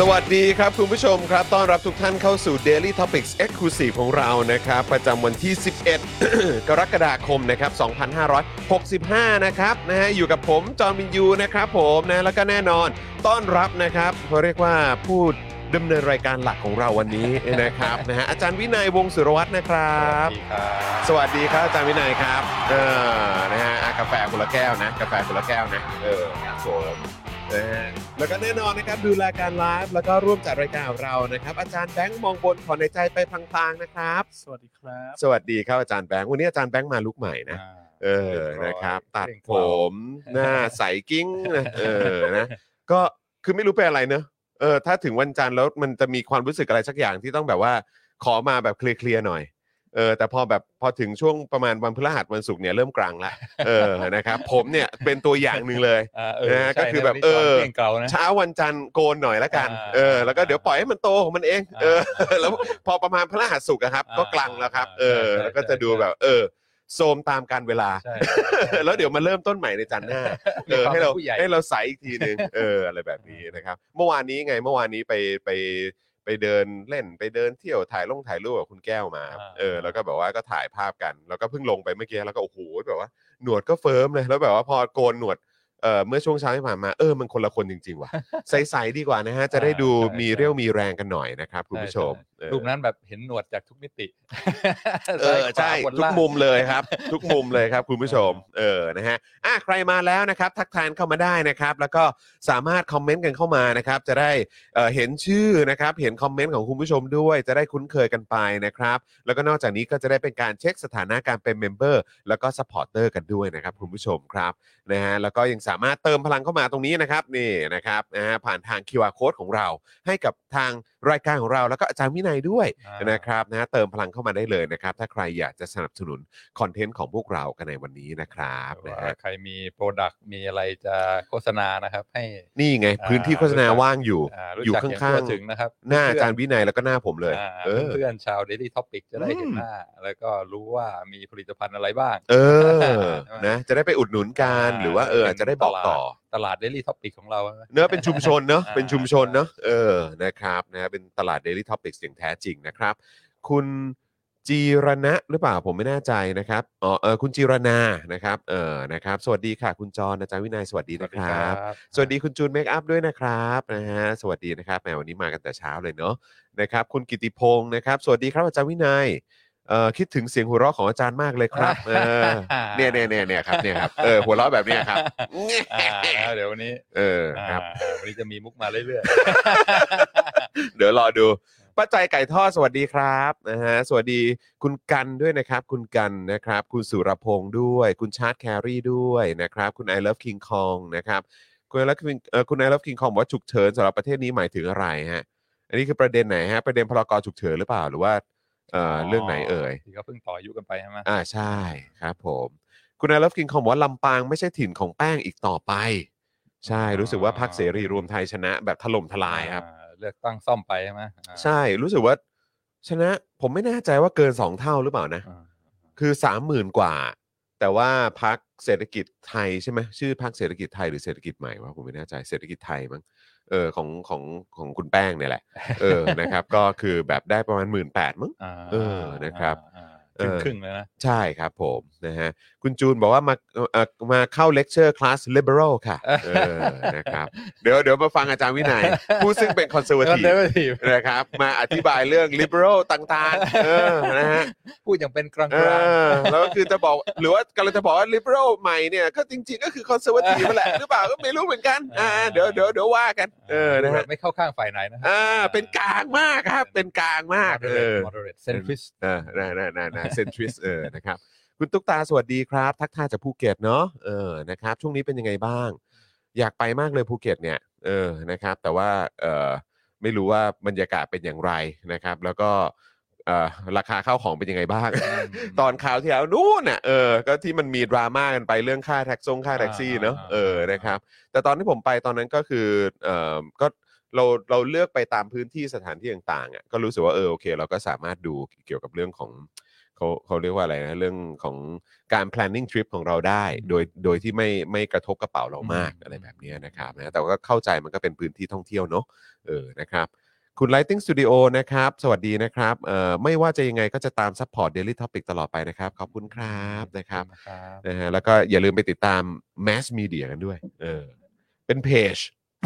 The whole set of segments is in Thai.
สวัสดีครับ คุณผู้ชมครับ ต้อนรับทุกท่านเข้าสู่ Daily Topics Exclusive ของเรานะครับ ประจำวันที่ 11 กรกฎาคมนะครับ 2565 นะครับนะฮะอยู่กับผม จอห์นวิญญูนะครับผมนะแล้วก็แน่นอนต้อนรับนะครับเขาเรียกว่าผู้ดำเนินรายการหลักของเราวันนี้นะครับนะฮะอาจารย์วีระ วงศ์สุรวัตรนะครับ สวัสดีครับอาจารย์วินัยครับเออนะฮะอะกาแฟคนละแก้วนะ กาแฟคนละแก้วนะเออครับผม นะฮะแล้วก็แน่นอนนะครับดูรายการไลฟ์แล้วก็ร่วมจัดรายการของเรานะครับ อาจารย์แบงค์มองบนถอนในใจไปพลางๆนะครับ สวัสดีครับสวัสดีครับอาจารย์แบงค์วันนี้อาจารย์แบงค์มาลุกใหม่นะ อ่าเออเรียบร้อยนะครับ ตัดเร่งผเกลามหน้าใสกิ้งนะเออ นะ ก็คือไม่รู้เป็นอะไรเนอะเออ ถ้าถึงวันจันทร์แล้วมันจะมีความรู้สึกอะไรสักอย่างที่ต้องแบบว่า ขอมาแบบเคลียร์ๆหน่อย เออแต่พอแบบพอถึงช่วงประมาณวันพฤหัสวันศุกร์เนี่ยเริ่มกลางละเออนะครับผมเนี่ยเป็นตัวอย่างหนึ่งเลยอ่าเออนะฮะใช่ก็คือแบบวันนี้เออจห์นเร่งเกลานะ เช้าวันจันทร์โกนหน่อยละกันอ่าเออแล้วก็เดี๋ยวปล่อยให้มันโตของมันเองอ่าเออแล้วพอประมาณพฤหัสศุกร์อะครับ อ่าก็กลางแล้วครับ เออ ใช่แล้วก็จะใช่ดูแบบ เออโซมตามการเวลา ใช่ แล้วเดี๋ยวมาเริ่มต้นใหม่ในจันทร์หน้า เออมีความให้เราเป็นผู้ใหญ่ ให้เราใสอีกทีหนึ่งเอออะไรแบบนี้นะครับ เมื่อวานนี้ไงเมื่อวานนี้ไปไป ไปเดินเล่นไปเดินเที่ยวถ่ายลงถ่ายรูปกับคุณแก้วมาครับอ่า เออ แล้วก็แบบว่าก็ถ่ายภาพกัน แล้วก็เพิ่งลงไปเมื่อกี้แล้วก็โอ้โหแบบว่าหนวดก็เฟิร์มเลยแล้วแบบว่าพอโกนหนวด เอ่อเมื่อช่วงเช้าที่ผ่านมาเออมันคนละคนจริงๆว่ะ ใสๆดีกว่านะฮะ จะได้ดูมีเรี่ยวมีแรงกันหน่อยนะครับคุณผู้ชมเออรูปนั้นแบบเห็นหนวดจากทุกมิติเออใช่ซ้ายขวาบนทุกล่าง มุมเลยครับ ทุกมุมเลยครับคุณผู้ชม เออนะฮะอะใครมาแล้วนะครับ ทักทายเข้ามาได้นะครับ แล้วก็สามารถคอมเมนต์กันเข้ามานะครับ จะได้เอ่อเห็นชื่อนะครับ เห็นคอมเมนต์ของคุณผู้ชมด้วย จะได้คุ้นเคยกันไปนะครับ แล้วก็นอกจากนี้ก็จะได้เป็นการเช็คสถานะการเป็น member แล้วก็ supporter กันด้วยนะครับคุณผู้ชมครับนะฮะแล้วก็ยังสามารถเติมพลังเข้ามาตรงนี้นะครับนี่นะครับนะฮะผ่านทาง QR Code ของเราให้กับทาง รายการของเราแล้วก็อาจารย์วินัยด้วยอ่านนะครับนะฮะเติมพลังเข้ามาได้เลยนะครับ ถ้าใครอยากจะสนับสนุน content ของพวกเรากันในวันนี้นะครับหรือนะว่าฮะ ใครมี product มีอะไรจะโฆษณานะครับ ให้ นี่ไง อ่าพื้นที่โฆษณารู้จักว่างอยู่อ่ารู้อยู่จักข้อย่างางทั่วถึงนะครับๆหน้าอาจารย์เพื่วินัยแล้วก็หน้าผมเลย อ่าเออ เพื่อนๆชาว Daily Topic จะได้เห็นอืม หน้า แล้วก็รู้ว่ามีผลิตภัณฑ์อะไรบ้าง เออใช่ไหมนะ จะได้ไปอุดหนุนกันอ่าหรือว่าเอออาจจะได้บอกต่อ ตลาด Daily Topic ของเราใช่ไหมเนื้อะเป็นชุมชนเนอะอ่า เป็นชุมชนเนอะเออนะครับนะฮะเป็นตลาด Daily Topics อย่างแท้จริงนะครับ คุณจีรณะหรือเปล่าผมไม่แน่ใจนะครับอ๋อเออคุณจีรนานะครับเออนะครับ สวัสดีค่ะ คุณจรอาจารย์วินัยสวัสดีนะครับ สวัสดีคุณจูนเมคอัพด้วยนะครับนะฮะสวัสดีนะครับแหมวันนี้มากันแต่เช้าเลยเนาะนะครับ คุณกิติพงศ์นะครับ สวัสดีครับอาจารย์วินัย เอ่อคิดถึงเสียงหัวเราะของอาจารย์มากเลยครับเออเนี่ยเนี่ยเนี่ยเนี่ยครับเนี่ยครับเออหัวเราะแบบเนี้ยครับ อ่าแล้วเดี๋ยววันนี้เอออ่าครับวันนี้จะมีมุกมาเรื่อยเดี๋ยวรอดูป้าใจไก่ทอดสวัสดีครับนะฮะสวัสดีคุณกันด้วยนะครับ คุณกันนะครับ คุณสุรพงศ์ด้วย คุณชาร์ตแครีด้วยนะครับ คุณ I love King Kong นะครับ คุณ I love King เอ่อคุณ I love King Kong บอกว่าฉุกเฉินสำหรับประเทศนี้หมายถึงอะไรฮะ อันนี้คือประเด็นไหนฮะ ประเด็นพรกฉุกเฉินหรือเปล่าหรือว่า เอ่อเรื่องไหนเอ่ยที่เขาเพิ่งต่ออายุกันไปใช่ไหมอ่าใช่ครับผม คุณ I love King Kong บอกว่าลำปางไม่ใช่ถิ่นของแป้งอีกต่อไป ใช่รู้สึกว่าพรรคเสรีรวมไทยชนะแบบถล่มทลายครับ อ่าเลือกตั้งซ่อมไปใช่ไหมอ่าใช่รู้สึกว่า ชนะผมไม่แน่ใจว่าเกิน 2 เท่าหรือเปล่านะ อ่าคือ 30,000 กว่า แต่ว่าพักเศรษฐกิจไทยใช่ไหมชื่อพักเศรษฐกิจไทยหรือเศรษฐกิจใหม่วะผมไม่แน่ใจเศรษฐกิจไทยมั้ง เออของของของคุณแป้งเนี่ยแหละเออนะครับ ก็คือแบบได้ประมาณหมื่นแปดมั้งอ่าเออนะครับอ่าเออ่าอ ครึ่งๆเลยนะ ใช่ครับผมนะฮะคุณจูนบอกว่ามาเอ่อเอ่อมาเข้า lecture class liberal ค่ะเออนะครับเดี๋ยวเดี๋ยวมาฟังอาจารย์วินัย ผู้ซึ่งเป็น conserv conservative นะครับมาอธิบายเรื่อง liberal ต่างๆเออนะฮะพูดอย่างเป็นกลางเออแล้วก็คือจะบอกหรือว่ากำลังจะบอกว่า liberal ใหม่เนี่ยก็จริงๆก็คือ conservative นั่นแหละหรือเปล่าก็ไม่รู้เหมือนกันอ่าเดี๋ยวเดี๋ยวเดี๋ยวว่ากันเออนะฮะไม่เข้าข้างฝ่ายไหนนะอ่าเป็นกลางมากครับเป็นกลางมากเออ moderate centrist เออน่าน่าน่าน่า centrist เออนะครับคุณตุ๊กตาสวัสดีครับ ทักทายจากภูเก็ตเนาะเออนะครับช่วงนี้เป็นยังไงบ้าง อยากไปมากเลยภูเก็ตเนี่ยเออนะครับแต่ว่าเออไม่รู้ว่าบรรยากาศเป็นอย่างไรนะครับ แล้วก็เอ่อราคาข้าวของเป็นยังไงบ้าง ตอนข่าวที่แล้วนู่นน่ะเออก็ที่มันมีดราม่ากันไปเรื่องค่าแท็กซี่ค่าแท็กซี่เนาะเออนะครับ แต่ตอนที่ผมไปตอนนั้นก็คือเออก็เราเราเลือกไปตามพื้นที่สถานที่ต่างๆอะก็รู้สึกว่าเออโอเค เราก็สามารถดูเกี่ยวกับเรื่องของ เขาเขาเรียกว่าอะไรนะเรื่องของการ planning trip ของเราได้ โดยโดยที่ไม่ไม่กระทบกระเป๋าเรามากอืมอะไรแบบเนี้ยนะครับนะแต่ว่าก็เข้าใจมันก็เป็นพื้นที่ท่องเที่ยวเนาะเออนะครับคุณ Lighting Studio นะครับ สวัสดีนะครับเอ่อไม่ว่าจะยังไงก็จะตาม support Daily Topic ตลอดไปนะครับ ขอบคุณครับนะครับครับนะฮะแล้วก็อย่าลืมไปติดตาม Mass Media กันด้วยเออเป็นเพจ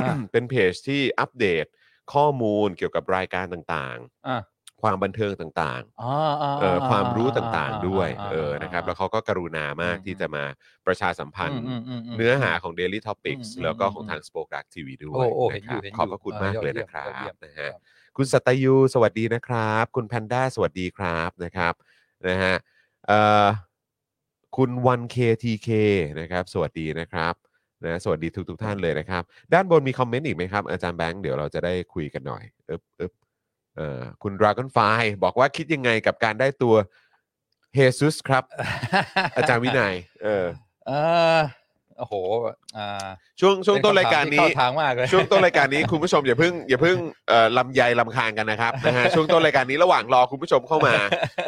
อ่าเป็นเพจที่อัปเดตข้อมูลเกี่ยวกับรายการต่างอ่าๆ ความบันเทิงต่างอ่าอ่าๆเออความรู้ต่างๆด้วยาเออนะครับแล้วเขาก็กรุณามากอืมที่จะมาประชาสัมพันธ์ อืมอืมม เนื้อหาของ Daily Topics อืมแล้วก็ของอืมทาง Spoke Dark TV ด้วโอ้ยโอ้นะเห็นคอรัยู่บเห็นขอบพระคุณมากเลยนะครัยอดเยี่ยบมนะฮะยอดเยี่ยมคุณสัตยูสวัสดีนะครับ คุณแพนด้าสวัสดีครับนะครับนะฮะเอ่อคุณ 1KTK นะครับ สวัสดีนะครับนะสวัสดีทุกทุกๆท่านเลยนะครับ ด้านบนมีคอมเมนต์อีกไหมครับ อาจารย์แบงค์เดี๋ยวเราจะได้คุยกันหน่อยเอ๊บเอ๊บ เอ่อคุณ Dragonfly บอกว่าคิดยังไงกับการได้ตัวเฮซุสครับ อาจารย์วินัย เออเออโอ้โหอ่าช่วงช่วงต้นรายการเป็นี้คำถมที่เข้าทางมากเลยช่วงต้นรายการนี้คุณผู้ชมอย่าเพิ่งอย่าเพิ่งเอ่อลำไยลำคางกันนะครับนะฮะช่วงต้นรายการนี้ระหว่างรอคุณผู้ชมเข้ามา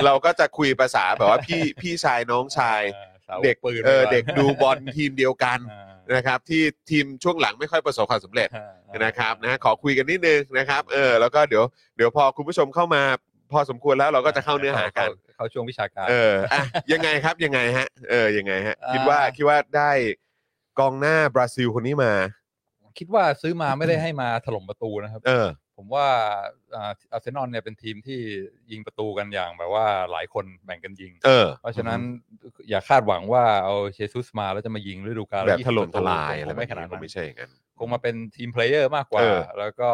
เราก็จะคุยภาษาแบบว่าพี่พี่ชายน้องชายสาวเด็กปืนเออไว้ก่อนเด็กดูบอลทีมเดียวกันอ่านะครับที่ทีมช่วงหลังไม่ค่อยประสบความสำเร็จอ่า นะครับนะขอคุยกันนิดนึงนะครับเออแล้วก็เดี๋ยวเดี๋ยวพอคุณผู้ชมเข้ามาพอสมควรแล้วเราก็จะเข้าเนื้อหากัน เข้เข้าช่วงวิชาการ เอออะยังไงครับยังไงฮะ เออยังไงฮะอ่าคิดว่าคิดว่าได้กองหน้าบราซิลคนนี้มา คิดว่าซื้อมาไม่ได้ให้มาถล่มประตูนะครับ เออ ผมว่าอ่าอาร์เซนอลเนี่ยเป็นทีมที่ยิงประตูกันอย่างแบบว่าหลายคนแบ่งกันยิง เออ เพราะฉะนั้นอย่าคาดหวังว่าเอาเชซุสมาแล้วจะมายิงฤดูกาลแบบ20ถล่มทลายคงอะไรแบบไม่ขนี้นาดคงนั้นไม่ใช่อย่างนั้น คงมาเป็น team player มากกว่า เออ แล้วก็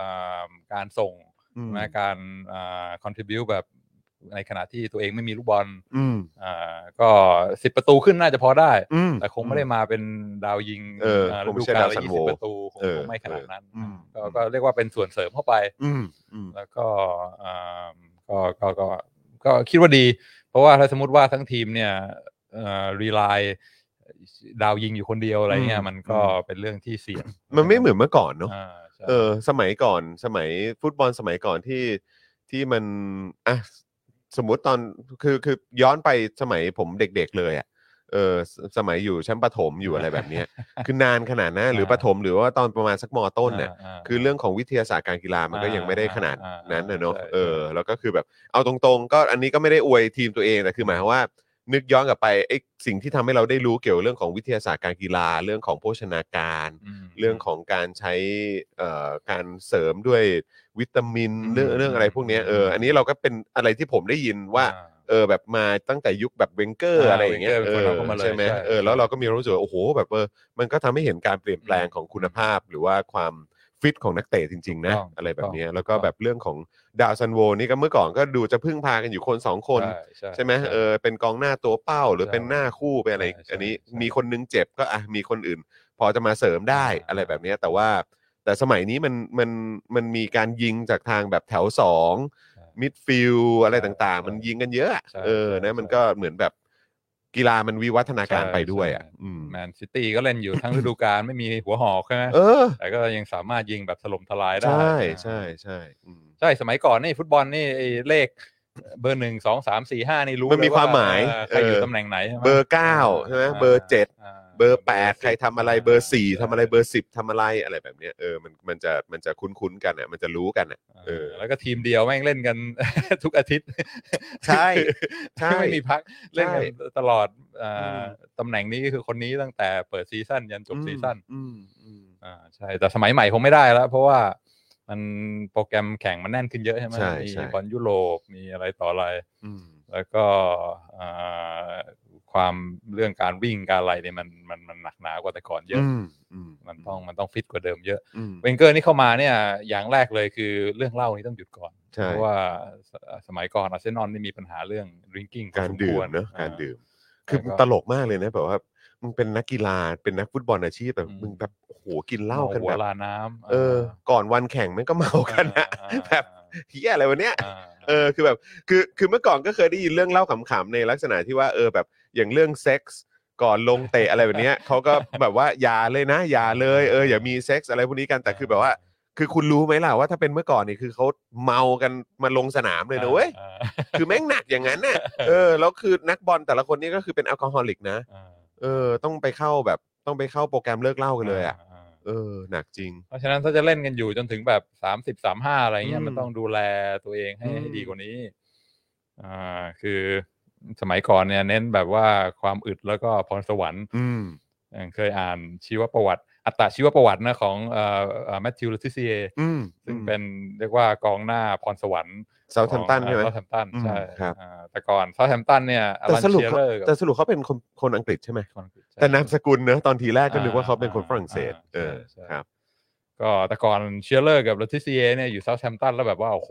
อ่าการส่งอืมนะการอ่า contribute แบบในขณะที่ตัวเองไม่มีลูกบอลอืมอ่าก็สิบประตูขึ้นน่าจะพอได้ อืม แต่คงไม่ได้มาเป็นดาวยิงเอออ่าคฤงไม่ดูใช่กาลดาวละซันยี่โวสิบประตูคงเออคงไม่ขนาดนั้นอืม ก็ก็เรียกว่าเป็นส่วนเสริมเข้าไป อืมอืม แล้วก็อ่าก็ก็ก็ก็คิดว่าดี เพราะว่าถ้าสมมติว่าทั้งทีมเนี่ยเอ่อรีไล ดาวยิงอยู่คนเดียวอะไรเงี้อืยมมันก็อืมเป็นเรื่องที่เสี่ยงมันไม่เหมือนเมื่อก่อนเนาะอ่าใช่เออ สมัยก่อนสมัยฟุตบอลสมัยก่อนที่ที่มันอะสมมุติตอนคือคือย้อนไปสมัยผมเด็กๆเลยอะเออสสมัยอยู่ชั้นประถมอยู่อะไรแบบเนี้ย คือนานขนาดนั้นหรือประถมหรือว่าตอนประมาณสักมต้นเนี่ยาา คือเรื่องของวิทยาศาสตร์การกีฬามันก็ยังไม่ได้ขนาดอ่านั้นนะเนอะใช่เออใช่แล้วก็คือแบบเอาตรงๆ ก็อันนี้ก็ไม่ได้อวยทีมตัวเองแต่คือหมายความว่า นึกย้อนกลับไปไอ้สิ่งที่ทำให้เราได้รู้เกี่ยวเรื่องของวิทยาศาสตร์การกีฬาเรื่องของโภชนาการ ม เรื่องของการใช้เอ่อการเสริมด้วยวิตามินอืมเรื่องเรื่องอะไรพวกเนี้ยเอออืมอันนี้เราก็เป็นอะไรที่ผมได้ยินว่า อ่ เออแบบมาตั้งแต่ยุคแบบเวนเกอร์อ่าอะไรอย่างเงี้ย Wenger เอเป็นคนอเอาเข้ามาเลยใช่ไหมใช่ เออแล้วเราก็มีรู้สึกว่าโอ้โหแบบเออมันก็ทำให้เห็นการเปลี่ยนแปลงของคุณภาพ หรือว่าความ ฟิตของนักเตะจริง ๆ นะถูกต้องอะไรแบบเนี้ยถูกต้องแล้วก็แบบเรื่องของดาวซันโวนี่ก็เมื่อก่อนก็ดูจะพึ่งพากันอยู่คนสองคน ใช่ ใช่ไหมเออเป็นกองหน้าตัวเป้าหรือใช่เป็นหน้าคู่เป็นอะไร ใช่ใช่อันนี้ใช่มีคนนึงเจ็บก็อะมีคนอื่น พอจะมาเสริมได้อ่า อะไรแบบเนี้ยแต่ว่าแต่สมัยนี้มันมันมันมีการยิงจากทางแบบแถวสองใช่ midfield อะไรต่างใช่ๆมันยิงกันเยอะอะใช่เออใช่นะมันใช่ ก็เหมือนแบบ กีฬามันวิวัฒนาการใช่ไปด้วยอะใช่อืมแมนซิตี้ก็เล่นอยู่ทั้งฤดูกาลไม่มีหัวหอกใช่ไหมเออ แต่ก็ยังสามารถยิงแบบถล่มทลายได้ ใช่อ่าใช่ใช่อืมใช่สมัยก่อนนี่ฟุตบอลนี่ไอ้เลขเบอร์หนึ่งสองสามสี่ห้านี่รู้มันมีเลยความหมายเออใครอยู่เออตำแหน่งไหนใช่ไหมเบอร์เก้าใช่ไหมาเบอร์เจ็ดอ่า เบอร์แปดใครทำอะไรเบอร์สี่ทำอะไรเบอร์สิบทำอะไรอะไรแบบเนี้ยเออมันมันจะมันจะคุ้นๆกันอะมันจะรู้กันอะเออแล้วก็ทีมเดียวแม่งเล่นกัน ทุกอาทิตย์ใช่ใช่ไม่มีพักเล่นกันใช่ตลอดอ่าอืมตำแหน่งนี้คือคนนี้ตั้งแต่เปิด season ยันจบ season อืมอืมอ่าใช่แต่สมัยใหม่คงไม่ได้แล้ว เพราะว่ามันโปรแกรมแข่งมันแน่นขึ้นเยอะใช่ไหมใช่มีใช่บอลยุโรปมีอะไรต่ออะไรอืมแล้วก็อ่า ความเรื่องการวิ่งการอะไรเนี่ยมันมันมันหนักหนากว่าแต่ก่อนเยอะอืมอืมมันต้องมันต้องฟิตกว่าเดิมเยอะอืมเวนเกอร์นี่เข้ามาเนี่ยอย่างแรกเลยคือเรื่องเหล้านี่ต้องหยุดก่อนใช่เพราะว่าสสมัยก่อนอาร์เซนอลนี่มีปัญหาเรื่อง drinking พอการสมดื่ควมเนอะอ่การดื่ม คือแล้วก็ตลกมากเลยนะแบบว่ามึงเป็นนักกีฬาเป็นนักฟุตบอลอาชีพแบบอืมมึงแบบโอ้โหกินเหล้ากันหัวแบบลาน้ำเออ ก่อนวันแข่งมันก็เมากันนะอ่าแบบเฮียอะไรวะเนี้ยอ่า เออคือแบบคือคือเมื่อก่อนก็เคยได้ยินเรื่องเล่าขำๆในลักษณะที่ว่าเออแบบอย่างเรื่องเซ็กส์ก่อนลงเตะอะไรแบบเนี้ยเขาก็แบบว่าอย่าเลยนะ อย่าเลยเอออย่ามีเซ็กส์อะไรพวกนี้กันแต่คือแบบว่า คือคุณรู้ไหมล่ะว่าถ้าเป็นเมื่อก่อนนี่คือเขาเมากันมาลงสนามเลยนะเว้ยอ่าคือแม่งหนักอย่างนั้นน่ะเออแล้วคือนักบอลแต่ละคนนี่ก็คือเป็น alcoholic นะอ่าเออต้องไปเข้าแบบต้องไปเข้าโปรแกรมเลิกเหล้ากันเลยอะ เออหนักจริง เพราะฉะนั้นถ้าจะเล่นกันอยู่จนถึงแบบสามสิบสามห้าอะไรเงี้ยอืมมันต้องดูแลตัวเองให้อืมให้ดีกว่านี้ อ่า คือสมัยก่อนเนี่ย เน้นแบบว่าความอึดแล้วก็พรสวรรค์ อืมอย่างเคยอ่านชีวประวัติ อัตราชีวประวัตินะของเอ่อแมทธิวเลติเซียอืมซึ่งเป็นเรียกว่ากองหน้าพรสวรรค์เซาท์แฮมป์ตันใช่ไหมเซาท์แฮมป์ตันอืมใช่ครับอ่าแต่ก่อนเซาท์แฮมป์ตันเนี่ยอแต่ลันสรุปเชียเขาเลอร์แต่สรุปเขาเป็นคนคนอังกฤษใช่ไหมคนอังกฤษใช่แต่นามสกุลเนอะตอนทีแรกก็นึกว่าเขาเป็นคนอ่าฝรั่งเศสอ่าเออใช่ใช่ครับก็แต่ก่อนเชียร์เลอร์กับเลติเซียเนี่ยอยู่เซาท์แฮมป์ตันแล้วแบบว่าโอ้โห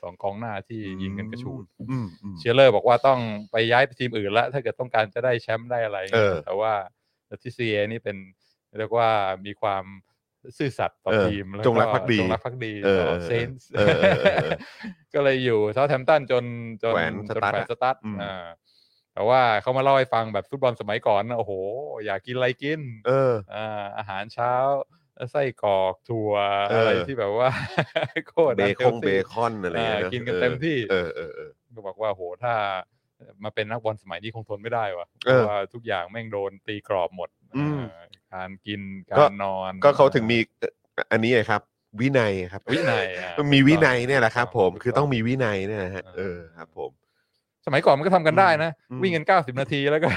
สองกองหน้าที่ยิงกันกระฉูดอืมอืมเชียร์เลอร์บอกว่าต้องไปย้ายไปทีมอื่นแล้วถ้าเกิดต้องการจะได้แชมป์ได้อะไรเออแต่ว่าเลติเซียนี่เป็น เรียกว่ามีความซื่อสัตย์ต่อเออทีมแล้วจงรักภักดีจงรักภักดีเออต่อเออ Saints เออเออเออเออก็เลยอยู่เซาท์แฮมป์ตันจนจนแขวนจนสตั๊ดแขวนอะสตั๊ดอืมอ่าแต่ว่าเขามาเล่าให้ฟังแบบฟุตบอลสมัยก่อนนะโอ้โห อยากกินอะไรกิน เอออ่าอาหารเช้าไส้กรอกถั่วเออออะไรที่แบบว่าโคตรเบคอน unhealthy เบคอนอะไรอย่างเงี้ยอ่าอะกินกันเต็มที่เออเออเออก็บอกว่าโหถ้ามาเป็นนักบอลสมัยนี้คงทนไม่ได้ว่ะเพเออราะว่าทุกอย่างแม่งโดนตีกรอบหมดอืมอ่า การกินก็การนอนก็เขาถึงมีเอ่ออันนี้ไงครับ วินัยครับ วินัยอะมันมีวินัยเนี่ยแหละครับ ผมถูกคือต้องมีวินัยเนี่ยนะฮะเออครับ ผม สมัยก่อนมันก็ทำกันได้นะอืมวิ่งกันเก้าสิบนาทีแล้วก็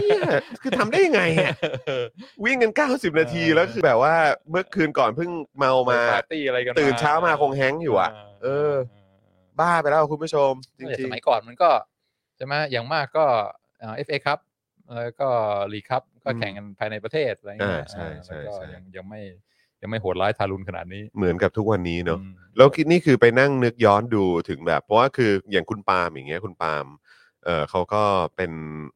เหี้ยคือทำได้ยังไงอะวิ่งกัน90นาทีแล้วคือแบบว่าเมื่อคืนก่อนเพิ่งเมามาปาร์ตี้อะไรกันตื่นเช้ามาคงแฮงก์อยู่อะ เออ บ้าไปแล้วคุณผู้ชมจริง แต่สมัยก่อนมันก็ใช่ไหมอย่างมากก็เอฟเอคัพแล้วก็ลีคัพ ก็แข่งกันภายในประเทศอะไรเงี้ยอ่าใช่ใช่แล้วก็ใช่ ยังยังไม่ยังไม่โหดร้ายทารุณขนาดนี้ๆเหมือนกับทุกวันนี้เนอะ อืม แล้วคิดนี่คือไปนั่งนึกย้อนดูถึงแบบ เพราะว่าคืออย่างคุณปาล์มอย่างเงี้ยคุณปาล์มเออเขาก็เป็น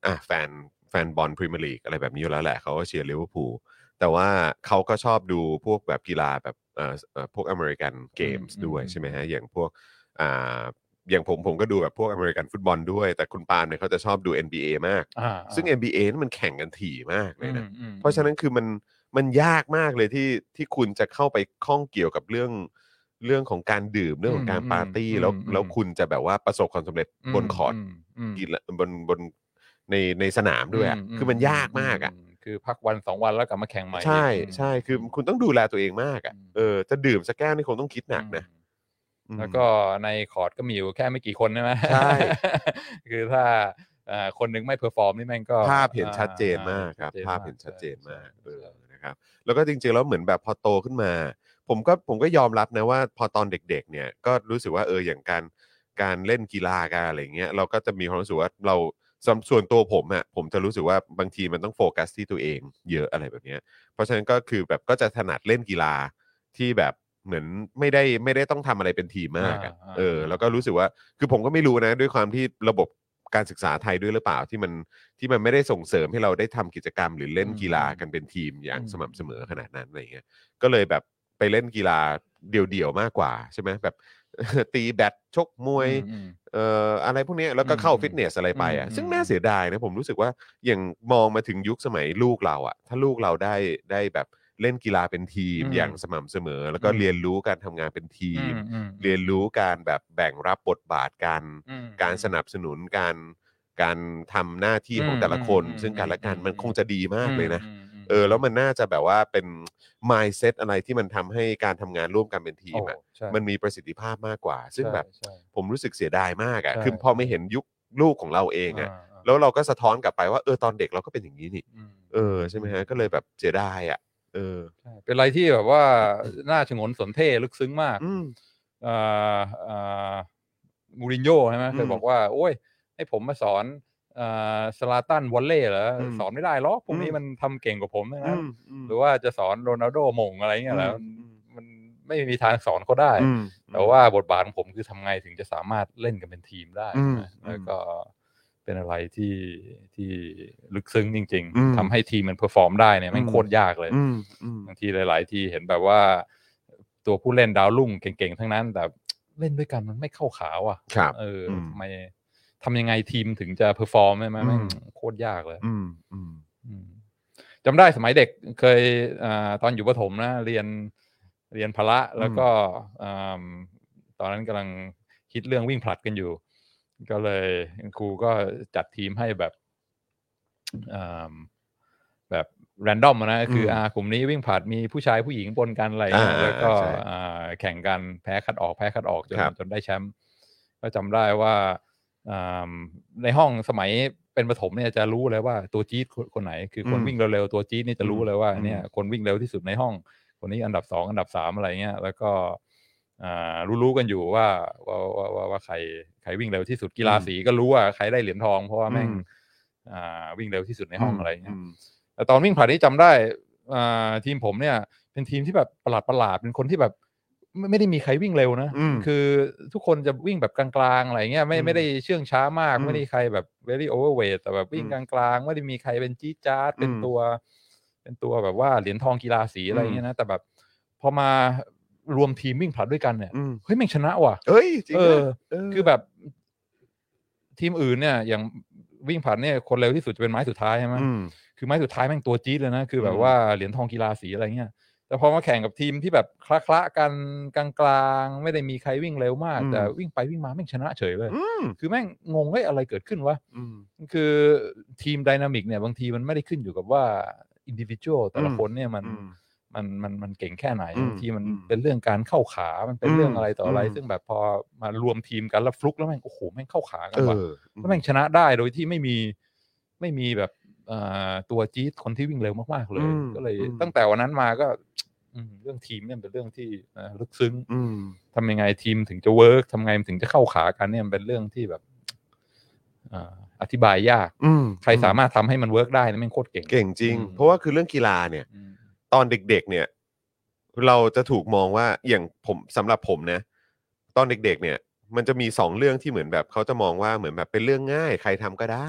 อะแฟนแฟนบอลพรีเมียร์ลีกอะไรแบบนี้อยู่แล้วแหละเขาก็เชียร์ลิเวอร์พูลแต่ว่าเขาก็ชอบดูพวกแบบกีฬาแบบเอ่อเอ่อพวก American games อืมด้วยอืม ใช่ไหมฮะอย่างพวกอ่า อย่างผมผมก็ดูแบบพวกอเมริกันฟุตบอลด้วย แต่คุณปาล์มเนี่ยเขาจะชอบดู NBA มาก อ่าซึ่ง NBA นี่มันแข่งกันถี่มากเลยนะ อืมอืมเพราะฉะนั้นคือมันมันยากมากเลยที่ที่คุณจะเข้าไปข้องเกี่ยวกับเรื่องเรื่องของการดื่มเรื่องของการอืมปาร์ตี้อืมแล้วอืม แล้วคุณจะแบบว่าประสบความสำเร็จบนคอร์ตมอืมกีฬาบนบนในในสนามด้วยอะมคือมันยากมากอะ มคือพักวันสองวันแล้วกลับมาแข่งใหม่ใช่อีกใช่คือคุณต้องดูแลตัวเองมากอะอืม เออจะดื่มสักแก้วนี่คงต้องคิดหนักนะอืมอืม แล้วก็ในคอร์ตก็มีอยู่แค่ไม่กี่คนใช่ไหมใช่ คือถ้าอ่าคนหนึงไม่ perform นี่แม่งก็ภาพเห็นชัดเจนมากครับชัดจภาพเห็นชัดเจนมากใช่เออใช่นะครับแล้วก็จริงๆแล้วเหมือนแบบพอโตขึ้นมา ผมก็ผมก็ยอมรับนะว่าพอตอนเด็ก ๆ เนี่ยก็รู้สึกว่าเอออย่างการการเล่นกีฬาการอะไรเงี้ยเราก็จะมีความรู้สึกว่าเราสำส่วนตัวผมอะผมจะรู้สึกว่าบางทีมันต้องโฟกัสที่ตัวเอง เยอะอะไรแบบเนี้ยเพราะฉะนั้นก็คือแบบก็จะถนัดเล่นกีฬาที่แบบ เหมือนไม่ได้ไม่ได้ต้องทำอะไรเป็นทีมมากอะอ่าอ่า เออ แล้วก็รู้สึกว่าคือผมก็ไม่รู้นะ ด้วยความที่ระบบการศึกษาไทยด้วยหรือเปล่าที่มันที่มันไม่ได้ส่งเสริมให้เราได้ทำกิจกรรม หรือเล่นกีฬากันเป็นทีมอย่างอืม สม่ำเสมอขนาดนั้นอะไรเงี้ยก็เลยแบบไปเล่นกีฬาเดี่ยวๆมากกว่าใช่ไหมแบบ ตีแบดชกมวย อืม เอ่ออะไรพวกเนี้ยแล้วก็เข้าอืมฟิตเนสอะไรไปอะอืมซึ่งน่าเสียดายนะผมรู้สึกว่าอย่างมองมาถึงยุคสมัยลูกเราอะ ถ้าลูกเราได้ได้แบบ เล่นกีฬาเป็นทีมอืมอย่างสม่ำเสมอ แล้วก็อืม เรียนรู้การทำงานเป็นทีอืมมอืมเรียนรู้การแบบแบ่งรับบทบาทกัน อืม การสนับสนุนการการทำหน้าที่ของอืมแต่ละคน อืมซึ่งกันและกันอืม มันคงจะดีมากเลยนะ อืมอืมเออแล้วมันน่าจะแบบว่าเป็น mindset อะไรที่มันทำให้การทำงานร่วมกันเป็นทีมโอ้อะใช่มันมีประสิทธิภาพมากกว่า ซึ่งใช่แบบใช่ ผมรู้สึกเสียดายมากอะใช่คือพอไม่เห็นยุคลูกของเราเองอะาาแล้วเราก็สะท้อนกลับไปว่าเออตอนเด็กเราก็เป็นอย่างนี้นี่ อืม เออใช่ไหมฮะก็เลยแบบเสียดายอะ เออใช่เป็นอะไรที่แบบว่าน่าชงนสนเท่ลึกซึ้งมากอืมเอ่อเอ่อมูรินโญ่ใช่ไหมเคอืยมบอกว่า โอ้ย ให้ผมมาสอนเอ่อสลาตันวอลเล่เหรออมสอนไม่ได้หรอกพวกนี้อืมมันทำเก่งกว่าผมทั้งอืนั้นมอืมหรือว่าจะสอนโรนัลโดหมงอะไรเงี้ยแล้วอืมมันไม่มีทางสอนเขาได้อืมแต่ว่าบทบาทของผมคือทำไงถึงจะสามารถเล่นกันเป็นทีมได้อืมนะแล้วก็ เป็นอะไรที่ที่ลึกซึ้งจริงอืมๆทำให้ทีมมัน perform ได้เนี่ยแมันอืมโคตรยากเลยอืมอืมบางทีหลาย ๆ ทีเห็นแบบว่า ตัวผู้เล่นดาวรุ่งเก่ง ๆ ทั้งนั้น แต่เล่นด้วยกันมันไม่เข้าขาว่ะครับเอออมทำไมทำยังไงทีมถึงจะ perform ใช่ไหมอืมแม่งโคตรยากเลยอืมอืมอืมจำได้สมัยเด็กเคยอาตอนอยู่ประถมนะ เรียนเรียนพละแล้วก็อ่าตอนนั้นกำลังคิดเรื่องวิ่งผลัดกันอยู่ ก็เลยครูก็จัดทีมให้แบบอ่าแบบแรนดอมนะคือมอ่ากลุ่มนี้วิ่งผลัดมีผู้ชายผู้หญิงปนกันอะไรอย่างเงี้ยอ่าแล้วก็ใช่อ่าแข่งกันแพ้คัดออกแพ้คัดออกจนครับจนได้แชมป์ก็จำได้ว่าอ่าในห้องสมัยเป็นประถมเนี่ยจะรู้เลยว่าตัวจี๊ดคนคนไหน คือคนอืมวิ่งเร็วๆตัวจี๊ดนี่จะรู้เลยว่าอืมเนี่ยคนวิ่งเร็วที่สุดในห้อง คนนี้อันดับสองอันดับสามอะไรเงี้ยแล้วก็อ่า รู้ๆกันอยู่ว่าว่าว่าว่าว่าใครใครวิ่งเร็วที่สุดกีฬาสีก็รู้ว่าใครได้เหรียญทองเพราะว่าแม่งอืมอ่าวิ่งเร็วที่สุดในห้องอะไรเงี้ยมแต่ตอนวิ่งผลัดนี่จำได้อ่าทีมผมเนี่ย เป็นทีมที่แบบประหลาดประหลาดๆเป็นคนที่แบบไม่ไม่ได้มีใครวิ่งเร็วนะอืมคือทุกคนจะวิ่งแบบกลางๆอะไรเงี้ยไม่อืมไม่ได้เชื่องช้ามากอืมไม่ได้ใครแบบ very overweight แต่แบบวิ่งอืกมลางๆ ไม่ได้มีใครเป็นจี๊ดจ๊าดเป็นอืมตัว เป็นตัวแบบว่าเหรียญทองกีฬาสีอะไรอืมเงี้ยนะ แต่แบบพอมา รวมทีมวิ่งผลัดด้วยกันเนี่ยอืมเฮ้ยแม่งชนะว่ะ เอ้ยจริงเอนะอเออ คือแบบ ทีมอื่นเนี่ย อย่างวิ่งผลัดเนี่ยคนเร็วที่สุดจะเป็นไม้สุดท้ายใช่ไหม อืม คือไม้สุดท้ายแม่งตัวจี๊ดเลยนะ คือแบอืบม ว่าเหรียญทองกีฬาสีอะไรเงี้ย แต่พอมาแข่งกับทีมที่แบบคละคละๆกันกลางๆ ไม่ได้มีใครวิ่งเร็วมาก แต่วิ่งไปวิ่งมาแม่งชนะเฉยเลย อืมคือแม่งงงเฮ้ยอะไรเกิดขึ้นวะ อืม คือ team dynamic เนี่ยบางทีมันไม่ได้ขึ้นอยู่กับว่า individual แต่ละอืม คนเนี่ยมันอืม มันมันมันเก่งแค่ไหนอืมบางทีมันอืมเป็นเรื่องการเข้าขา มันเป็นเรื่องอืมอะไรต่ออะไรอืมซึ่งแบบพอมารวมทีมกันแล้วฟลุกแล้วแม่งโอ้โหแม่งเข้าขากันเอว่ะอแล้วแม่งชนะได้โดยที่ไม่มีไม่มีแบบเอ่อตัวจี๊ดคนที่วิ่งเร็วมากๆเลยอืมก็เลยอืมตั้งแต่วันนั้นมาก็อืมเรื่องทีมเนี่ยเป็นเรื่องที่เอ่อลึกซึ้งอืมทำยังไงทีมถึงจะ work ทำไงมันถึงจะเข้าขากันเนี่ยมันเป็นเรื่องที่แบบเอ่ออธิบายยากอืมใครสามารถทำให้มัน work ได้นี่แม่งโคตรเก่ง เก่งจริงอืมเพราะว่าคือเรื่องกีฬาเนี่ยอืม ตอนเด็กๆเนี่ย เราจะถูกมองว่าอย่างผมสำหรับผมนะ ตอนเด็ก ๆ เนี่ย มันจะมีสองเรื่องที่เหมือนแบบเขาจะมองว่าเหมือนแบบเป็นเรื่องง่าย ใครทำก็ได้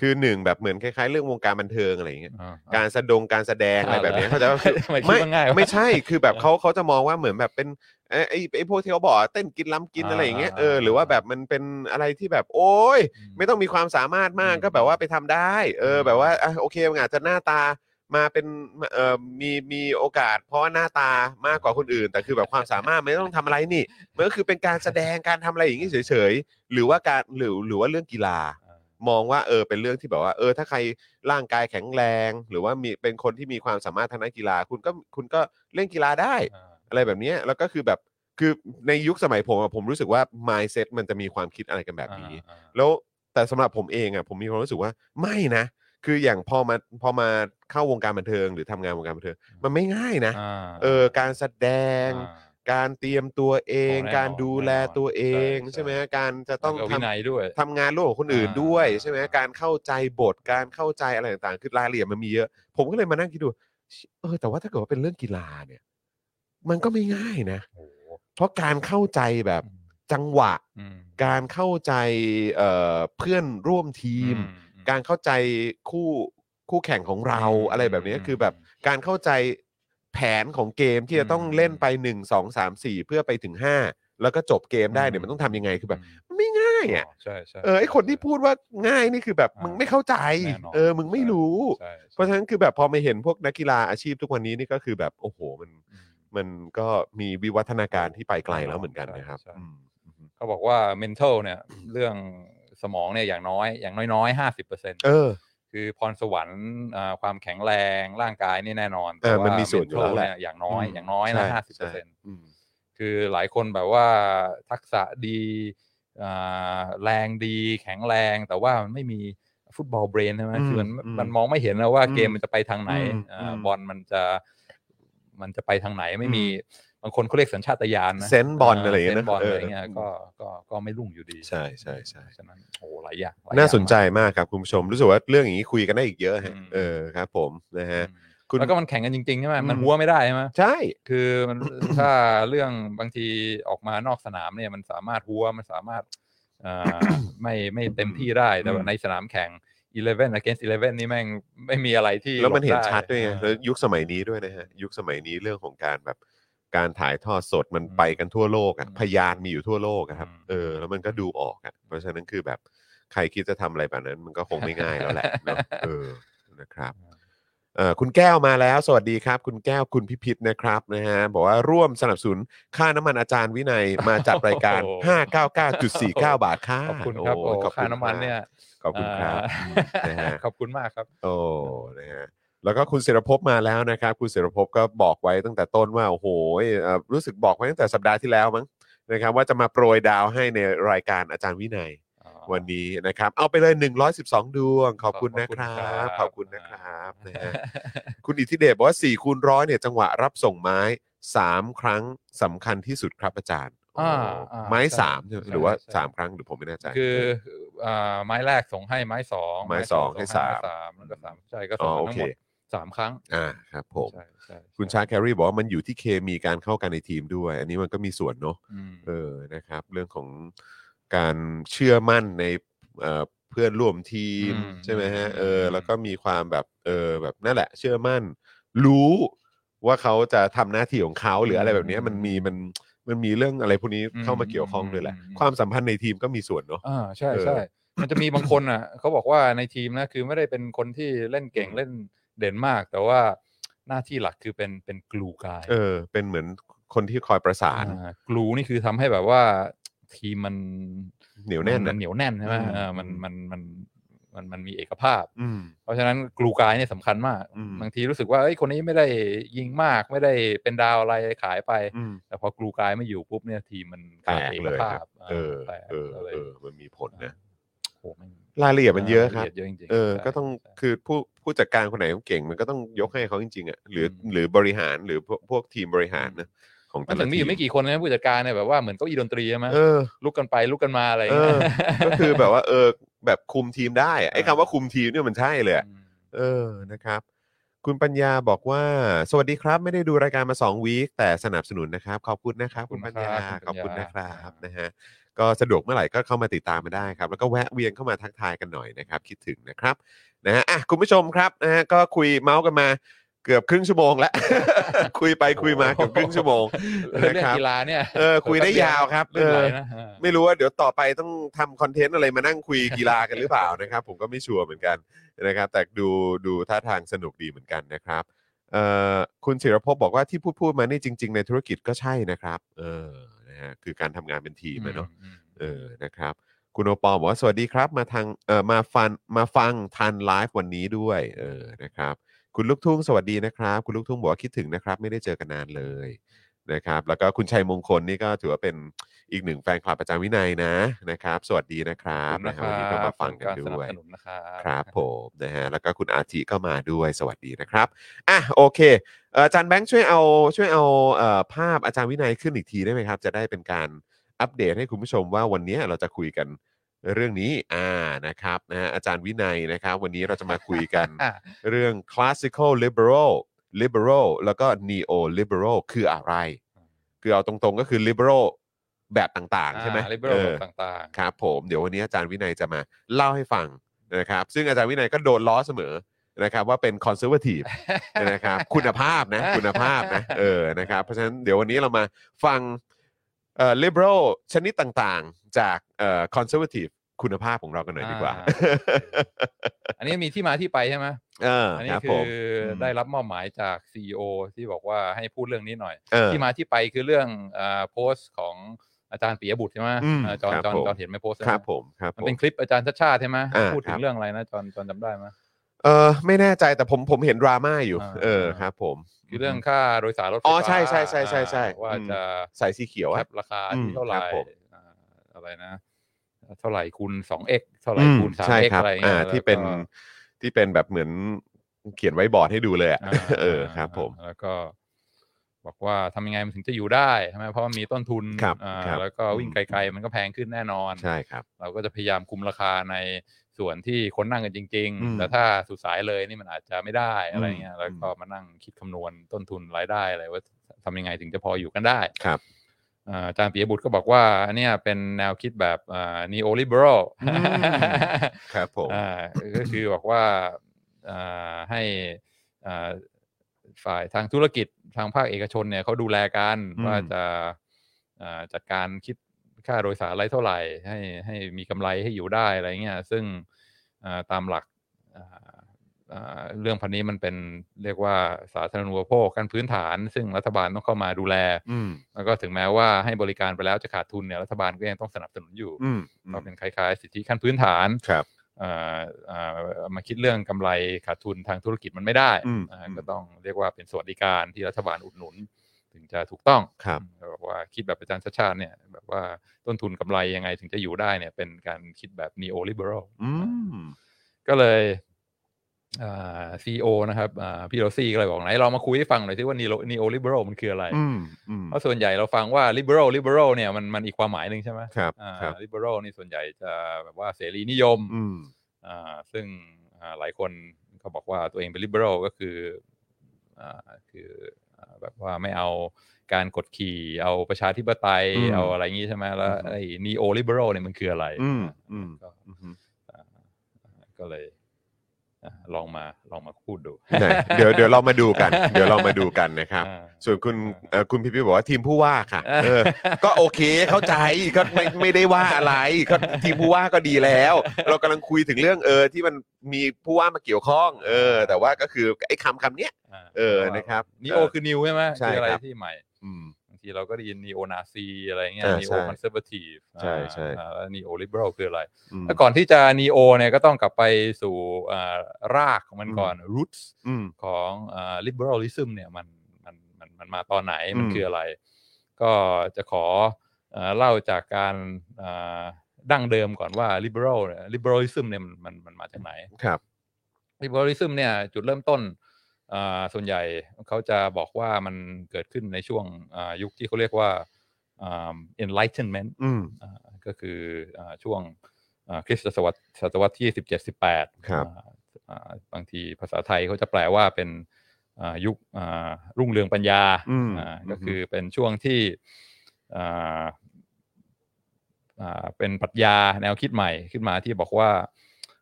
คือหนึ่งแบบเหมือนคล้ายๆ เรื่องวงการบันเทิงอะไรอย่างเงี้ยอ่าการแสดงการแสดงอะไรแบบเนี้ยอ่าเขาใจะว่าคือทำไมคิดไม่ว่าง่ายวะ ไม่ใช่ คือแบบเขาเขาจะมองว่าเหมือนแบบเป็นไอ้ไอ้ไอ้พวกที่เขาบอกเต้นกินล้ำกินอะไรอย่างเงี้ย เออ หรือว่าแบบมันเป็นอะไรที่แบบ โอ้ย ไม่ต้องมีความสามารถมากอืมก็แบบว่าไปทำได้ เอออืมแบบว่าอะโอเคมันอาจจะหน้าตา มาเป็นเอ่อมีมีโอกาส เพราะว่าหน้าตามากกว่าคนอื่น แต่คือแบบความสามารถไม่ต้องทำอะไรนี่มันก็คือเป็นการแสดงการทำอะไรอย่างนี้เฉยๆหรือว่าการหรือหรือว่าเรื่องกีฬาอ่ามองว่าเออเป็นเรื่องที่แบบว่าเออ ถ้าใครร่างกายแข็งแรง หรือว่ามีเป็นคนที่มีความสามารถทางด้านกีฬา คุณก็คุณก็เล่นกีฬาได้อ่าอะไรแบบเนี้ยแล้วก็คือแบบคือในยุคสมัยผมอะผมรู้สึกว่า mindset มันจะมีความคิดอะไรกันแบบนี้อ่าแล้วแต่สำหรับผมเองอะผมมีความรู้สึกว่าไม่นะ คืออย่างพอมาพอมาเข้าวงการบันเทิงหรือทำงานวงการบันเทิงมันไม่ง่ายนะ อ่าเออการแสดง อ่า การเตรียมตัวเอง โอ้แน่นอนการดูแลตัวเองแน่นอนใช่ใช่ไหมการจะต้องแล้วก็ทำวินัยด้วย ทำงานร่วมกับคนอื่นอ่าด้วยใช่ไหมอ่า การเข้าใจบทการเข้าใจอะไรต่างๆ คือรายละเอียดมันมีเยอะ ผมก็เลยมานั่งคิดดูเออแต่ว่าถ้าเกิดว่าเป็นเรื่องกีฬาเนี่ย มันก็ไม่ง่ายนะ โอ้โหเพราะการเข้าใจแบบอืมจังหวะ อืม การเข้าใจเอ่อเพื่อนร่วมทีม อืม การเข้าใจคู่คู่แข่งของเราอืมอะไรแบบนี้อืมคือแบบการเข้าใจแผนของเกมที่จะต้องอืมเล่นไป 1 2 3 4 เพื่อไปถึง 5 แล้วก็จบเกมได้เนี่ยมันต้องทำยังไงคือแบบมันไม่ง่ายอะใช่ใช่เออไอคนที่พูดว่าง่ายนี่คือแบบอ่ามึมึงไม่เข้าใจแน่นอนเออมึงไม่รู้ใช่ใช่เพราะฉะนั้นคือแบบพอมาเห็นพวกนักกีฬาอาชีพทุกวันนี้นี่ก็คือแบบโอ้โหมันอืมมันก็มีวิวัฒนาการที่ไปไกลแล้วเหมือนกันใช่นะครับใช่อืมอืมเขาบอกว่า mental เนี่ยเรื่อง สมองเนี่ยอย่างน้อยอย่างน้อยๆห้าสิบเปอร์เซ็นต์เออ คือพรสวรรค์อ่าความแข็งแรงร่างกายนี่แน่นอนเออมันมีส่วนอยู่แล้ว mental แหละเยอย่างน้อยอืมอย่างน้อยนะใช่ห้าสิบใช่ เปอร์เซ็นต์อืม คือหลายคนแบบว่าทักษะดีอ่าแรงดีแข็งแรง แต่ว่ามันไม่มีฟุตบอลเบรนใช่ไหมอืมคือมันอืมมันมองไม่เห็นนะว่าอืมเกมมันจะไปทางไหนอืมอ่าอืม บอลมันจะมันจะไปทางไหนไม่มีอืม บางคนเขาเรียกสัญชาตญาณนะเซนส์บอลอะไรอย่างเงี้ยเซนะนส์บอลเออออะไรเงี้ยก็ก็ก็ไม่รุ่งอยู่ดี ใช่ใช่ใช่ฉะนั้นโอ้หลายอย่างหลยน่าอย่งสนใจมากมากครับคุณผู้ชมรู้สึกว่าเรื่องอย่างนี้คุยกันได้อีกเยอะฮะอืมเออครับ ผมนะฮะอืมคุณแล้วก็มันแข่งกันจริงๆใช่ไหมมันอืมหัวไม่ได้ใช่ไหมใช่ คือมันถ้าเรื่องบางทีออกมานอกสนามเนี่ยมันสามารถหัวมันสามารถเอ่อไม่ไม่เต็มที่ได้แต่ว่าในสนามแข่ง11 against 11 นี่แม่งไม่มีอะไรที่แล้วมันเห็นลบไชัดด้วยไงเอแล้วอยุคสมัยนี้ด้วยนะฮะยุคสมัยนี้เรื่องของการแบบ การถ่ายทอดสดมันอืมไปกันทั่วโลกอะอืมพยานมีอยู่ทั่วโลกอะครับอืมเออแล้วมันก็ดูออกอะเพราะฉะนั้นคือแบบใครคิดจะทำอะไรแบบนั้น มันก็คงไม่ง่ายแล้วแหละเนอะเออนะครับเออคุณแก้วมาแล้ว สวัสดีครับ คุณแก้วคุณพิพิธนะครับนะฮะบอกว่าร่วมสนับสนุนค่าน้ำมันอาจารย์วินัยมาจัดรายการโอ้โห599.49 บาทค่ะขอบคุณครับโโอ้ขอบค่าณน้ำมันเนี่ย ขอบคุณครับเอ่อนะฮะ ขอบคุณมากครับ โอ้นะฮะ แล้วก็คุณศิรภพมาแล้วนะครับ คุณศิรภพก็บอกไว้ตั้งแต่ต้นว่าโอ้โหเอ่อรู้สึกบอกไว้ตั้งแต่สัปดาห์ที่แล้วมั้งนะครับว่าจะมาโปรยดาวให้ในรายการอาจารย์วินัยวันนี้นะครับ เอาไปเลย 112 ดวง ขอบคุณนะครับ ขอบคุณนะครับนะฮะคุณอิทธิเดชบอกว่า4คูณร้อยเนี่ยจังหวะรับส่งไม้ 3 ครั้งสำคัญที่สุดครับอาจารย์อ่าโอ้อ่าไม้ใช่สามใช่ไหมใช่หรือว่าใช่3ครั้งหรือผมไม่แน่ใจ คืออ่าไม้แรกส่งให้ไม้สองไม้สองให้สามไม้แล้วก็สามใช่ก็อ๋ส่องกันโอทั้งเคหมด สามครั้งอ่าครับผมใช่ใช่คุณชาร์คแครีบอกว่ามันอยู่ที่เคมีการเข้ากันในทีมด้วย อันนี้มันก็มีส่วนเนาะอืม เออนะครับ เรื่องของการเชื่อมั่นในเอ่อเพื่อนร่วมทีมอืมใช่ไหมฮะอืมเอออืมแล้วก็มีความแบบเออแบบนั่นแหละ เชื่อมั่น รู้ว่าเขาจะทำหน้าที่ของเขาหรืออะไรแบบเนี้ยมันมีมันมันมีเรื่องอะไรพวกนี้เข้ามาเกี่ยวข้องด้วยแหละ ความสัมพันธ์ในทีมก็มีส่วนเนาะ อ่าใช่เออใช่มันจะมีบางคนอะเขาบอกว่าในทีมนะคือไม่ได้เป็นคนที่เล่นเก่งอืมเล่น เด่นมาก แต่ว่าหน้าที่หลักคือเป็นเป็นกลูกายเออ เป็นเหมือนคนที่คอยประสาน กลูนี่คือทำให้แบบว่าทีมมันเหนียวแน่นมันะเหนียวแน่นใช่ไหมอืมเออมันมันมันมันมันมีเอกภาพ อืม เพราะฉะนั้นกลูกายเนี่ยสำคัญมาก อืม บางทีรู้สึกว่าเอ้ยคนนี้ไม่ได้ยิงมากไม่ได้เป็นดาวอะไรขายไป อืม แต่พอกลูกายไม่อยู่ปุ๊บเนี่ยทีมมันแตขาดกเอกเลยภาครัพบเออแตกเออก็เลย เออ มันมีผลนะ โอ้แม่งรายละเอียดมันเยอะครับรายลเอียดเยอะจริงๆเออใช่ก็ต้องใช่คือผู้ผู้จัดการคนไหนเก่ง มันก็ต้องยกให้เขาจริงๆอะหรืออืมหรือบริหารหรือพวกพวกทีมบริหารนะของมัแต่นละถึงมีทีอยู่ไม่กี่คนนะผู้จัดการเนี่ยแบบว่าเหมือนเก้าอี้ดนตรีใช่ไหมเออ ลุกกันไปลุกกันมาอะไรอย่างเอเงี้อยก็คือแบบว่าเออแบบคุมทีมได้อะไอ้อ่าคำว่าคุมทีมเนี่ยมันใช่เลยอะอืมเออ นะครับ คุณปัญญาบอกว่า สวัสดีครับ ไม่ได้ดูรายการมา2วีคแต่สนับสนุนนะครับ ขอบคุณนะครับ คุณปัญญาขอบคุณนะครับนะฮะ ก็สะดวกเมื่อไหร่ก็เข้ามาติดตามมาได้ครับ แล้วก็แวะเวียนเข้ามาทักทายกันหน่อยนะครับ คิดถึงนะครับนะฮะอะคุณผู้ชมครับนะฮะก็คุยเมาส์กันมาเกือบครึ่งชั่วโมงแล้ว คุยไปคุยมาเกือบครึ่งชั่วโมงเรื่องนะครับกีฬาเนี่ยเออคุยได้ยาวครับเรื่องไหลเออนะเออไม่รู้ว่าเดี๋ยวต่อไปต้องทำคอนเทนต์อะไรมานั่งคุยกีฬากันหรือเปล่านะครับ ผมก็ไม่ชัวร์เหมือนกันนะครับ แต่ดูดูท่าทางสนุกดีเหมือนกันนะครับเอ่อคุณศิรภพบอกว่าที่พูดพูดมานี่จริง ๆ ในธุรกิจก็ใช่นะครับ เออ นะฮะคือการทำงานเป็นทีมอะเนาะอืมเออนะครับ คุณโอปอลบอกว่าสวัสดีครับ มาทางเอ่อมาฟันมาฟังทันไลฟ์วันนี้ด้วยเออนะครับ คุณลูกทุ่งสวัสดีนะครับ คุณลูกทุ่งบอกว่าคิดถึงนะครับ ไม่ได้เจอกันนานเลย นะครับแล้วก็คุณชัยมงคลนี่ก็ถือว่าเป็นอีกหนึ่งแฟนคลับอาจารย์วินัยนะนะครับ สวัสดีนะครับขอบคุณนะนะคครัรับบวันนี้ก็มาฟังกันการสด้นับวยสนุนนะครับครับผมนะฮะแล้วก็คุณอาทิก็มาด้วยสวัสดีนะครับอะโอเคเอ่ออาจารย์แบงค์ช่วยเอาช่วยเอาเอ่อภาพอาจารย์วินัยขึ้นอีกทีได้ไหมครับ จะได้เป็นการอัปเดตให้คุณผู้ชมว่าวันนี้เราจะคุยกันเรื่องนี้อ่านะครับนะฮะอาจารย์วินัยนะครับ วันนี้เราจะมาคุยกันอะเรื่อง classical liberal liberal แล้วก็ neo liberal คืออะไร คือเอาตรงๆก็คือ liberal แบบต่างๆ ใช่ไหมลิเบอรัเอลอต่างครับผมเดี๋ยววันนี้อาจารย์วินัยจะมาเล่าให้ฟังนะครับ ซึ่งอาจารย์วินัยก็โดนล้อเสมอนะครับว่าเป็นคอนเซอร์วทีฟๆนะครับคุณภาพนะคุณภาพนะเออนะครับเพราะฉะนั้นเดี๋ยววันนี้เรามาฟังเอ่อ liberal ชนิดต่างๆ จากเอ่อ conservative คุณภาพของเรากันหน่อยดีกว่าอ่าอันนี้มีที่มาที่ไปใช่ไหมเอออันคนี้รับคืผอมอได้รับมอบหมายจาก CEO ที่บอกว่าให้พูดเรื่องนี้หน่อยเออที่มาที่ไปคือเรื่องอาโพสต์ของอาจารย์ปิยบุตรใช่ไหมอืมเออจอนครับจอนผมจอนเห็นไหมโพสต์ครับผมครับมันผมเป็นคลิปอาจารย์ชัดชาติใช่ไหมอ่าพูดถึครังบเรื่องอะไรนะจอนจอนจำได้ไหมเออไม่แน่ใจแต่ผมผมเห็นดราม่าอยู่อ่าเออครับผมคือเรื่องค่าโดยสารรถไฟอ๋อฟ้าใช่ใช่ใช่ใช่ใช่อ่าว่าอืมจะสายสีเขียวแคอะปราคาอืมที่เท่าไหร่ครับผมอ่าอะไรนะ เท่าไหร่คูณสองเอ็กเท่าไหร่อืมคูณสามใช่เอ็กครับอะไรเงี้อ่ายที่เป็นแล้วก็ที่เป็นแบบเหมือนเขียนไว้บอร์ดให้ดูเลยอะอ่าเออครับ ผมแล้วก็ บอกว่าทำยังไงมันถึงจะอยู่ได้ใช่ไหมเพราะว่ามีต้นทุนครับอ่าครับแล้วก็วิ่งไกลๆ มันก็แพงขึ้นแน่นอนใช่ครับ เราก็จะพยายามคุมราคาในส่วนที่คนนั่งกันจริงอืมๆแต่ถ้าสุดสายเลยนี่มันอาจจะไม่ได้อะไรเงี้ยอืมแล้วก็มานั่งคิดคำนวณต้นทุนรายได้อะไรว่าทำยังไงถึงจะพออยู่กันได้ครับ อ่าอาจารย์ปิยบุตรก็บอกว่าอันเนี้ยเป็นแนวคิดแบบอ่า neoliberal อืมครับผมอ่าก็คือบอกว่าอ่าให้อ่าฝ่ายทางธุรกิจทางภาคเอกชนเนี่ยเขาดูแลกันอืมว่าจะอ่าจัดการคิดค่าโดยสารอะไรเท่าไหร่ ให้ให้มีกำไรให้อยู่ได้อะไรเงี้ยซึ่งอ่าตามหลักอ่าอ่า เรื่องพันนี้มันเป็นเรียกว่าสาธารณูปโภคขั้นพื้นฐาน ซึ่งรัฐบาลต้องเข้ามาดูแลอืมแล้วก็ถึงแม้ว่าให้บริการไปแล้วจะขาดทุนเนี่ยรัฐบาลก็ยังต้องสนับสนุนอยู่อืมก็เป็นคล้ายๆ สิทธิขั้นพื้นฐานครับเอ่อเอ่อมาคิดเรื่องกำไรขาดทุนทางธุรกิจมันไม่ได้อืมอ่าอืมก็ต้องเรียกว่าเป็นสวัสดิการที่รัฐบาลอุดหนุน ถึงจะถูกต้องครับอืมบอกว่าคิดแบบอาจารย์ชาติชาติเนี่ยแบบว่าต้นทุนกำไรยังไงถึงจะอยู่ได้เนี่ยเป็นการคิดแบบ neoliberal อืมก็เลย ซีโอนะครับอ่าพี่โรซี่ก็เลยบอกไหนเรามาคุยให้ฟังหน่อยสิว่า neo- neoliberal มันคืออะไรอืมอืมเพราะส่วนใหญ่เราฟังว่า liberal liberal เนี่ยมันมันอีกความหมายหนึ่งใช่ไหมครับอ่าครับ liberal นี่ส่วนใหญ่จะแบบว่าเสรีนิยมอืมอ่าซึ่งอ่าหลายคนก็บอกว่าตัวเองเป็น liberal ก็คืออ่าคืออ่าแบบว่าไม่เอาการกดขี่ เอาประชาธิปไตยอืมเอาอะไรอย่างนี้ใช่ไหมแล้วอืมไอ้ neo liberal เนี่ยมันคืออะไรอืมอ่าอืมก็อืมอ่าก็เลยอ่า ลองมาลองมาพูดดูไหนเดี๋ยวเดี๋ยวเรามาดูกัน เดี๋ยวเรามาดูกันนะครับอ่าส่วนคุณอ่าเอ่อคุณพี่พี่บอกว่าทีมผู้ว่าค่ะอ่าเออก็โอเคเข้าใจก็ไม่ไม่ได้ว่าอะไรก็ทีมผู้ว่าก็ดีแล้ว เรากำลังคุยถึงเรื่องเออที่มันมีผู้ว่ามาเกี่ยวข้อง เออ แต่ว่าก็คือไอ้คำคำเนี้ยาเออนะครับ neo คือ new ใช่ไหมใช่คืออะไรครับที่ใหม่ อืมบาง ทีเราก็ได้ยิน neo nazi อะไรเงี้ยอ่า neo ใช่ conservative ใช่ใช่อ่าแล้ว neo liberal คืออะไรอืมแล้วก่อนที่จะ neo เนี่ยก็ต้องกลับไปสู่อ่ารากของมันก่อน roots อืมของอ่า liberalism เนี่ยมันมันมันมันมาตอนไหนมันอืมคืออะไร ก็จะขออ่าเล่าจากการอ่าดั้งเดิมก่อนว่า liberal เนี่ย liberalism เนี่ยมันมันมันมาจากไหนครับ liberalism เนี่ยจุดเริ่มต้นอ่า ส่วนใหญ่เขาจะบอกว่ามันเกิดขึ้นในช่วงอ่ายุคที่เขาเรียกว่าอ่า enlightenment อืมอ่าก็คืออาช่วงอ่าคริสตศตวรรษศตวรรษที่สิบเจ็ดสิบแปดครับบางทีภาษาไทยเขาจะแปลว่าเป็นอ่ายุคอ่ารุ่งเรืองปัญญาอืมอ่าอืมก็คือเป็นช่วงที่อ่าอ่าเป็นปรัชญาแนวคิดใหม่ขึ้นมาที่บอกว่า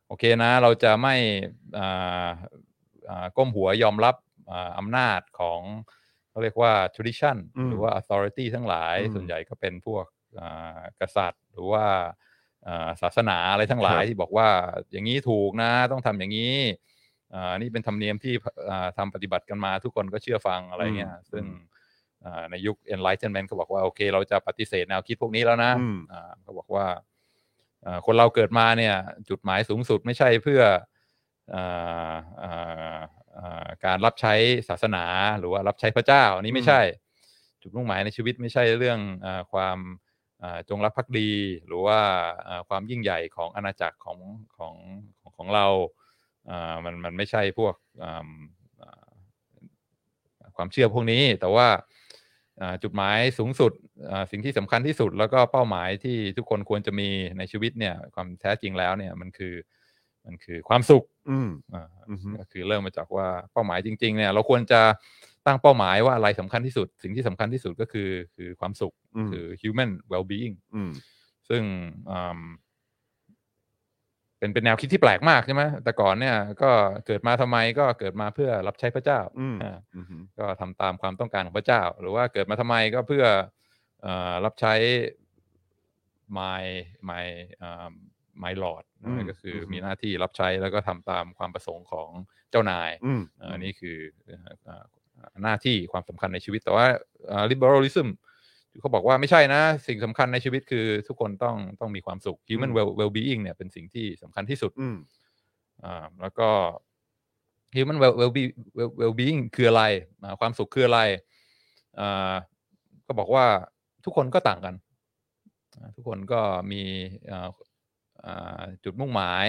โอเคนะ เราจะไม่อ่าอ่า ก้มหัวยอมรับอ่าอำนาจของเขาเรียกว่า tradition อืมหรือว่า authority ทั้งหลายอืมส่วนใหญ่ก็เป็นพวกอ่ากษัตริย์ หรือว่าอ่าศาสนาอะไรทั้งหลายครับที่บอกว่าอย่างนี้ถูกนะต้องทำอย่างนี้อ่านี่เป็นธรรมเนียมที่อ่าทำปฏิบัติกันมาทุกคนก็เชื่อฟังอะไรเงี้ยอืมซึ่งอ่าในยุค enlightenment ก็บอกว่าโอเค เราจะปฏิเสธแนวคิดพวกนี้แล้วนะอืมอ่าเขาบอกว่าอ่าคนเราเกิดมาเนี่ย จุดหมายสูงสุดไม่ใช่เพื่ออ่าอ่าอ่า การรับใช้ศาสนาหรือว่ารับใช้พระเจ้าอันนี้ไม่ใช่ จุดมุ่งหมายในชีวิตไม่ใช่เรื่องอาความอ่าจงรักภักดี หรือว่าอ่าความยิ่งใหญ่ของอาณาจักรของของของของเราอ่ามันมันไม่ใช่พวกอ่าอ่าความเชื่อพวกนี้ แต่ว่าอ่าจุดหมายสูงสุดอ่าสิ่งที่สำคัญที่สุดแล้วก็เป้าหมายที่ทุกคนควรจะมีในชีวิตเนี่ยความแท้จริงแล้วเนี่ยมันคือ มันคือความสุขอืมอ่าอือฮึก็คือเริ่มมาจากว่าเป้าหมายจริง ๆ เนี่ย เราควรจะตั้งเป้าหมายว่าอะไรสำคัญที่สุด สิ่งที่สำคัญที่สุดก็คือคือความสุขอืมคือ human well-being อืมซึ่งอืมเป็นเป็นแนวคิดที่แปลกมากใช่ไหมแต่ก่อนเนี่ย ก็เกิดมาทำไมก็เกิดมาเพื่อรับใช้พระเจ้าอืมอ่าอืมก็ทำตามความต้องการของพระเจ้า หรือว่าเกิดมาทำไมก็เพื่อเอ่อรับใช้ my my อ่า my lord อืมก็คือออฮึมีหน้าที่รับใช้แล้วก็ทำตามความประสงค์ของเจ้านายอืมอันนี้คือเอ่อเอ่อหน้าที่ความสำคัญในชีวิต แต่ว่าเอ่อ liberalism เขาบอกว่าไม่ใช่นะ สิ่งสำคัญในชีวิตคือทุกคนต้องต้องมีความสุข human อืม well well being เนี่ยเป็นสิ่งที่สำคัญที่สุดอืมอ่าแล้วก็ human well well be well well being คืออะไรอ่าความสุขคืออะไรอ่าก็บอกว่าทุกคนก็ต่างกันอ่าทุกคนก็มีอ่าอ่า จุดมุ่งหมาย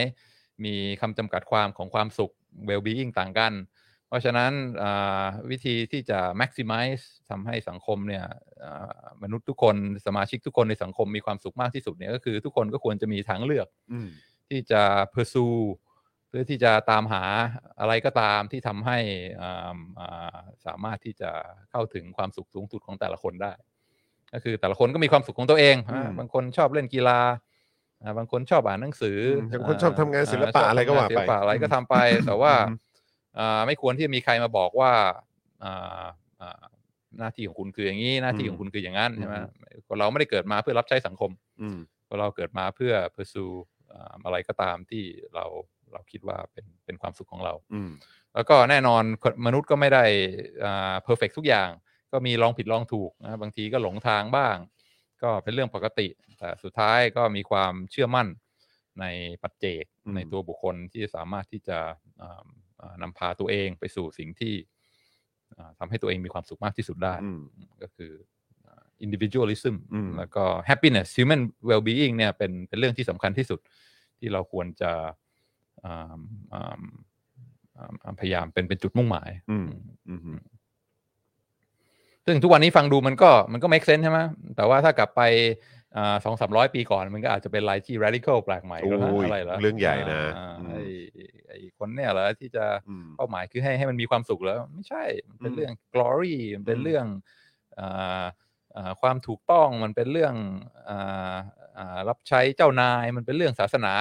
มีคำจำกัดความของความสุข well being ต่างกัน เพราะฉะนั้นอ่าวิธีที่จะ maximize ทำให้สังคมเนี่ยอ่ามนุษย์ทุกคนสมาชิกทุกคนในสังคมมีความสุขมากที่สุดเนี่ยก็คือทุกคนก็ควรจะมีทางเลือกอืมที่จะ pursue เพื่อที่จะตามหาอะไรก็ตามที่ทำให้อ่าอ่าสามารถที่จะเข้าถึงความสุขสูงสุดของแต่ละคนได้ ก็คือแต่ละคนก็มีความสุขของตัวเองอืมอ่าบางคนชอบเล่นกีฬาอ่า บางคนชอบอ่านหนังสือมบางคนชอบทำงานศิลปะชบอะไรก็ว่าทำงนศิลไปปะอะไรก็ทำไป แต่ว่าอืมอ่าไม่ควรที่จะมีใครมาบอกว่าอ่าอ่าหน้าที่ของคุณคืออย่างนี้ หน้าที่ของคุณคืออย่างนั้นใช่ไหมคนเราไม่ได้เกิดมาเพื่อรับใช้สังคมอืมคนเราเกิดมาเพื่อ pursue อ่าอะไรก็ตามที่เราเราคิดว่าเป็นเป็นความสุขของเราอืมแล้วก็แน่นอนคนมนุษย์ก็ไม่ได้อ่า perfect ทุกอย่าง ก็มีลองผิดลองถูกนะบางทีก็หลงทางบ้าง ก็เป็นเรื่องปกติ แต่สุดท้ายก็มีความเชื่อมั่นในปัจเจกอืมในตัวบุคคลที่สามารถที่จะอ่าอ่านำพาตัวเองไปสู่สิ่งที่อ่าทำให้ตัวเองมีความสุขมากที่สุดได้อืมก็คืออ่า individualism อืมแล้วก็ happiness human well being เนี่ยเป็นเป็นเรื่องที่สำคัญที่สุดที่เราควรจะอ่าอ่าอ่าอ่าพยายามเป็นเป็นจุดมุ่งหมายอืมอืมอืม ซึ่งทุกวันนี้ฟังดูมันก็มันก็ make sense ใช่ไหมแต่ว่าถ้ากลับไปสองสามร้อยปีก่อนมันก็อาจจะเป็นอะไรที่ radical แปลกใหม่ก็นะโอ้ยอะไรเหรอเรื่องใหญ่นะอ่าอืมไอ้ไอ้คนเนี่ยเหรอที่จะอืมเป้าหมายคือให้ให้มันมีความสุขแล้ว ไม่ใช่ มันเป็นอืมเรื่อง glory มันเป็นอืมเรื่องอ่าอ่าความถูกต้องมันเป็นเรื่องอ่าอ่ารับใช้เจ้านาย มันเป็นเรื่องศาสนา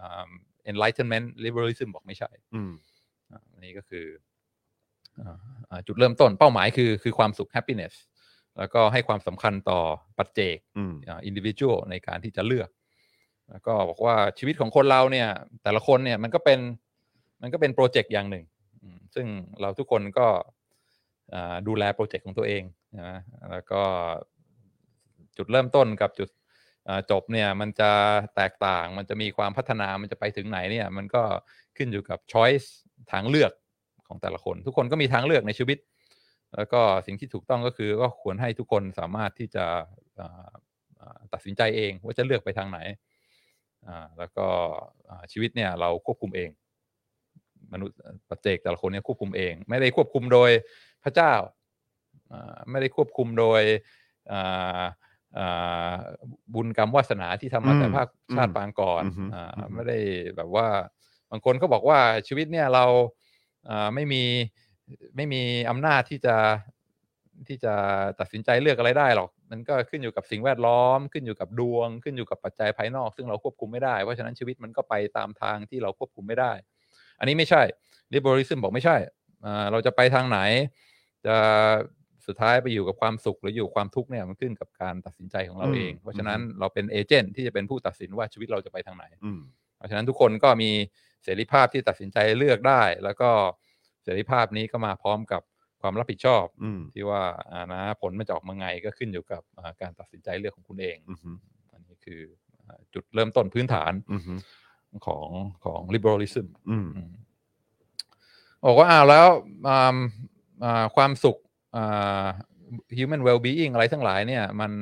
อ่า enlightenment liberalism บอกไม่ใช่อืมอ่าอันนี้ก็คืออ่าอ่า จุดเริ่มต้นเป้าหมายคือคือความสุข happiness แล้วก็ให้ความสำคัญต่อปัจเจกอืมอ่า individual ในการที่จะเลือก แล้วก็บอกว่าชีวิตของคนเราเนี่ย แต่ละคนเนี่ยมันก็เป็นมันก็เป็นโปรเจกต์อย่างหนึ่งอืมซึ่งเราทุกคนก็อ่าดูแลโปรเจกต์ของตัวเองนะแล้วก็จุดเริ่มต้นกับจุดอ่าจบเนี่ยมันจะแตกต่างมันจะมีความพัฒนามันจะไปถึงไหนเนี่ย มันก็ขึ้นอยู่กับ choice ทางเลือก ของแต่ละคน ทุกคนก็มีทางเลือกในชีวิต แล้วก็สิ่งที่ถูกต้องก็คือก็ควรให้ทุกคนสามารถที่จะอ่าอ่าตัดสินใจเองว่าจะเลือกไปทางไหนอ่าแล้วก็อ่าชีวิตเนี่ยเราควบคุมเอง มนุษย์ปัจเจกแต่ละคนเนี่ยควบคุมเอง ไม่ได้ควบคุมโดยพระเจ้าอ่าไม่ได้ควบคุมโดยอ่าอ่าบุญกรรมวาสนาที่ทำมาแต่อืมภาคชาติอืมปางก่อนอือฮึอ่าอือฮึไม่ได้แบบว่า บางคนก็บอกว่าชีวิตเนี่ยเราอ่า ไม่มีไม่มีอำนาจที่จะที่จะตัดสินใจเลือกอะไรได้หรอก มันก็ขึ้นอยู่กับสิ่งแวดล้อม ขึ้นอยู่กับดวง ขึ้นอยู่กับปัจจัยภายนอก ซึ่งเราควบคุมไม่ได้ เพราะฉะนั้นชีวิตมันก็ไปตามทางที่เราควบคุมไม่ได้ อันนี้ไม่ใช่ liberalism บอกไม่ใช่อ่าเราจะไปทางไหน จะสุดท้ายไปอยู่กับความสุขหรืออยู่ความทุกข์เนี่ยมันขึ้นกับการตัดสินใจของเราอืมเอง เพราะฉะนั้นอืมเราเป็นเอเจนต์ที่จะเป็นผู้ตัดสินว่าชีวิตเราจะไปทางไหนอืมเพราะฉะนั้นทุกคนก็มี เสรีภาพที่ตัดสินใจเลือกได้ แล้วก็เสรีภาพนี้ก็มาพร้อมกับความรับผิดชอบอืมที่ว่าอ่านะผลมันจะออกมาไงก็ขึ้นอยู่กับอ่าการตัดสินใจเลือกของคุณเองอืมอันนี้คืออ่าจุดเริ่มต้นพื้นฐานอืมของของ liberalism อืมอืมบอกว่าอ้าวแล้วอ่าอ่าความสุขอ่า human well being อะไรทั้งหลายเนี่ย มัน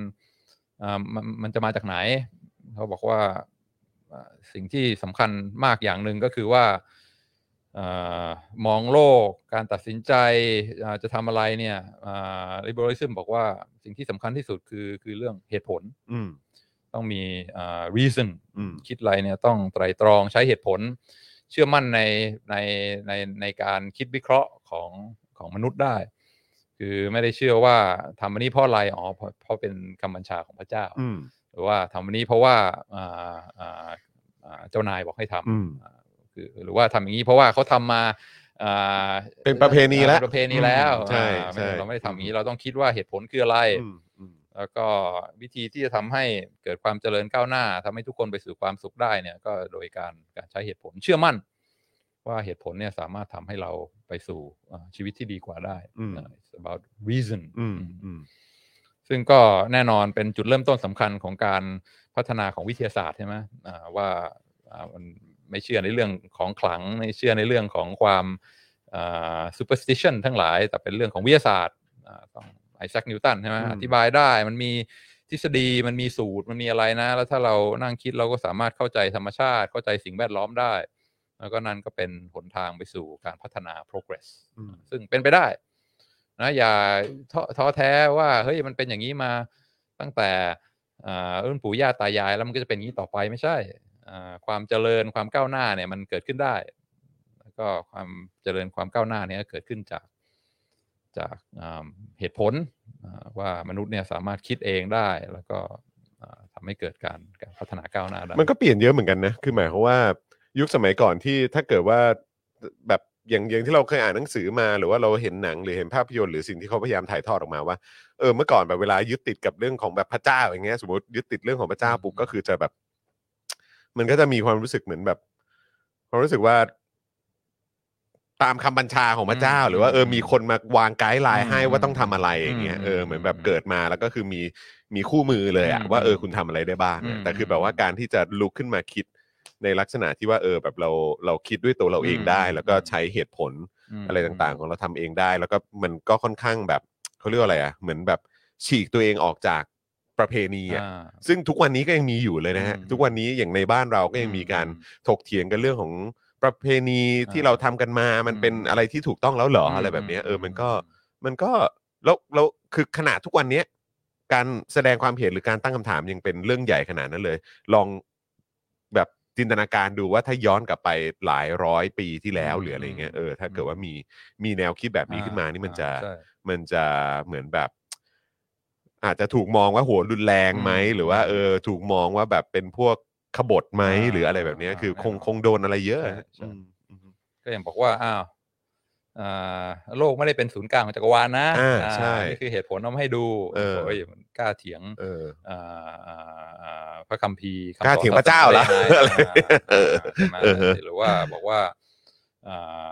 อ่ามันมันจะมาจากไหน เขาบอกว่าอ่า สิ่งที่สำคัญมากอย่างหนึ่งก็คือว่าอามองโลกการตัดสินใจอ่าจะทำอะไรเนี่ยอ่า liberalism บอกว่าสิ่งที่สำคัญที่สุดคือคือเรื่องเหตุผลอืมต้องมีอ่า reason อืมคิดอะไรเนี่ยต้องไตรตรองใช้เหตุผล เชื่อมั่นในในในในการคิดวิเคราะห์ของของมนุษย์ได้ คือไม่ได้เชื่อว่าทำอันนี้เพราะอะไรอ๋อเพราะเพราะเป็นคำบัญชาของพระเจ้าอืม หรือว่าทำอันนี้เพราะว่าอ่าอ่าอ่าเจ้านายบอกให้ทอืมำอ่าคือหรือว่าทำอย่างนี้เพราะว่าเขาทำมาอ่าเป็นประเพณีแล้วเป็นประเพณีแล้วอืมใช่อ่าไม่ใช่เราไม่ได้ทำอย่างนี้เราต้องคิดว่าเหตุผลคืออะไรอืมอืมแล้วก็วิธีที่จะทำให้เกิดความเจริญก้าวหน้าทำให้ทุกคนไปสู่ความสุขได้เนี่ย ก็โดยการการใช้เหตุผลเชื่อมั่น ว่าเหตุผลเนี่ยสามารถทำให้เราไปสู่อ่าชีวิตที่ดีกว่าได้อืมอ่า it's about reason อืมอืมอืม ซึ่งก็แน่นอนเป็นจุดเริ่มต้นสำคัญของการพัฒนาของวิทยาศาสตร์ใช่ไหมอ่าว่าอ่ามันไม่เชื่อในเรื่องของขลังไม่เชื่อในเรื่องของความอ่า superstition ทั้งหลาย แต่เป็นเรื่องของวิทยาศาสตร์อ่าต้องไอแซคนิวตันใช่ไหมอืมอธิบายได้มันมีทฤษฎีมันมีสูตรมันมีอะไรนะ แล้วถ้าเรานั่งคิดเราก็สามารถเข้าใจธรรมชาติ เข้าใจสิ่งแวดล้อมได้ แล้วก็นั่นก็เป็นหนทางไปสู่การพัฒนา progress อืมซึ่งเป็นไปได้ นะอย่าท้อแท้ว่าเฮ้ยมันเป็นอย่างนี้มาตั้งแต่อ่ารุ่นปู่ย่าตายายแล้วมันก็จะเป็นอย่างนี้ต่อไปไม่ใช่อ่าความเจริญความก้าวหน้าเนี่ยมันเกิดขึ้นได้ แล้วก็ความเจริญความก้าวหน้าเนี่ยเกิดขึ้นจากจากเหตุผลว่ามนุษย์เนี่ยสามารถคิดเองได้แล้วก็อ่าทำให้เกิดการการพัฒนาก้าวหน้าได้มันก็เปลี่ยนเยอะเหมือนกันนะคือหมายความว่ายุคสมัยก่อนที่ถ้าเกิดว่าแบบ อย่างอย่างที่เราเคยอ่านหนังสือมาหรือว่าเราเห็นหนังหรือเห็นภาพยนตร์หรือสิ่งที่เขาพยายามถ่ายทอดออกมาว่าเออเมื่อก่อนแบบเวลายึดติดกับเรื่องของแบบพระเจ้าอย่างเงี้ยสมมติยึดติดเรื่องของพระเจ้าปุ๊บก็คือจะแบบ มันก็จะมีความรู้สึกเหมือนแบบความรู้สึกว่า ตามคำบัญชาของพระเจ้า หรือว่าเออมีคนมาวางไกด์ไลน์ให้ว่าต้องทำอะไรอย่างเงี้ยเออเหมือนแบบเกิดมาแล้วก็คือมีมีคู่มือเลยอะว่าเออคุณทำอะไรได้บ้างแต่คือแบบว่าการที่จะลุกขึ้นมาคิด ในลักษณะที่ว่าเออแบบเราเราคิดด้วยตัวเราเองได้อืมแล้วก็ใช้เหตุผลมอะไรต่างๆ ของเราทำเองได้ แล้วก็มันก็ค่อนข้างแบบเขาเรียกว่าอะไรอะเหมือนแบบฉีกตัวเองออกจากประเพณีอะอ่าซึ่งทุกวันนี้ก็ยังมีอยู่เลยนะฮะอืมทุกวันนี้อย่างในบ้านเราก็ยังมีการอืมถกเถียงกันเรื่องของประเพณีที่อ่าเราทำกันมา มันเป็นอืมอะไรที่ถูกต้องแล้วเหรอมอะไรแบบเนี้ยเออมันก็อืมันก็แล้วแล้วคือขนาดทุกวันเนี้ยการแสดงความเห็นหรือการตั้งคำถามยังเป็นเรื่องใหญ่ขนาดนั้นเลย ลองแบบ จินตนาการดูว่าถ้าย้อนกลับไปหลายร้อยปีที่แล้วอืมหรืออะไรเงี้ยเออถ้าอืมเกิดว่ามีมีแนวคิดแบบนี้อ่าขึ้นมานี่มันจะใช่ มันจะเหมือนแบบ อาจจะถูกมองว่าหัวรุนแรงไหมอืมหรือว่าเออ ถูกมองว่าแบบเป็นพวกขบฏไหมอ่าหรืออะไรแบบเนี้ย คืออ่าคงแน่นอนคงโดนอะไรเยอะใช่ใช่ อืมอืมก็อย่างบอกว่าอ้าวอ่า โลกไม่ได้เป็นศูนย์กลางของจักรวาลนะอ่าอ่าใช่นี่คือเหตุผลเอามาให้ดูเออโอ้ยมันกล้าเถียงเอออ่าอ่าอ่าพระคัมภีร์คำกล้าสอนเถียงพระเจ้าเหรอศสนอะไรได้ไงเอออ่าใช่ไหมเออฮะหรือว่าบอกว่าอ่า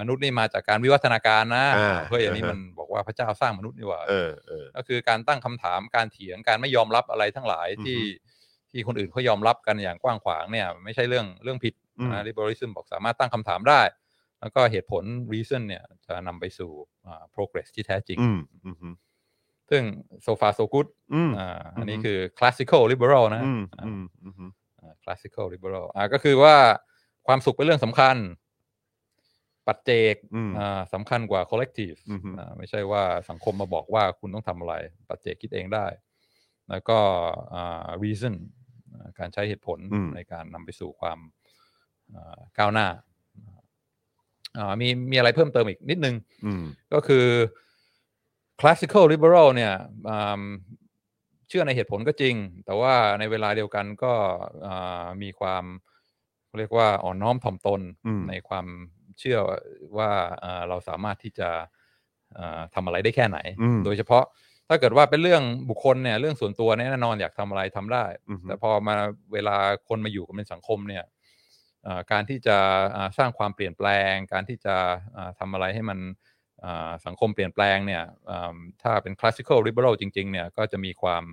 มนุษย์นี่มาจากการวิวัฒนาการนะอ่าเฮ้ยอันนี้อ่าฮะมันบอกว่าพระเจ้าสร้างมนุษย์นี่หว่าเออเออก็คือการตั้งคำถามการเถียงการไม่ยอมรับอะไรทั้งหลายที่อือฮึที่คนอื่นเขายอมรับกันอย่างกว้างขวางเนี่ย ไม่ใช่เรื่องเรื่องผิดอืมนะ liberalism บอกสามารถตั้งคำถามได้ แล้วก็เหตุผล reason เนี่ยจะนำไปสู่อ่า progress ที่แท้จริงอืมอืมอืมซึ่ง so far so good อืมอ่าอันนี้อือฮึคือ classical liberal นะอืมอ่าอืมอืมอืมอ่า classical liberal อ่าก็คือว่าความสุขเป็นเรื่องสำคัญ ปัจเจกอืมอ่าสำคัญกว่า collective อือฮึอ่าไม่ใช่ว่าสังคมมาบอกว่าคุณต้องทำอะไร ปัจเจกคิดเองได้ แล้วก็อ่า reason อ่าการใช้เหตุผลอืมในการนำไปสู่ความอ่าก้าวหน้าอ่า มีมีอะไรเพิ่มเติมอีกนิดนึงอืมก็คือ classical liberal เนี่ยอืมเชื่อในเหตุผลก็จริง แต่ว่าในเวลาเดียวกันก็อ่ามีความเขาเรียกว่าอ่อนน้อมถ่อมตนอืมในความเชื่อว่าอ่าเราสามารถที่จะอ่าทำอะไรได้แค่ไหนอืมโดยเฉพาะถ้าเกิดว่าเป็นเรื่องบุคคลเนี่ยเรื่องส่วนตัวเนี่ยแน่นอนอยากทำอะไรทำได้อือฮึแต่พอมาเวลาคนมาอยู่กันเป็นสังคมเนี่ยอ่า การที่จะอ่าสร้างความเปลี่ยนแปลง การที่จะอ่าทำอะไรให้มันอ่าสังคมเปลี่ยนแปลงเนี่ยอ่าถ้าเป็น classical liberal จริงๆเนี่ยก็จะมีความ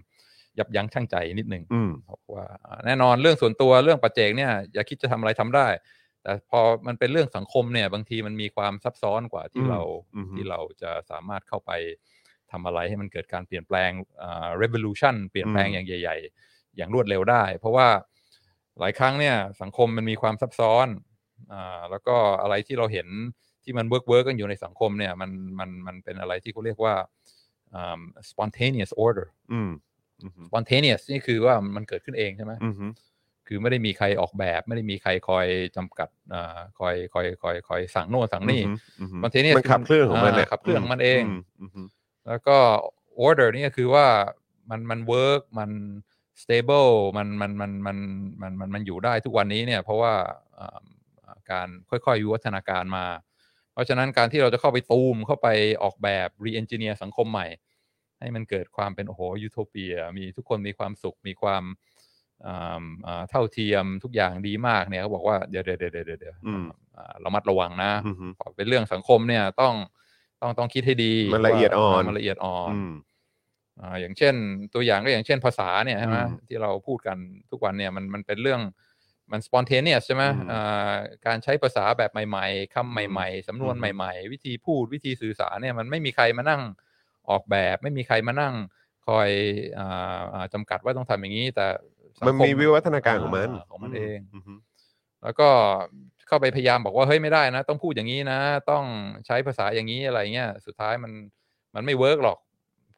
ยับยั้งชั่งใจนิดหนึ่งอืมเพราะว่าอ่าแน่นอนเรื่องส่วนตัวเรื่องปัจเจกเนี่ยอย่าคิดจะทำอะไรทำได้ แต่พอมันเป็นเรื่องสังคมเนี่ยบางทีมันมีความซับซ้อนกว่าที่อืมเราอือฮึที่เราจะสามารถเข้าไปทำอะไรให้มันเกิดการเปลี่ยนแปลงอ่า revolution เปลี่ยนแปลงอย่างใหญ่ ๆ อย่างรวดเร็วได้ เพราะว่า หลายครั้งเนี่ยสังคมมันมีความซับซ้อนอ่าแล้วก็อะไรที่เราเห็นที่มัน work work กันอยู่ในสังคมเนี่ยมันมันมันเป็นอะไรที่เขาเรียกว่าอ่า spontaneous order อืมอืม spontaneous นี่คือว่ามันเกิดขึ้นเองใช่ไหมอืมคือไม่ได้มีใครออกแบบ ไม่ได้มีใครคอยจำกัดอ่าคอยคอยคอยคอยสั่งโน่นสั่งนี่อืมบางทีเนี่ยมันขับเคลื่อนของมันอ่าเนี่ยขับเคลื่อนของมันเองอืมแล้วก็ order นี่ก็คือว่ามันมัน work มัน stable มันมันมันมันมันมันมันอยู่ได้ทุกวันนี้เนี่ยเพราะว่าอ่าการค่อยๆวิวัฒนาการมา เพราะฉะนั้นการที่เราจะเข้าไปตูมเข้าไปออกแบบ re-engineer สังคมใหม่ ให้มันเกิดความเป็นโอ้โหยูโทเปีย มีทุกคนมีความสุขมีความอ่าอ่าเท่าเทียมทุกอย่างดีมากเนี่ยเขาบอกว่าเดี๋ยวเดี๋ยวเดี๋ยวเดี๋ยวเดี๋ยวอืมอ่าระมัดระวังนะอืมพอเป็นเรื่องสังคมเนี่ยต้องต้องต้องคิดให้ดีมันละเอียดอ่อนว่ามันละเอียดอ่อน อืมอ่าอย่างเช่นตัวอย่างก็อย่างเช่นภาษาเนี่ยใช่ไหมอืมที่เราพูดกันทุกวันเนี่ยมันมันเป็นเรื่องมัน spontaneous ใช่ไหมอืมอ่าการใช้ภาษาแบบใหม่ ๆคำใหม่ ๆสำนวนอืมใหม่ ๆ วิธีพูดวิธีสื่อสารเนี่ยมันไม่มีใครมานั่งออกแบบ ไม่มีใครมานั่งคอยอ่าอ่าจำกัดว่าต้องทำอย่างนี้ แต่สังมันคมีวิวัฒนาการของมันาของมันเองอือฮึแล้วก็เข้าไปพยายามบอกว่าเฮ้ยไม่ได้นะ ต้องพูดอย่างนี้นะ ต้องใช้ภาษาอย่างนี้อะไรเงี้ยสุดท้ายมันมันไม่ work หรอก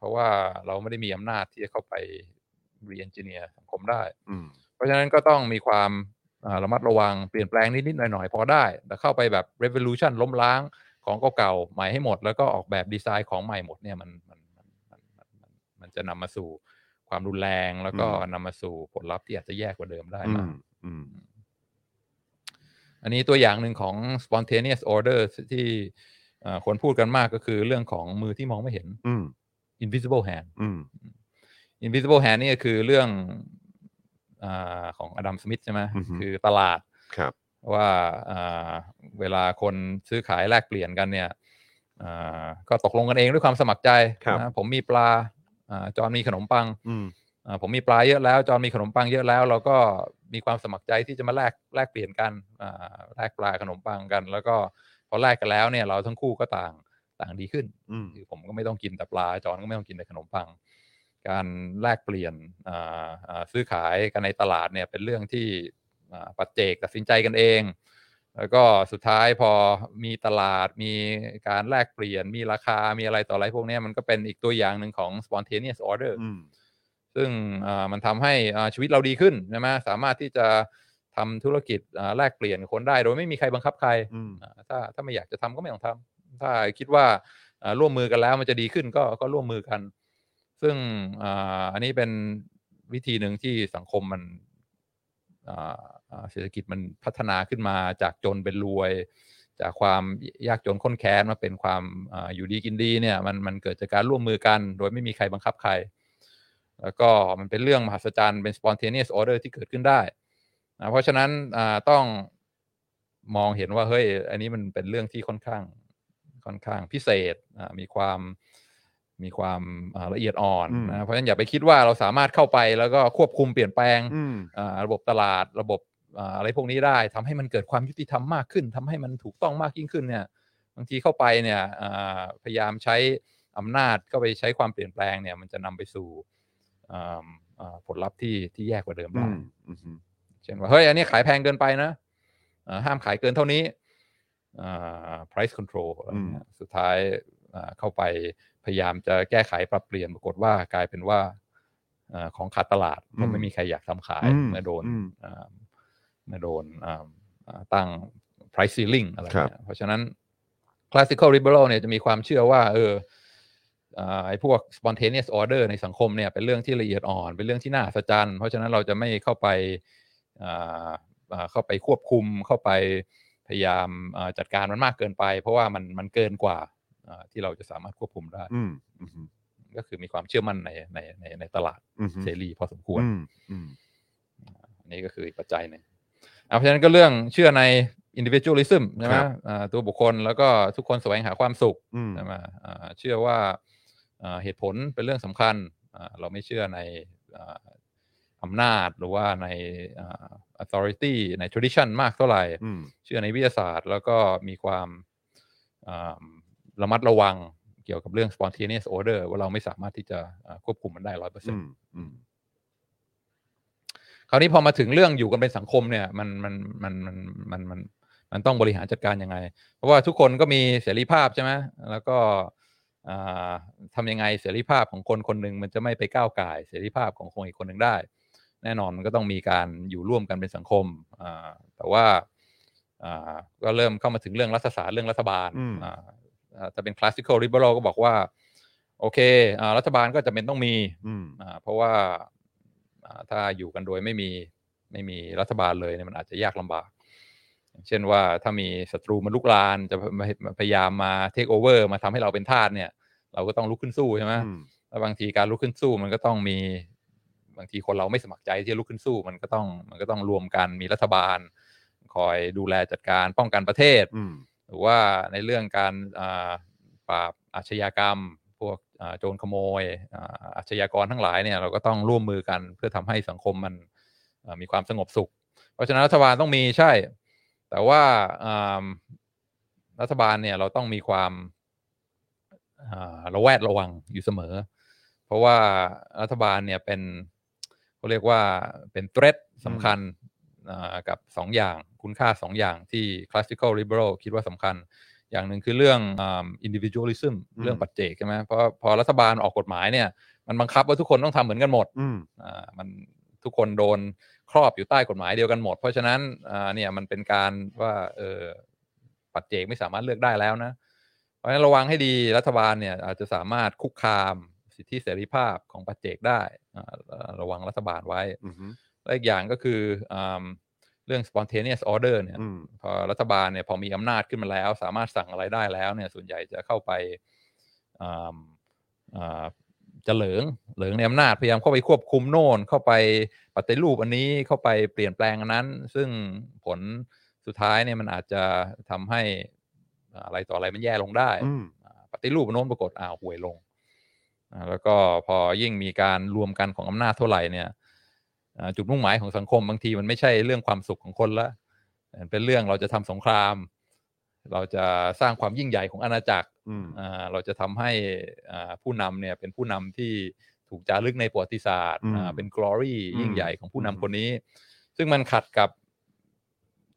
เพราะว่าเราไม่ได้มีอำนาจที่จะเข้าไป re-engineer สังคมได้อืมเพราะฉะนั้นก็ต้องมีความอ่าระมัดระวังเปลี่ยนแปลงนิดๆหน่อยๆ พอได้ แต่เข้าไปแบบ revolution ล้มล้างของเก่าๆใหม่ให้หมด แล้วก็ออกแบบดีไซน์ของใหม่หมดเนี่ยมันมันมันมันมันมันมันจะนำมาสู่ความรุนแรงแล้วก็อืมนำมาสู่ผลลัพธ์ที่อาจจะแย่กว่าเดิมได้อืมากมอืมอันนี้ตัวอย่างหนึ่งของ spontaneous order ที่เอ่อคนพูดกันมากก็คือเรื่องของมือที่มองไม่เห็นอืม invisible hand อืม invisible hand นี่ก็คือเรื่องอาของอดัมสมิธใช่ไหมอือฮึคือตลาดครับว่าอ่าเวลาคนซื้อขายแลกเปลี่ยนกันเนี่ยอ่าก็ตกลงกันเองด้วยความสมัครใจครับนะผมมีปลาอ่าจอนมีขนมปังอืมอ่าผมมีปลาเยอะแล้ว จอนมีขนมปังเยอะแล้ว เราก็มีความสมัครใจที่จะมาแลกแลกเปลี่ยนกันอ่าแลกปลาขนมปังกัน แล้วก็พอแลกกันแล้วเนี่ย เราทั้งคู่ก็ต่าง ต่างดีขึ้นอืมคือผมก็ไม่ต้องกินแต่ปลาจอนก็ไม่ต้องกินแต่ขนมปัง การแลกเปลี่ยนอ่าอ่าซื้อขายกันในตลาดเนี่ยเป็นเรื่องที่อ่าปัจเจกตัดสินใจกันเอง แล้วก็สุดท้ายพอมีตลาดมีการแลกเปลี่ยนมีราคามีอะไรต่ออะไรพวกเนี้ยมันก็เป็นอีกตัวอย่างหนึ่งของ spontaneous order อืมซึ่งอ่ามันทำให้อ่าชีวิตเราดีขึ้นใช่ไหมสามารถที่จะทำธุรกิจอ่าแลกเปลี่ยนคนได้ โดยไม่มีใครบังคับใครอืมอ่าถ้าถ้าไม่อยากจะทำก็ไม่ต้องทำ ถ้าคิดว่าร่วมมือกันแล้วมันจะดีขึ้นก็ก็ร่วมมือกัน ซึ่งอันนี้เป็นวิธีหนึ่งที่สังคมมันเศรษฐกิจมันพัฒนาขึ้นมาจากจนเป็นรวย จากความยากจนข้นแค้นมาเป็นความออยู่ดีกินดีเนี่ยมันมันเกิดจากการร่วมมือกัน โดยไม่มีใครบังคับใคร แล้วก็มันเป็นเรื่องมหัศจรรย์เป็น spontaneous order ที่เกิดขึ้นได้นะเพราะฉะนั้นต้องมองเห็นว่าเฮ้ยอันนี้มันเป็นเรื่องที่ค่อนข้าง ค่อนข้างพิเศษอ่ามีความมีความอ่าละเอียดอ่อนอืมนะเพราะฉะนั้นอย่าไปคิดว่าเราสามารถเข้าไปแล้วก็ควบคุมเปลี่ยนแปลงอืมอ่าระบบตลาดระบบอ่าอะไรพวกนี้ได้ทำให้มันเกิดความยุติธรรมมากขึ้นทำให้มันถูกต้องมากยิ่งขึ้นเนี่ยบางทีเข้าไปเนี่ยอ่าพยายามใช้อำนาจก็ไปใช้ความเปลี่ยนแปลงเนี่ยมันจะนำไปสู่อ่าอ่าผลลัพธ์ที่ที่แย่กว่าเดิมอืได้มอืมเช่นว่าเฮ้ยอันนี้ขายแพงเกินไปนะอ่าห้ามขายเกินเท่านี้อ่า price control อะไรเงี้ยสุดท้ายอ่าเข้าไปพยายามจะแก้ไขปรับเปลี่ยนปรากฏว่ากลายเป็นว่าอ่าของขาดตลาดเพราะไม่มีใครอยากทำขายอืมเมื่อโดนอืมอ่าเมื่อโดนอ่าอ่าตั้ง price ceiling อะไรครับเงี้ยเพราะฉะนั้น classical liberal เนี่ยจะมีความเชื่อว่า เอออ่าไอ้พวก spontaneous order ในสังคมเนี่ยเป็นเรื่องที่ละเอียดอ่อน เป็นเรื่องที่น่าอัศจรรย์เพราะฉะนั้นเราจะไม่เข้าไปอ่าอ่าเข้าไปควบคุมเข้าไป พยายามอ่าจัดการมันมากเกินไป เพราะว่ามันมันเกินกว่าอ่าที่เราจะสามารถควบคุมได้อืมอืมก็คือมีความเชื่อมั่นในในในในตลาดอืมเสรีพอสมควรอืมอืมอันนี้ก็คืออีกปัจจัยหนึ่งอะเพราะฉะนั้นก็เรื่องเชื่อใน individualism ใช่ไหมครับอ่าตัวบุคคลแล้วก็ทุกคนแสวงหาความสุขอืมใช่ไหมอ่าเชื่อว่าอ่าเหตุผลเป็นเรื่องสำคัญอ่าเราไม่เชื่อใน อ่าอำนาจหรือว่าในอ่า authority ใน tradition มากเท่าไหร่อืมเชื่อในวิทยาศาสตร์ แล้วก็มีความอ่าระมัดระวังเกี่ยวกับเรื่อง spontaneous order ว่าเราไม่สามารถที่จะอ่าควบคุมมันได้ร้อยเปอร์เซ็นอืต์มอืมคราวนี้พอมาถึงเรื่องอยู่กันเป็นสังคมเนี่ย มันมันมันมันมันมันมันต้องบริหารจัดการยังไง เพราะว่าทุกคนก็มีเสรีภาพใช่ไหมแล้วก็อ่าทำยังไงเสรีภาพของคนคนหนึ่งมันจะไม่ไปก้าวไก่ายเสรีภาพของคนอีกคนหนึ่งได้ แน่นอนมันก็ต้องมีการอยู่ร่วมกันเป็นสังคมอ่าแต่ว่าอ่าก็เริ่มเข้ามาถึงเรื่องรัฐศาสตร์เรื่องรัฐบาลอืมอ่าอ่าแต่เป็น classical liberal ก็บอกว่า โอเคอ่ารัฐบาลก็จะเป็นต้องมีอืมอ่าเพราะว่าอ่าถ้าอยู่กันโดยไม่มีไม่มีรัฐบาลเลยเนี่ยมันอาจจะยากลำบากอย่างเช่นว่าถ้ามีศัตรูมาลุกลานจะพยายามมาเทคโอเวอร์มาทำให้เราเป็นทาสเนี่ย เราก็ต้องลุกขึ้นสู้ใช่ไหมอืมแล้วบางทีการลุกขึ้นสู้มันก็ต้องมี บางทีคนเราไม่สมัครใจที่จะลุกขึ้นสู้ มันก็ต้องมันก็ต้องรวมกันมีรัฐบาล คอยดูแลจัดการป้องกันประเทศอืมหรือว่าในเรื่องการอ่าปราบอาชญากรรม พวกอ่าโจรขโมยอ่าอาชญากรทั้งหลายเนี่ยเราก็ต้องร่วมมือกันเพื่อทำให้สังคมมันอ่ามีความสงบสุข เพราะฉะนั้นรัฐบาลต้องมีใช่ แต่ว่าอ่ารัฐบาลเนี่ยเราต้องมีความอ่าระแวดระวังอยู่เสมอ เพราะว่ารัฐบาลเนี่ยเป็น เขาเรียกว่าเป็น threat สำคัญอ่ากับสองอย่างคุณค่าสองอย่างที่ classical liberal คิดว่าสำคัญ อย่างหนึ่งคือเรื่องอ่า individualism อืมเรื่องปัจเจกใช่ไหมเพราะพอรัฐบาลออกกฎหมายเนี่ย มันบังคับว่าทุกคนต้องทำเหมือนกันหมดอืมอ่ามันทุกคนโดนครอบอยู่ใต้กฎหมายเดียวกันหมด เพราะฉะนั้นอ่าเนี่ยมันเป็นการว่าเออปัจเจกไม่สามารถเลือกได้แล้วนะ เพราะฉะนั้นระวังให้ดีรัฐบาลเนี่ยอาจจะสามารถคุกคาม สิทธิเสรีภาพของปัจเจกได้อ่าระวังรัฐบาลไว้อืมและอีกอย่างก็คืออ่าเรื่อง spontaneous order เนี่ยอืมพอรัฐบาลเนี่ยพอมีอำนาจขึ้นมาแล้ว สามารถสั่งอะไรได้แล้วเนี่ยส่วนใหญ่จะเข้าไปอ่าอ่าจะเหลิงเหลิงในอำนาจพยายามเข้าไปควบคุมโน่นเข้าไปปฏิรูปอันนี้เข้าไปเปลี่ยนแปลงอันนั้น ซึ่งผลสุดท้ายเนี่ยมันอาจจะทำให้อะไรต่ออะไรมันแย่ลงได้อืมอ่าปฏิรูปอันโน้นปรากฏอ้าวห่วยลงอ่า แล้วก็พอยิ่งมีการรวมกันของอำนาจเท่าไหร่เนี่ยอ่าจุดมุ่งหมายของสังคมบางทีมันไม่ใช่เรื่องความสุขของคนละมันเป็นเรื่องเราจะทำสงคราม เราจะสร้างความยิ่งใหญ่ของอาณาจักรอืมอ่าเราจะทำให้อ่าผู้นำเนี่ยเป็นผู้นำที่ถูกจารึกในประวัติศาสตร์อืมอ่าเป็น glory อืมยิ่งใหญ่ของผู้นำอืมคนนี้ ซึ่งมันขัดกับ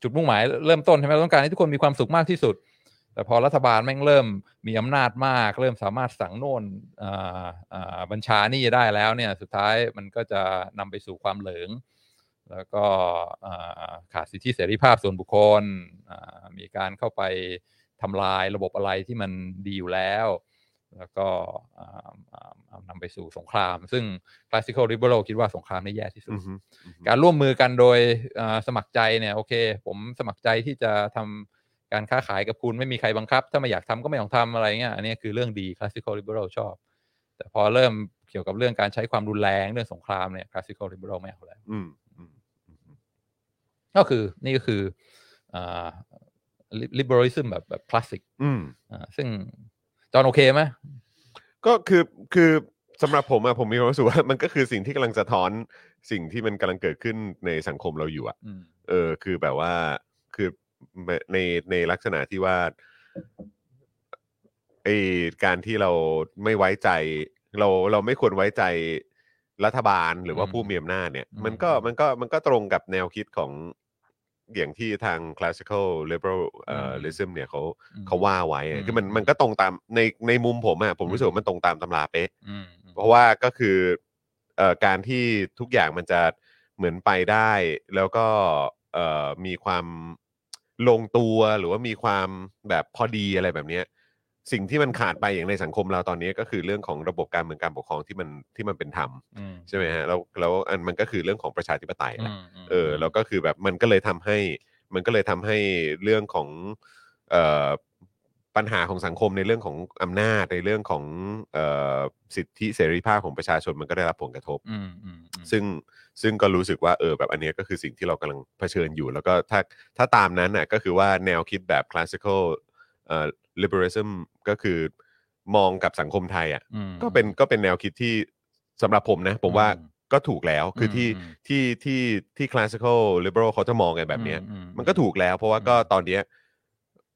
จุดมุ่งหมายเริ่มต้นใช่ไหมเราต้องการให้ทุกคนมีความสุขมากที่สุด แต่พอรัฐบาลแม่งเริ่มมีอำนาจมาก เริ่มสามารถสั่งโน่นอ่าอ่าบัญชานี่ได้แล้วเนี่ยสุดท้ายมันก็จะนำไปสู่ความเหลิงแล้วก็อ่าขาดสิทธิเสรีภาพส่วนบุคคลอ่ามีการเข้าไปทำลายระบบอะไรที่มันดีอยู่แล้ว แล้วก็อ่าอ่าอ่านำไปสู่สงคราม ซึ่ง classical liberal คิดว่าสงครามนี่แย่ที่สุดอืมการร่วมมือกันโดยอ่าสมัครใจเนี่ยโอเค ผมสมัครใจที่จะทำ การค้าขายกับคุณไม่มีใครบังคับ ถ้าไม่อยากทำก็ไม่ต้องทำอะไรเงี้ยอันนี้คือเรื่องดี classical liberal ชอบ แต่พอเริ่มเกี่ยวกับเรื่องการใช้ความรุนแรงเรื่องสงครามเนี่ย classical liberal ไม่เอาแล้วอืมอืมก็คือนี่ก็คืออ่า liberalism แบบแบบคลาสสิกอืมอ่าซึ่งจอห์นโอเคไหมก็คือคือสำหรับผมอะผมมีความรู้สึกว่ามันก็คือสิ่งที่กำลังสะท้อนสิ่งที่มันกำลังเกิดขึ้นในสังคมเราอยู่อะอืมเออ คือแบบว่าคือ ในในลักษณะที่ว่าไอการที่เราไม่ไว้ใจ เราเราไม่ควรไว้ใจรัฐบาลหรือว่าอืมผู้มีอำนาจเนี่ยอืมมันก็มันก็มันก็ตรงกับแนวคิดของอย่างที่ทาง classical liberal เอ่อ lism เนี่ยเขาอืมเขาว่าไว้อะอืมคือมันมันก็ตรงตามในในมุมผมอะผมรู้สึกว่ามันตรงตามตำราเป๊ะอืมอืมเพราะว่าก็คือเอ่อการที่ทุกอย่างมันจะเหมือนไปได้ แล้วก็เอ่อมีความ ลงตัวหรือว่ามีความแบบพอดีอะไรแบบเนี้ยสิ่งที่มันขาดไปอย่างในสังคมเราตอนนี้ก็คือเรื่องของระบบการเมืองการปกครองที่มันที่มันเป็นธรรมอืม ใช่ไหมฮะแล้วแล้วอันมันก็คือเรื่องของประชาธิปไตยแหละอืมมเออแล้วก็คือแบบมันก็เลยทำให้มันก็เลยทำให้เรื่องของเอ่อ ปัญหาของสังคมในเรื่องของอำนาจในเรื่องของเอ่อสิทธิเสรีภาพของประชาชนมันก็ได้รับผลกระทบ อืมอืมอืมซึ่งซึ่งก็รู้สึกว่าเออแบบอันเนี้ยก็คือสิ่งที่เรากำลังเผชิญอยู่ แล้วก็ถ้าถ้าตามนั้นน่ะก็คือว่าแนวคิดแบบ classical เอ่อ liberalism ก็คือมองกับสังคมไทยอะ อืม ก็เป็นก็เป็นแนวคิดที่สำหรับผมนะ ผมว่าอืมก็ถูกแล้วคือที่อืม ที่ที่ที่ classical liberal เขาจะมองกันแบบเนี้ย อื มันก็ถูกแล้วเพราะว่าก็อืมตอนเนี้ย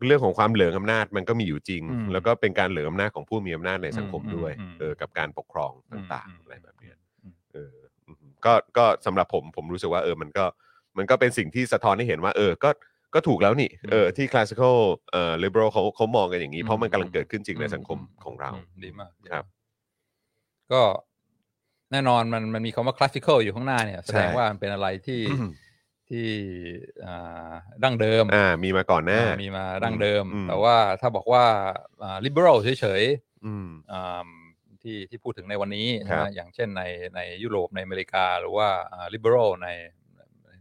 เรื่องของความเหลืองอำนาจมันก็มีอยู่จริง อืมแล้วก็เป็นการเหลืองอำนาจของผู้มีอำนาจในสังคมอืมด้วยอืมเออกับการปกครองอืมต่างอืมๆอะไรแบบเนี้ยอืมเอออืมก็ก็สำหรับผมผมรู้สึกว่าเออมันก็มันก็เป็นสิ่งที่สะท้อนให้เห็นว่า เออก็ก็ถูกแล้วนี่เออที่ classical เอ่อ liberal เขาเขามองกันอย่างนี้ เพราะมันกำลังเกิดขึ้นจริงในสังคมของเรา มดีมากดีครับมากก็แน่นอนมันมันมีคำว่า classical อยู่ข้างหน้าเนี่ย แสดงว่ามันเป็นอะไรที่ที่อ่าดั้งเดิมอ่ามีมาก่อนหน้าอ่ามีมาดั้งเดิมอืมแต่ว่าถ้าบอกว่าอ่า liberal เฉยอืมๆอ่าที่ที่พูดถึงในวันนี้ครับนะอย่างเช่นในในยุโรปในอเมริกา หรือว่าอ่า liberal ใน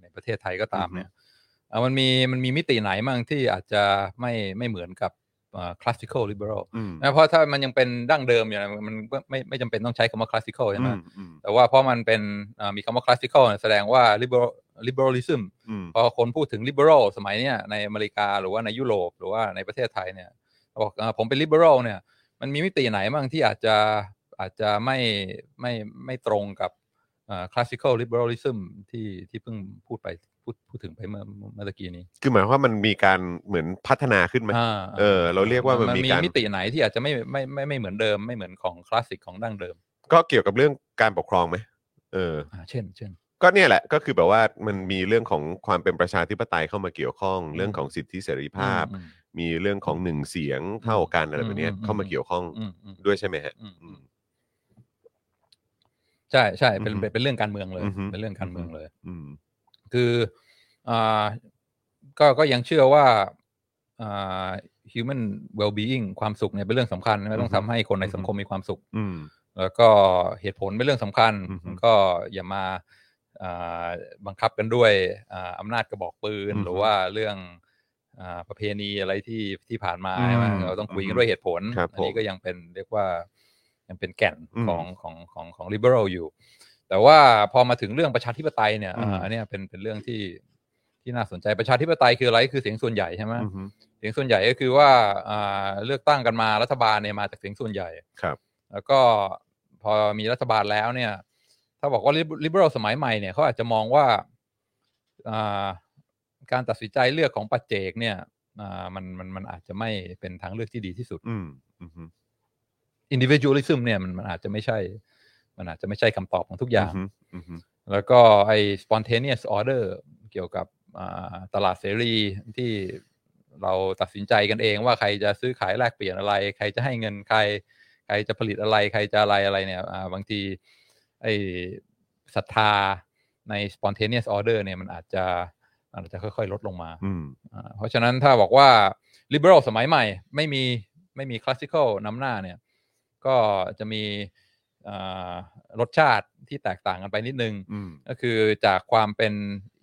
ในประเทศไทยก็ตามเนี่ยอ่ามันมีมันมีมิติไหนมั่งที่อาจจะไม่ไม่เหมือนกับอ่า classical liberal อืมนะเพราะถ้ามันยังเป็นดั้งเดิมอยู่นะมันไม่ไม่ไม่จำเป็นต้องใช้คำว่า classical ใช่ไหมอืมอืมแต่ว่าเพราะมันเป็นอ่ามีคำว่า classical เนี่ยแสดงว่า liberal liberalism อืมพอคนพูดถึง liberal สมัยเนี้ยในอเมริกาหรือว่าในยุโรปหรือว่าในประเทศไทยเนี่ยบอกอ่าผมเป็น liberal เนี่ย มันมีมิติไหนบ้างที่อาจจะอาจจะไม่ไม่ไม่ตรงกับอ่า classical liberalism ที่ที่เพิ่งพูดไปพูดพูดถึงไปเมื่อเมื่อตะกี้นี้ คือหมายความว่ามันมีการเหมือนพัฒนาขึ้นไหมอ่าเออ เราเรียกว่ามันมีมีการมิติไหนที่อาจจะไม่ไม่ไม่ไม่เหมือนเดิมไม่เหมือนของคลาสสิกของดั้งเดิม ก็เกี่ยวกับเรื่องการปกครองไหมเอออ่าเช่นเช่น ก็เนี่ยแหละก็คือแบบว่ามันมีเรื่องของความเป็นประชาธิปไตยเข้ามาเกี่ยวข้อง เรื่องของสิทธิเสรีภาพอืมมีเรื่องของหนึ่งเสียงเท่ากันอะไรแบบเนี้ยอืมเข้ามาเกี่ยวข้องอืมอืมด้วยใช่ไหมฮะอืมอืมใช่ใช่เป็นอือฮึเป็นเป็นเรื่องการเมืองเลย อือฮึ เป็นเรื่องการเมืองเลย อืม คืออ่าก็ก็ยังเชื่อว่าอ่า human well-being ความสุขเนี่ยเป็นเรื่องสำคัญไม่ต้องทำให้คนในสังคมมีความสุข อืม แล้วก็เหตุผลเป็นเรื่องสำคัญ อือฮึ ก็อย่ามาอ่า บังคับกันด้วยอ่าอำนาจกระบอกปืนอือฮึหรือว่าเรื่องอ่าประเพณีอะไรที่ที่ผ่านมาอืมใช่ไหมเราต้องคุยกันด้วยเหตุผลครับอันี้ผมก็ยังเป็นเรียกว่ายังเป็นแก่นอืมของของของของ liberal อยู่ แต่ว่าพอมาถึงเรื่องประชาธิปไตยเนี่ยอืมอ่าอันเนี้ยเป็นเป็นเรื่องที่ที่น่าสนใจประชาธิปไตยคืออะไรคือเสียงส่วนใหญ่ใช่ไหมอือฮึเสียงส่วนใหญ่ก็คือว่าอ่าเลือกตั้งกันมารัฐบาลเนี่ยมาจากเสียงส่วนใหญ่ครับ แล้วก็พอมีรัฐบาลแล้วเนี่ยถ้าบอกว่า liberal สมัยใหม่เนี่ยเขาอาจจะมองว่าอ่าการตัดสินใจเลือกของปัจเจกเนี่ยอ่ามันมันมันอาจจะไม่เป็นทางเลือกที่ดีที่สุดอืมอืม individualism เนี่ยมันมันอาจจะไม่ใช่ มันอาจจะไม่ใช่คำตอบของทุกอย่างอืมอืมแล้วก็ไอ้ spontaneous order เกี่ยวกับอ่าตลาดเสรีที่เราตัดสินใจกันเองว่าใครจะซื้อขายแลกเปลี่ยนอะไร ใครจะให้เงินใคร ใครจะผลิตอะไร ใครจะอะไรอะไรเนี่ยอ่าบางที ไอ้ศรัทธาใน spontaneous order เนี่ยมันอาจจะมันอาจจะค่อยๆ ลดลงมาอืมอ่าเพราะฉะนั้นถ้าบอกว่า liberal สมัยใหม่ ไม่มีไม่มี classical นำหน้าเนี่ย ก็จะมีอ่ารสชาติที่แตกต่างกันไปนิดนึงอืมก็คือจากความเป็น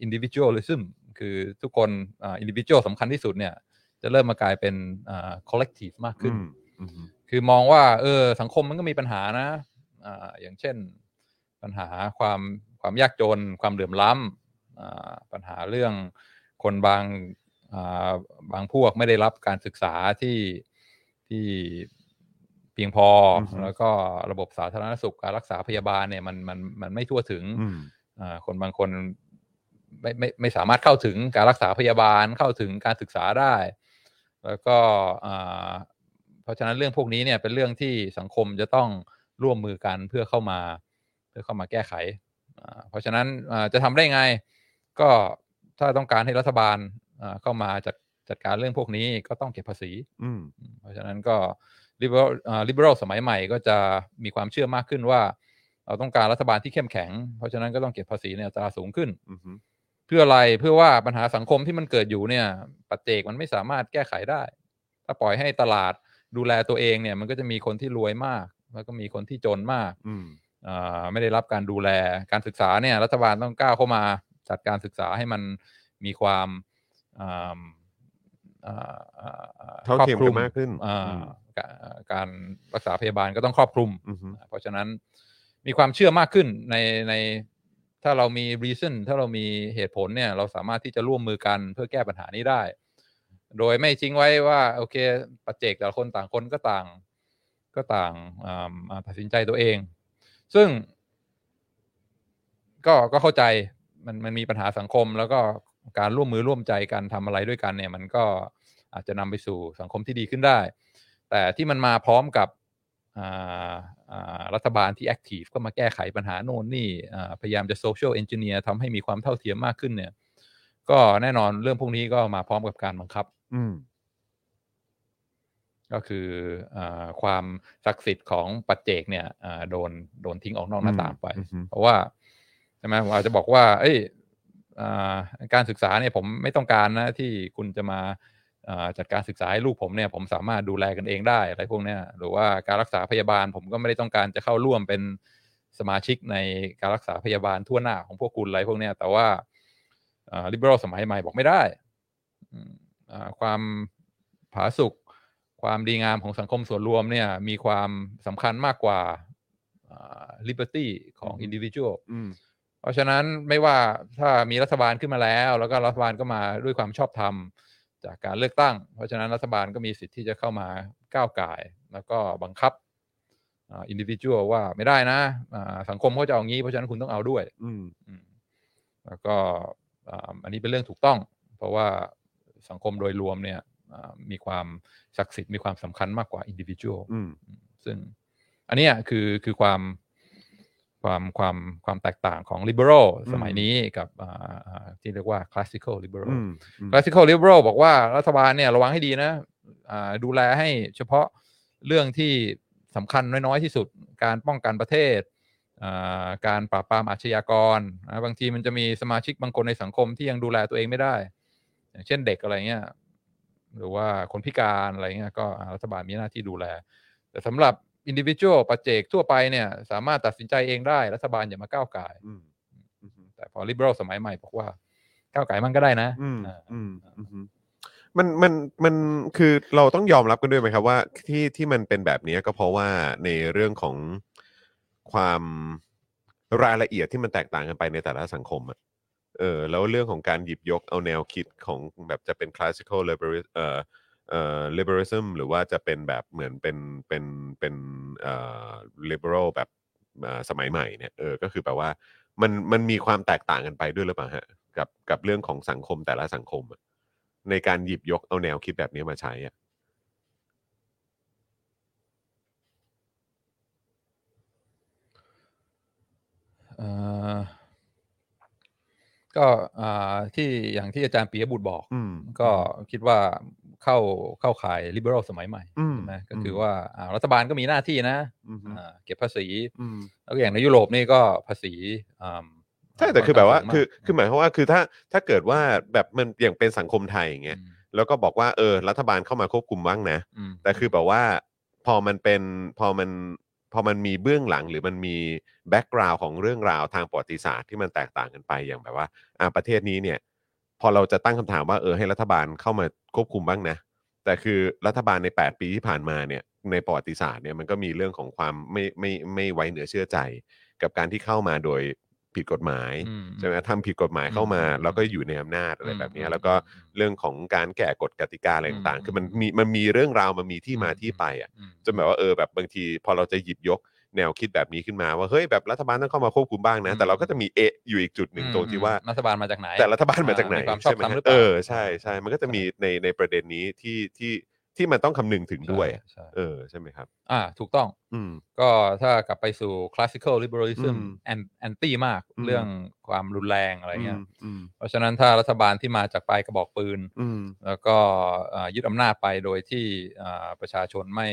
individualism คือทุกคนอ่า individual สำคัญที่สุดเนี่ย จะเริ่มมากลายเป็นอ่า collective มากขึ้นอืมอืมคือมองว่า เออ สังคมมันก็มีปัญหานะอ่าอย่างเช่น ปัญหาความความยากจน ความเหลื่อมล้ำอ่าปัญหาเรื่องคนบางอ่าบางพวกไม่ได้รับการศึกษาที่ที่เพียงพอออฮึแล้วก็ระบบสาธารณสุขการรักษาพยาบาลเนี่ยมันมันมันไม่ทั่วถึงอืมอ่าคนบางคนไม่ไม่ไม่สามารถเข้าถึงการรักษาพยาบาลเข้าถึงการศึกษาได้ แล้วก็อ่าเพราะฉะนั้นเรื่องพวกนี้เนี่ยเป็นเรื่องที่สังคมจะต้องร่วมมือกันเพื่อเข้ามาเพื่อเข้ามาแก้ไขอ่าเพราะฉะนั้นอ่าจะทำได้ไง ก็ถ้าต้องการให้รัฐบาลอ่าเข้ามาจัดจัดการเรื่องพวกนี้ก็ต้องเก็บภาษีอืมเพราะฉะนั้นก็ liberal อ่า liberal สมัยใหม่ก็จะมีความเชื่อมากขึ้นว่า เราต้องการรัฐบาลที่เข้มแข็ง เพราะฉะนั้นก็ต้องเก็บภาษีในอัตราสูงขึ้นอืมเพื่ออะไรเพื่อว่าปัญหาสังคมที่มันเกิดอยู่เนี่ย ปัจเจกมันไม่สามารถแก้ไขได้ ถ้าปล่อยให้ตลาดดูแลตัวเองเนี่ย มันก็จะมีคนที่รวยมาก แล้วก็มีคนที่จนมากอืมอ่า ไม่ได้รับการดูแลการศึกษาเนี่ยรัฐบาลต้องก้าวเข้ามาจัดการศึกษาให้มันมีความอ่าอ่าอ่าอ่เท่าเทียมครอบคลุกันมากขึ้นอ่าอืมกาการรักษาพยาบาลก็ต้องครอบคลุมอืมเพราะฉะนั้นมีความเชื่อมากขึ้นในในถ้าเรามี reason ถ้าเรามีเหตุผลเนี่ย เราสามารถที่จะร่วมมือกันเพื่อแก้ปัญหานี้ได้ โดยไม่ทิ้งไว้ว่า โอเค ปัจเจกแต่ละคนต่างคนก็ต่าง ก็ต่างอ่าอ่าตัดสินใจตัวเอง ซึ่ง ก็ก็เข้าใจมันมันมีปัญหาสังคม แล้วก็การร่วมมือร่วมใจกันทำอะไรด้วยกันเนี่ย มันก็อาจจะนำไปสู่สังคมที่ดีขึ้นได้ แต่ที่มันมาพร้อมกับรัฐบาลที่ active ก็มาแก้ไขปัญหาโน่นนี่พยายามจะ social engineer ทำให้มีความเท่าเทียมมากขึ้นเนี่ย ก็แน่นอนเรื่องพวกนี้ก็มาพร้อมกับการบังคับ อื ก็คืออาความศักดิ์สิทธิ์ของปัจเจกเนี่ยอ่าโดนโดนทิ้งออกนอกหน้าต่างไปอืมเพราะว่าใช่ไหมผมอาจจะบอกว่า เอ้ยอ่าการศึกษาเนี่ยผมไม่ต้องการนะที่คุณจะมาอ่าจัดการศึกษาให้ลูกผมเนี่ย ผมสามารถดูแลกันเองได้อะไรพวกเนี้ยหรือว่าการรักษาพยาบาล ผมก็ไม่ได้ต้องการจะเข้าร่วมเป็นสมาชิกในการรักษาพยาบาลทั่วหน้าของพวกคุณอะไรพวกเนี้ยแต่ว่าอ่า liberal สมัยใหม่บอกไม่ได้อืมอ่าความผาสุก ความดีงามของสังคมส่วนรวมเนี่ยมีความสำคัญมากกว่าอ่า liberty ของ individual อืมเพราะฉะนั้นไม่ว่าถ้ามีรัฐบาลขึ้นมาแล้ว แล้วก็รัฐบาลก็มาด้วยความชอบธรรมจากการเลือกตั้ง เพราะฉะนั้นรัฐบาลก็มีสิทธิ์ที่จะเข้ามาก้าวไก่ายแล้วก็บังคับอินดิวิ u a l ว่าไม่ได้นะอ่าสังคมเขาจะเอางี้ เพราะฉะนั้นคุณต้องเอาด้วย อืมอืมแล้วก็อ่าอันนี้เป็นเรื่องถูกต้อง เพราะว่าสังคมโดยรวมเนี่ยอ่า มีความศักดิ์สิทธิ์มีความสำคัญมากกว่าอินดิวิ u a l อืมซึ่งอันเนี้ยคือคือความความความความแตกต่างของ liberal อืมสมัยนี้กับอ่าอ่าที่เรียกว่า classical liberal อืมอืม classical liberal บอกว่ารัฐบาลเนี่ยระวังให้ดีนะอ่าดูแลให้เฉพาะเรื่องที่สำคัญน้อยๆที่สุดการป้องกันประเทศอ่าการปราบปรามอาชญากรนะบางทีมันจะมีสมาชิกบางคนในสังคมที่ยังดูแลตัวเองไม่ได้ อย่างเช่นเด็กอะไรเงี้ย หรือว่าคนพิการอะไรเงี้ยก็อ่ารัฐบาลมีหน้าที่ดูแล แต่สำหรับอินดิวิ u a l ปัจเจกทั่วไปเนี่ย สามารถตัดสินใจเองได้ รัฐบาลอย่ามาก้าวไก่ายอืมอืมแต่พอ liberal สมัยใหม่บอกว่าก้าวไก่ายมันก็ได้นะอืมอ่าอืมอืมมันมันมันคือเราต้องยอมรับกันด้วยไหมครับว่าที่ที่มันเป็นแบบนี้ก็เพราะว่าในเรื่องของความรายละเอียดที่มันแตกต่างกันไปในแต่ละสังคมอะ เออแล้วเรื่องของการหยิบยกเอาแนวคิดของแบบจะเป็น classical liberal เอ่อเอ่อ liberalism หรือว่าจะเป็นแบบเหมือนเป็นเป็นเป็นเอ่อ liberal แบบสมัยใหม่เนี่ยเออก็คือแปลว่ามันมันมีความแตกต่างกันไปด้วยหรือเปล่าฮะกับกับเรื่องของสังคมแต่ละสังคม ในการหยิบยกเอาแนวคิดแบบนี้มาใช้อะเอ่อ ก็อ่าที่อย่างที่อาจารย์ปียบุตรบอกอืมก็คิดว่าเข้าเข้าข่าย liberal สมัยใหม่อืมใช่ไหมก็คือมว่าอ่ารัฐบาลก็มีหน้าที่นะอืมอ่าเก็บภาษีอืมแล้วอย่างในยุโรปนี่ก็ภาษีอ่าใช่แต่คือแบบว่าสูงมกคือคือหมายความว่าคือถ้าถ้าเกิดว่าแบบมันอย่างเป็นสังคมไทยอย่างเงี้ยอืมแล้วก็บอกว่าเออรัฐบาลเข้ามาควบคุมบ้างนะอืมแต่คือแบบว่าพอมันเป็นพอมัน พอมันมีเบื้องหลังหรือมันมีแบ็กกราวน์ของเรื่องราวทางประวัติศาสตร์ที่มันแตกต่างกันไปอย่างแบบว่าอ่าประเทศนี้เนี่ย พอเราจะตั้งคำถามว่าเออให้รัฐบาลเข้ามาควบคุมบ้างนะ แต่คือรัฐบาลใน 8 ปีที่ผ่านมาเนี่ยในประวัติศาสตร์เนี่ยมันก็มีเรื่องของความไม่ไม่ไม่ไว้เหนือเชื่อใจ กับการที่เข้ามาโดย ผิดกฎหมายอืมใช่ไหมทำผิดกฎหมายเข้ามาอืมแล้วก็อยู่ในอำนาจอะไรแบบเนี้ยอืมแล้วก็อืมเรื่องของการแก้กฎกติกาอะไรต่างอืมๆคือมันมีมันมีเรื่องราวมันมีที่มาที่ไปอะอืมจนแบบว่าเออแบบบางที พอเราจะหยิบยกแนวคิดแบบนี้ขึ้นมาว่าเฮ้ยแบบรัฐบาลต้องเข้ามาควบคุมบ้างนะ แต่เราก็จะมีเอะอยู่อีกจุดหนึ่งตรงที่ว่ารัฐบาลมาจากไหนแต่รัฐบาลมาจากไหนมีความชอบใช่ไหมธรรมหรือเปเอล่าอใช่ใช่มันก็จะมีในในประเด็นนี้ที่ที่ ที่มันต้องคำนึงถึงด้วยใช่เออใช่ไหมครับ อ่า ถูกต้อง อืม ก็ถ้ากลับไปสู่ classical liberalism อืมแอน anti มาก อืม เรื่องความรุนแรงอะไรเงี้ย อืมเพราะฉะนั้นถ้ารัฐบาลที่มาจากปลายกระบอกปืน อืม แล้วก็อ่ายึดอำนาจไปโดยที่อ่าประชาชนไม่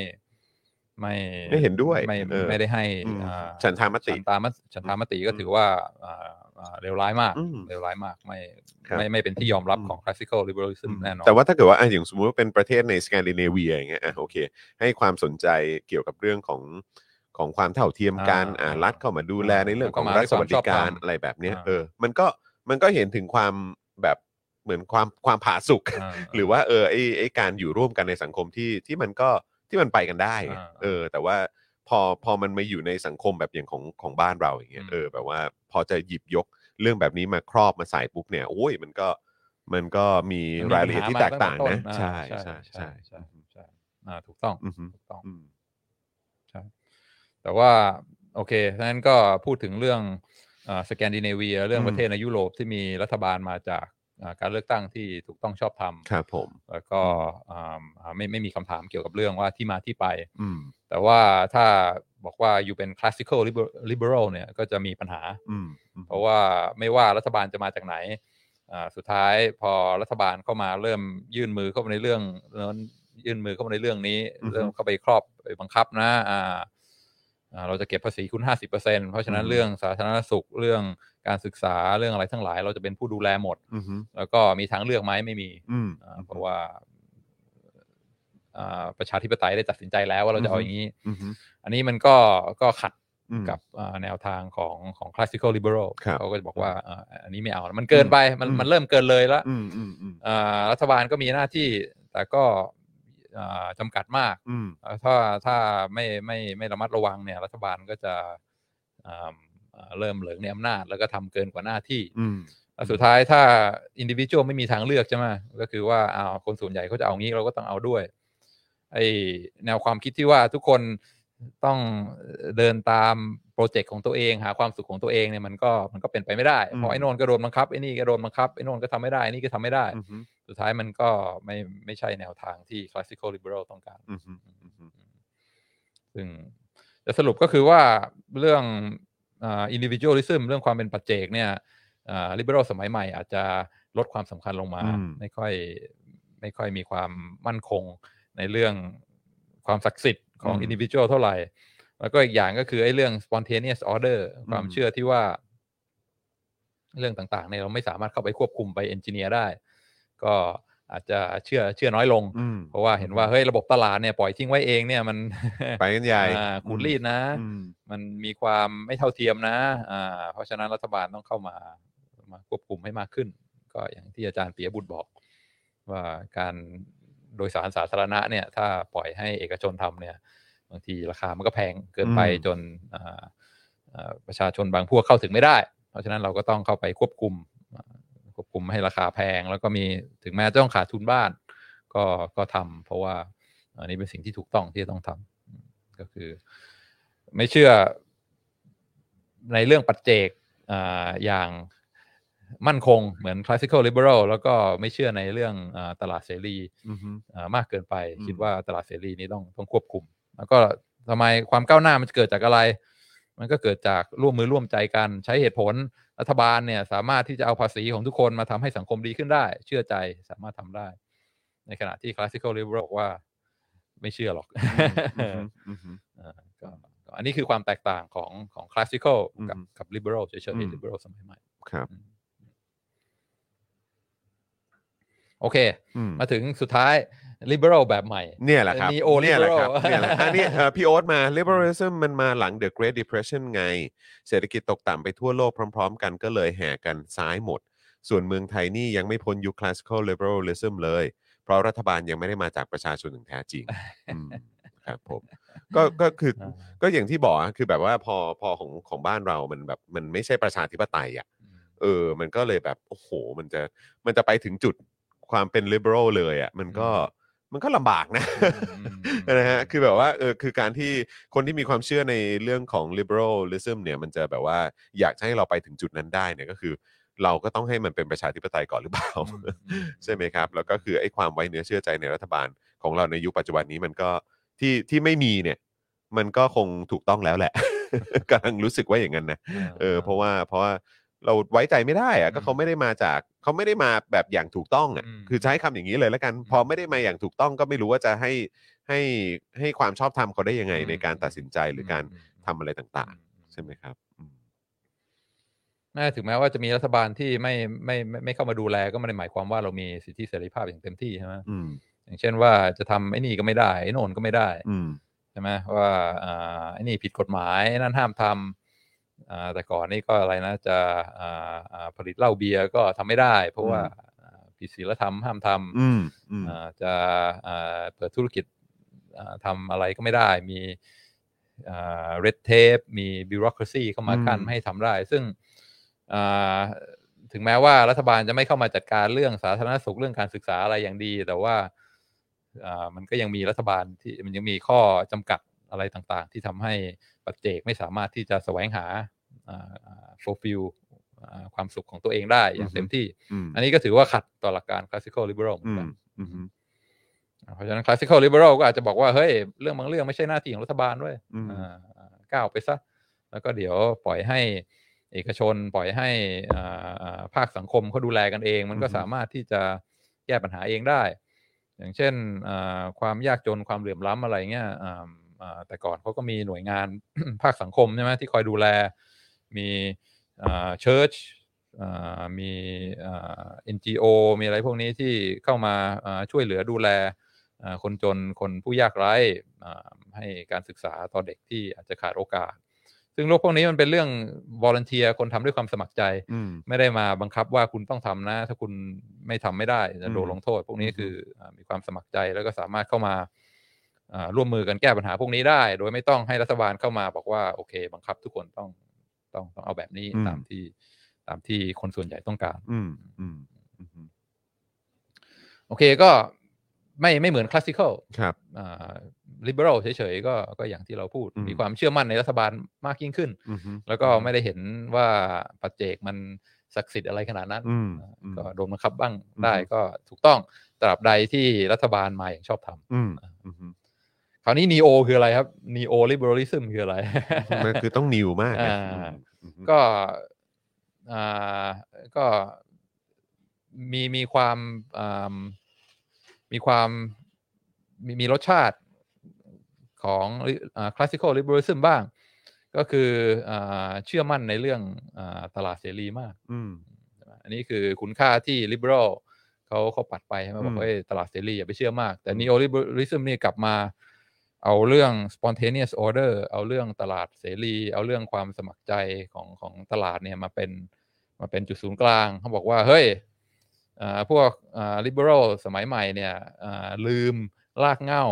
ไม่ไม่เห็นด้วยไม่เออไม่ได้ให้อืมอ่าฉันทามติ ฉันตามฉันทามติก็อืมถือว่าอ่าอ่า เลวร้ายมากอืมเลวร้ายมากไม่ครับไม่ไม่เป็นที่ยอมรับอืมของ classical liberalism แน่นอนแต่ว่าถ้าเกิดว่าอะอย่างสมมุติว่าเป็นประเทศในสแกนดิเนเวียอย่างเงี้ยอะโอเค ให้ความสนใจเกี่ยวกับเรื่องของของความเท่าเทียมกันอ่าอ่ารัฐเข้ามาดูแลในเรื่องของแล้วก็มารัฐสวัสดิการด้วยความชอบธรรมอะไรแบบเนี้ยอ่าเออมันก็มันก็เห็นถึงความแบบเหมือนความความผาสุกอ่าหรือว่าเออไอไอการอยู่ร่วมกันในสังคมที่ที่มันก็ที่มันไปกันได้ไงอ่าเออ แต่ว่า พอพอมันมาอยู่ในสังคมแบบอย่างของของบ้านเราอย่างเงี้ยอืมเออแบบว่าพอจะหยิบยกเรื่องแบบนี้มาครอบมาใส่ปุ๊บเนี่ยโอ้ยมันก็มันก็มีมันมีรายละเอียดที่แตกต่างปัญนะหมตั้งแต่ต้ใช่อ่าใช่ใช่ใช่ใช่อ่าถูกต้องอือฮึถูกต้องอืมใช่แต่ว่าโอเคฉะนั้นก็พูดถึงเรื่องสแกนดิเนเวีย เรื่องอืมประเทศในยุโรปที่มีรัฐบาลมาจากอ่า การเลือกตั้งที่ถูกต้องชอบธรรมครับผมแล้วก็อ่าอ่าไม่ไม่มีคำถามเกี่ยวกับเรื่องว่าที่มาที่ไปอืมแต่ว่าถ้าบอกว่าอยู่เป็น classical liber- liberal เนี่ยก็จะมีปัญหาอืมเพราะว่าไม่ว่ารัฐบาลจะมาจากไหนอ่าสุดท้ายพอรัฐบาลเข้ามาเริ่มยื่นมือเข้ามาในเรื่องนั้นยื่นมือเข้ามาในเรื่องนี้อือฮึเริ่มเข้าไปครอบไปบังคับนะอ่าอ่าเราจะเก็บภาษีคุณห้าสิบเปอร์เซ็นเพราะฉะนั้นอือฮึเรื่องสาธารณสุขเรื่อง การศึกษาเรื่องอะไรทั้งหลาย เราจะเป็นผู้ดูแลหมด อืมแล้วก็มีทางเลือกไหมไม่มีอืม อ่าเพราะว่าอ่าประชาธิปไตยได้ตัดสินใจแล้วว่าเราจะเอาอย่างนี้ อืมอันนี้มันก็ก็ขัดอืม กับอ่าแนวทางของของ classical liberal ครับเขาก็จะบอกว่าอ่าอันนี้ไม่เอานะมันเกินไปมันอืม มันเริ่มเกินเลยแล้ว อืมอืมอืมอ่ารัฐบาลก็มีหน้าที่แต่ก็อ่าจำกัดมากอืมอ่าถ้าถ้าไม่ไม่ไม่ระมัดระวังเนี่ย รัฐบาลก็จะอ่าอ่า เริ่มเหลิงในอำนาจแล้วก็ทำเกินกว่าหน้าที่อืมแล้วสุดท้ายถ้าอินดิวิ u a l ไม่มีทางเลือกใช่ไหมก็คือว่าอ้าวคนส่วนใหญ่เขาจะเอางี้เราก็ต้องเอาด้วยไอแนวความคิดที่ว่าทุกคนต้องเดินตาม project ของตัวเอง หาความสุขของตัวเองเนี่ยมันก็มันก็เป็นไปไม่ได้อืมเพราะไอ้โน่นก็โดนบังคับไอ้นี่ก็โดนบังคับไอ้โน่นก็ทำไม่ได้ไอ้นี่ก็ทำไม่ได้อือฮึสุดท้ายมันก็ไม่ไม่ใช่แนวทางที่ classical liberal ต้องการอือฮึอือฮึซึ่งจะสรุปก็คือว่าเรื่อง อ่า individualism เรื่องความเป็นปัจเจกเนี่ยอ่า liberal สมัยใหม่อาจจะลดความสำคัญลงมาอืมไม่ค่อยไม่ค่อยมีความมั่นคงในเรื่องความศักดิ์สิทธิ์ของ individual เท่าไหร่ แล้วก็อีกอย่างก็คือไอ้เรื่อง spontaneous order ความเชื่อที่ว่า เรื่องต่างๆเนี่ยเราไม่สามารถเข้าไปควบคุมไปเอนจิเนียร์ได้ ก็ อาจจะเชื่อเชื่อน้อยลงอืมเพราะว่าเห็นว่าเฮ้ยระบบตลาดเนี่ยปล่อยทิ้งไว้เองเนี่ยมันไปกันใหญ่อ่าขูดรีดนะอืมมันมีความไม่เท่าเทียมนะอ่าเพราะฉะนั้นรัฐบาลต้องเข้ามามาควบคุมให้มากขึ้น ก็อย่างที่อาจารย์ปียบุตรบอก ว่าการโดยสารสาธารณะเนี่ย ถ้าปล่อยให้เอกชนทำเนี่ย บางทีราคามันก็แพงเกินไปอืมจนอ่าอ่าประชาชนบางพวกเข้าถึงไม่ได้ เพราะฉะนั้นเราก็ต้องเข้าไปควบคุมอ่า ควบคุมไม่ให้ราคาแพง แล้วก็มีถึงแม้จะต้องขาดทุนบ้าน ก็ก็ทำเพราะว่าอันนี้เป็นสิ่งที่ถูกต้องที่จะต้องทำอืมก็คือ ไม่เชื่อในเรื่องปัจเจกอ่าอย่างมั่นคงเหมือน classical liberal แล้วก็ไม่เชื่อในเรื่องอาตลาดเสรีอือฮึอ่ามากเกินไปอืมคิดว่าตลาดเสรีนี้ต้องต้องควบคุม แล้วก็ทำไมความก้าวหน้ามันเกิดจากอะไร มันก็เกิดจากร่วมมือร่วมใจกันใช้เหตุผล รัฐบาลเนี่ยสามารถที่จะเอาภาษีของทุกคนมาทำให้สังคมดีขึ้นได้ เชื่อใจสามารถทำได้ ในขณะที่ classical liberal บอกว่า ไม่เชื่อหรอกอันนี้คือความแตกต่างของของ classical กับกับ liberal เฉยอืมๆ liberal สมัยใหม่ครับโอเค มาถึงสุดท้าย liberal แบบใหม่ เนี่ยแหละครับ Neo-liberal เนี่ยแหละครับเนี่ยแหละอันนี้เอ่อพี่โอ๊ตมา liberalism มันมาหลัง the Great Depression ไง เศรษฐกิจตกต่ำไปทั่วโลกพร้อม ๆ กันก็เลยแห่กันซ้ายหมด ส่วนเมืองไทยนี่ยังไม่พ้นยุค classical liberalism เลย เพราะรัฐบาลยังไม่ได้มาจากประชาชนอย่างแท้จริงอืมครับผมก็ก็คืออ่าก็อย่างที่บอกอะคือแบบว่าพอพอของของบ้านเรามันแบบมันไม่ใช่ประชาธิปไตยอะ เออ มันก็เลยแบบ โอ้โห มันจะ มันจะไปถึงจุดความเป็น liberal เลยอะ มันก็ มันก็ลำบากนะ นะฮะคือแบบว่าเออคือการที่คนที่มีความเชื่อในเรื่องของ liberalism เนี่ยมันจะแบบว่าอยากจะให้เราไปถึงจุดนั้นได้เนี่ยก็คือ เราก็ต้องให้มันเป็นประชาธิปไตยก่อนหรือเปล่า ใช่ไหมครับ แล้วก็คือไอ้ความไว้เนื้อเชื่อใจในรัฐบาลของเราในยุคปัจจุบันนี้มันก็ที่ที่ไม่มีเนี่ย มันก็คงถูกต้องแล้วแหละกำลังรู้สึกว่าอย่างนั้นนะเออเพราะว่าเพราะว่า เราไว้ใจไม่ได้อะก็อืมเขาไม่ได้มาจากเขาไม่ได้มาแบบอย่างถูกต้องอะอืม คือใช้คำอย่างนี้เลยแล้วกันอืมพอไม่ได้มาอย่างถูกต้องก็ไม่รู้ว่าจะให้ให้ให้ความชอบธรรมเขาได้ยังไงอืมในการตัดสินใจหรือการมทำอะไรต่างอืๆใช่ไหมครับอืมแม้ถึงแม้ว่าจะมีรัฐบาลที่ไม่ไม่ไม่ไม่เข้ามาดูแลก็ไม่ได้หมายความว่าเรามีสิทธิเสรีภาพอย่างเต็มที่ใช่ไหมอืมอย่างเช่นว่าจะทำไอ้นี่ก็ไม่ได้ไอ้โน่นก็ไม่ได้อืม ใช่ไหมว่าอ่าไอ้นี่ผิดกฎหมายไอ้นั่นห้ามทำอ่า แต่ก่อนนี่ก็อะไรนะจะอ่าอ่าผลิตเหล้าเบียร์ก็ทำไม่ได้ เพราะว่าอ่าผิดศีลธรรมห้ามทำอืมอืมอ่าจะอ่าเปิดธุรกิจอ่าทำอะไรก็ไม่ได้ มีอ่า red tape มี bureaucracy เข้ามากั้นอืมไม่ให้ทำได้ ซึ่งอ่าถึงแม้ว่ารัฐบาลจะไม่เข้ามาจัดการเรื่องสาธารณสุขเรื่องการศึกษาอะไรอย่างดี แต่ว่าอ่ามันก็ยังมีรัฐบาลที่มันยังมีข้อจำกัดอะไรต่างๆ ที่ทำให้ ปัจเจกไม่สามารถที่จะแสวงหาอ่าอ่า fulfill อ่าความสุขของตัวเองได้อย่างเต็มที่อืมอันนี้ก็ถือว่าขัดต่อหลักการ classical liberal เหมืออืนกัมนอืมเพราะฉะนั้น classical liberal ก็อาจจะบอกว่า เฮ้ย เรื่องบางเรื่องไม่ใช่หน้าที่ของรัฐบาลด้วยอืมอ่าอ่าก้าวไปซะ แล้วก็เดี๋ยวปล่อยให้เอกชนปล่อยให้อ่าอ่าภาคสังคมเขาดูแลกันเอง มันก็อือฮึสามารถที่จะแก้ปัญหาเองได้ อย่างเช่นอ่าความยากจนความเหลื่อมล้ำอะไรเงี้ยอ่าอ่า แต่ก่อนเขาก็มีหน่วยงานภาคสังคมใช่ไหมที่คอยดูแล มีเชิร์ชมีอ่า NGO มีอะไรพวกนี้ที่เข้ามาอ่าช่วยเหลือดูแลอ่าคนจนคนผู้ยากไร้อ่าให้การศึกษาต่อเด็กที่อาจจะขาดโอกาส ซึ่งโลกพวกนี้มันเป็นเรื่อง volunteer คนทำด้วยความสมัครใจอืมไม่ได้มาบังคับว่าคุณต้องทำนะ ถ้าคุณไม่ทำไม่ได้จะโดนอืมลงโทษ พวกนี้อืมคืออ่ามีความสมัครใจแล้วก็สามารถเข้ามาอ่า ร่วมมือกันแก้ปัญหาพวกนี้ได้ โดยไม่ต้องให้รัฐบาลเข้ามาบอกว่าโอเค บังคับทุกคนต้องต้องต้องเอาแบบนี้ตามที่ตามที่คนส่วนใหญ่ต้องการ อืมอืมอืมโอเคก็ไม่ไม่เหมือนคลาสสิคอลครับอ่า liberal เฉยๆก็ก็อย่างที่เราพูดอืมมีความเชื่อมั่นในรัฐบาลมากยิ่งขึ้นอือฮึแล้วก็ไม่ได้เห็นว่าปัจเจกมันศักดิ์สิทธิ์อะไรขนาดนั้นอืมอืมก็โดนบังคับบ้างอืมได้ก็ถูกต้องตราบใดที่รัฐบาลมาอย่างชอบธรรมอืมอือฮึ คราวนี้ neo คืออะไรครับ neo liberalism คืออะไร มันคือต้องนิวมากนะอ่าอืมอือฮึก็อ่าก็มีมีความอ่ามีความมีมีรสชาติของอ่า classical liberalism บ้าง ก็คืออาเชื่อมั่นในเรื่องอาตลาดเสรีมากอืมอันนี้คือคุณค่าที่ liberal เขาเขาปัดไปใช่ไหมบออืกมว่าเอ้ยตลาดเสรีอย่าไปเชื่อมาก แต่อืม neoliberalism นี่กลับมา เอาเรื่อง spontaneous order เอาเรื่องตลาดเสรี เอาเรื่องความสมัครใจของของตลาดเนี่ยมาเป็นมาเป็นจุดศูนย์กลาง เขาบอกว่า เฮ้ยอ่าพวกอ่า liberal สมัยใหม่เนี่ยอ่าลืมรากเหง้า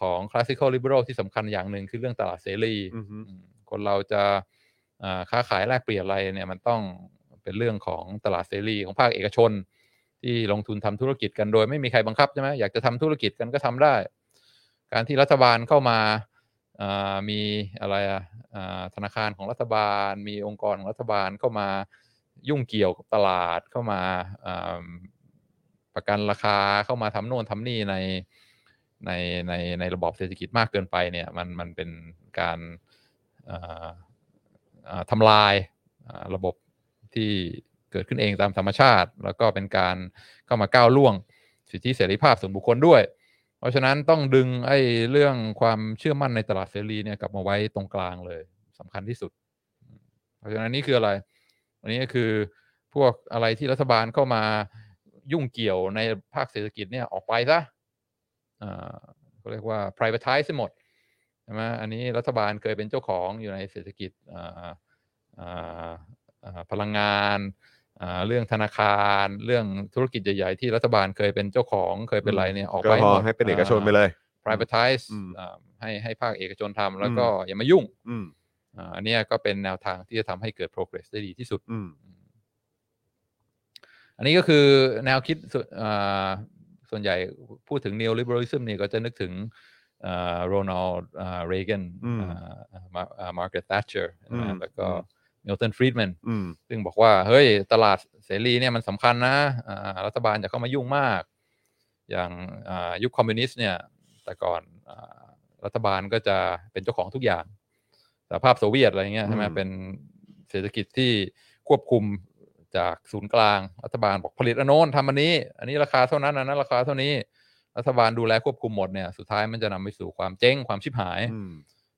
ของ classical liberal ที่สำคัญอย่างหนึ่งคือเรื่องตลาดเสรีอือฮึอืมคนเราจะอ่าค้าขายแลกเปลี่ยนอะไรเนี่ยมันต้องเป็นเรื่องของตลาดเสรีของภาคเอกชน ที่ลงทุนทำธุรกิจกันโดยไม่มีใครบังคับใช่ไหมอยากจะทำธุรกิจกันก็ทำได้ การที่รัฐบาลเข้ามามีอะไรอะอ่าธนาคารของรัฐบาล มีองค์กรของรัฐบาลเข้ามายุ่งเกี่ยวกับตลาดเข้ามาประกันราคาเข้ามาทำโน่นทำนี่ในในในในระบบเศรษฐกิจมากเกินไปเนี่ยมันมันเป็นการทำลายระบบที่เกิดขึ้นเองตามธรรมชาติ แล้วก็เป็นการเข้ามาก้าวล่วงสิทธิเสรีภาพส่วนบุคคลด้วย เพราะฉะนั้นต้องดึงไอ้เรื่องความเชื่อมั่นในตลาดเสรีเนี่ยกลับมาไว้ตรงกลางเลยสำคัญที่สุด เพราะฉะนั้นนี่คืออะไร อันนี้ก็คือพวกอะไรที่รัฐบาลเข้ามายุ่งเกี่ยวในภาคเศรษฐกิจเนี่ยออกไปซะอ่าเขาเรียกว่า privatize หมดใช่ไหมอันนี้รัฐบาลเคยเป็นเจ้าของอยู่ในเศรษฐกิจอ่าอ่าพลังงาน เรื่องธนาคารเรื่องธุรกิจใหญ่ๆ ที่รัฐบาลเคยเป็นเจ้าของเคยเป็นอะไรเนี่ยออกก็ไปพอหมดให้เป็นเอกชนไปเลยอ่า privatize อืมอ่าให้ให้ภาคเอกชนทำแล้วก็อย่ามายุ่งอืมอ่าอันเนี้ยก็เป็นแนวทางที่จะทำให้เกิด progress ได้ดีที่สุดอืมอันนี้ก็คือแนวคิดส่วนอ่าส่วนใหญ่พูดถึง neoliberalism เนี่ยก็จะนึกถึงโรนัลด์เรแกนอืมมาร์เก t ต t ท c h e r อืมแล้วก็อื มมิลตันฟรีดแมนอืมซึ่งบอกว่า เฮ้ย ตลาดเสรีเนี่ยมันสำคัญนะอ่ารัฐบาลจะเข้ามายุ่งมาก อย่างอ่ายุคคอมมิวนิสต์เนี่ย แต่ก่อนอารัฐบาลก็จะเป็นเจ้าของทุกอย่างสหภาพโซเวียตอะไรเงี้ยใช่ไหมอืมเป็นเศรษฐกิจที่ควบคุมจากศูนย์กลาง รัฐบาลบอกผลิตอันโน้นทำอันนี้ อันนี้ราคาเท่านั้นอันนั้นราคาเท่านี้ รัฐบาลดูแลควบคุมหมดเนี่ยสุดท้ายมันจะนำไปสู่ความเจ๊งความชิบหายอืม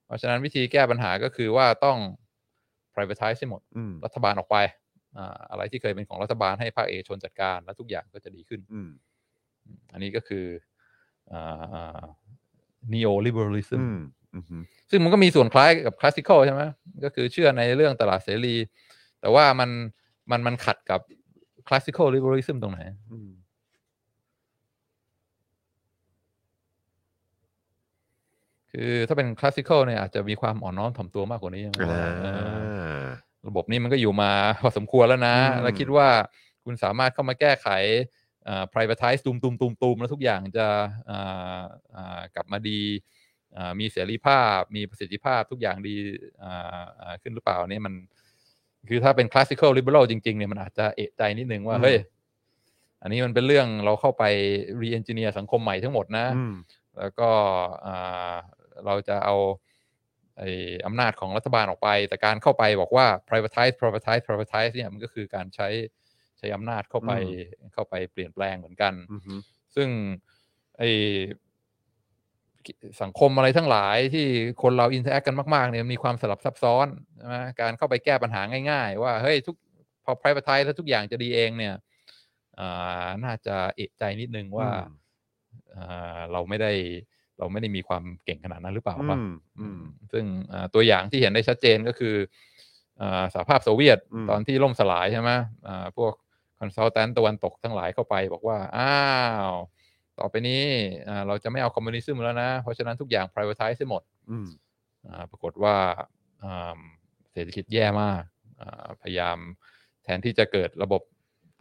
เพราะฉะนั้นวิธีแก้ปัญหาก็คือว่าต้อง privatize ให้หมดอืมรัฐบาลออกไปอ่าอะไรที่เคยเป็นของรัฐบาลให้ภาคเอกชนจัดการ แล้วทุกอย่างก็จะดีขึ้นอืมอันนี้ก็คืออ่าอ่า neoliberalism อืมอืมอืมซึ่งมันก็มีส่วนคล้ายกับ classical ใช่ไหมก็คือเชื่อในเรื่องตลาดเสรี แต่ว่ามันมันมันขัดกับ classical liberalism ตรงไหนอืมคือถ้าเป็น classical เนี่ยอาจจะมีความอ่อนน้อมถ่อมตัวมากกว่านี้ใช่ไหมอ่าเออ ระบบนี้มันก็อยู่มาพอสมควรแล้วนะอืมแล้วคิดว่าคุณสามารถเข้ามาแก้ไขอ่า privatize ตุมตุมตุมตุมแล้วทุกอย่างจะอ่าอ่ากลับมาดีอ่ามีเสรีภาพ มีประสิทธิภาพทุกอย่างดีอ่าอ่าขึ้นหรือเปล่าเนี่ยมันคือถ้าเป็น classical liberal จริงๆเนี่ยมันอาจจะเอะใจนิดนึงว่าอืมเฮ้ย อันนี้มันเป็นเรื่องเราเข้าไป re-engineer สังคมใหม่ทั้งหมดนะอืมแล้วก็อ่าเราจะเอาไอ้อำนาจของรัฐบาลออกไป แต่การเข้าไปบอกว่า privatize privatize privatize เนี่ยมันก็คือการใช้ใช้อำนาจเข้าไปเข้าไปเปลี่ยนแปลงเหมือนกันอืมซึ่งไอ้สังคมอะไรทั้งหลายที่คนเรา interact กันมากๆเนี่ยมีความสลับซับซ้อนใช่ไหมการเข้าไปแก้ปัญหาง่าย ๆ ว่าเฮ้ยทุกพอ privatize แล้วทุกอย่างจะดีเองเนี่ยอ่าน่าจะเอะใจนิดนึงว่าอ่าเราไม่ได้ เราไม่ได้มีความเก่งขนาดนั้นหรือเปล่าวะอืมอืมซึ่งอ่าตัวอย่างที่เห็นได้ชัดเจนก็คืออ่าสหภาพโซเวียตอืมตอนที่ล่มสลายใช่ไหมอ่าพวก consultant ตะวันตกทั้งหลายเข้าไปบอกว่า อ้าว ต่อไปนี้อ่าเราจะไม่เอาคอมมิวนิสต์แล้วนะ เพราะฉะนั้นทุกอย่าง privatize ให้หมดอืมอ่าปรากฏว่าอ่าเศรษฐกิจแย่มากอ่าพยายามแทนที่จะเกิดระบบ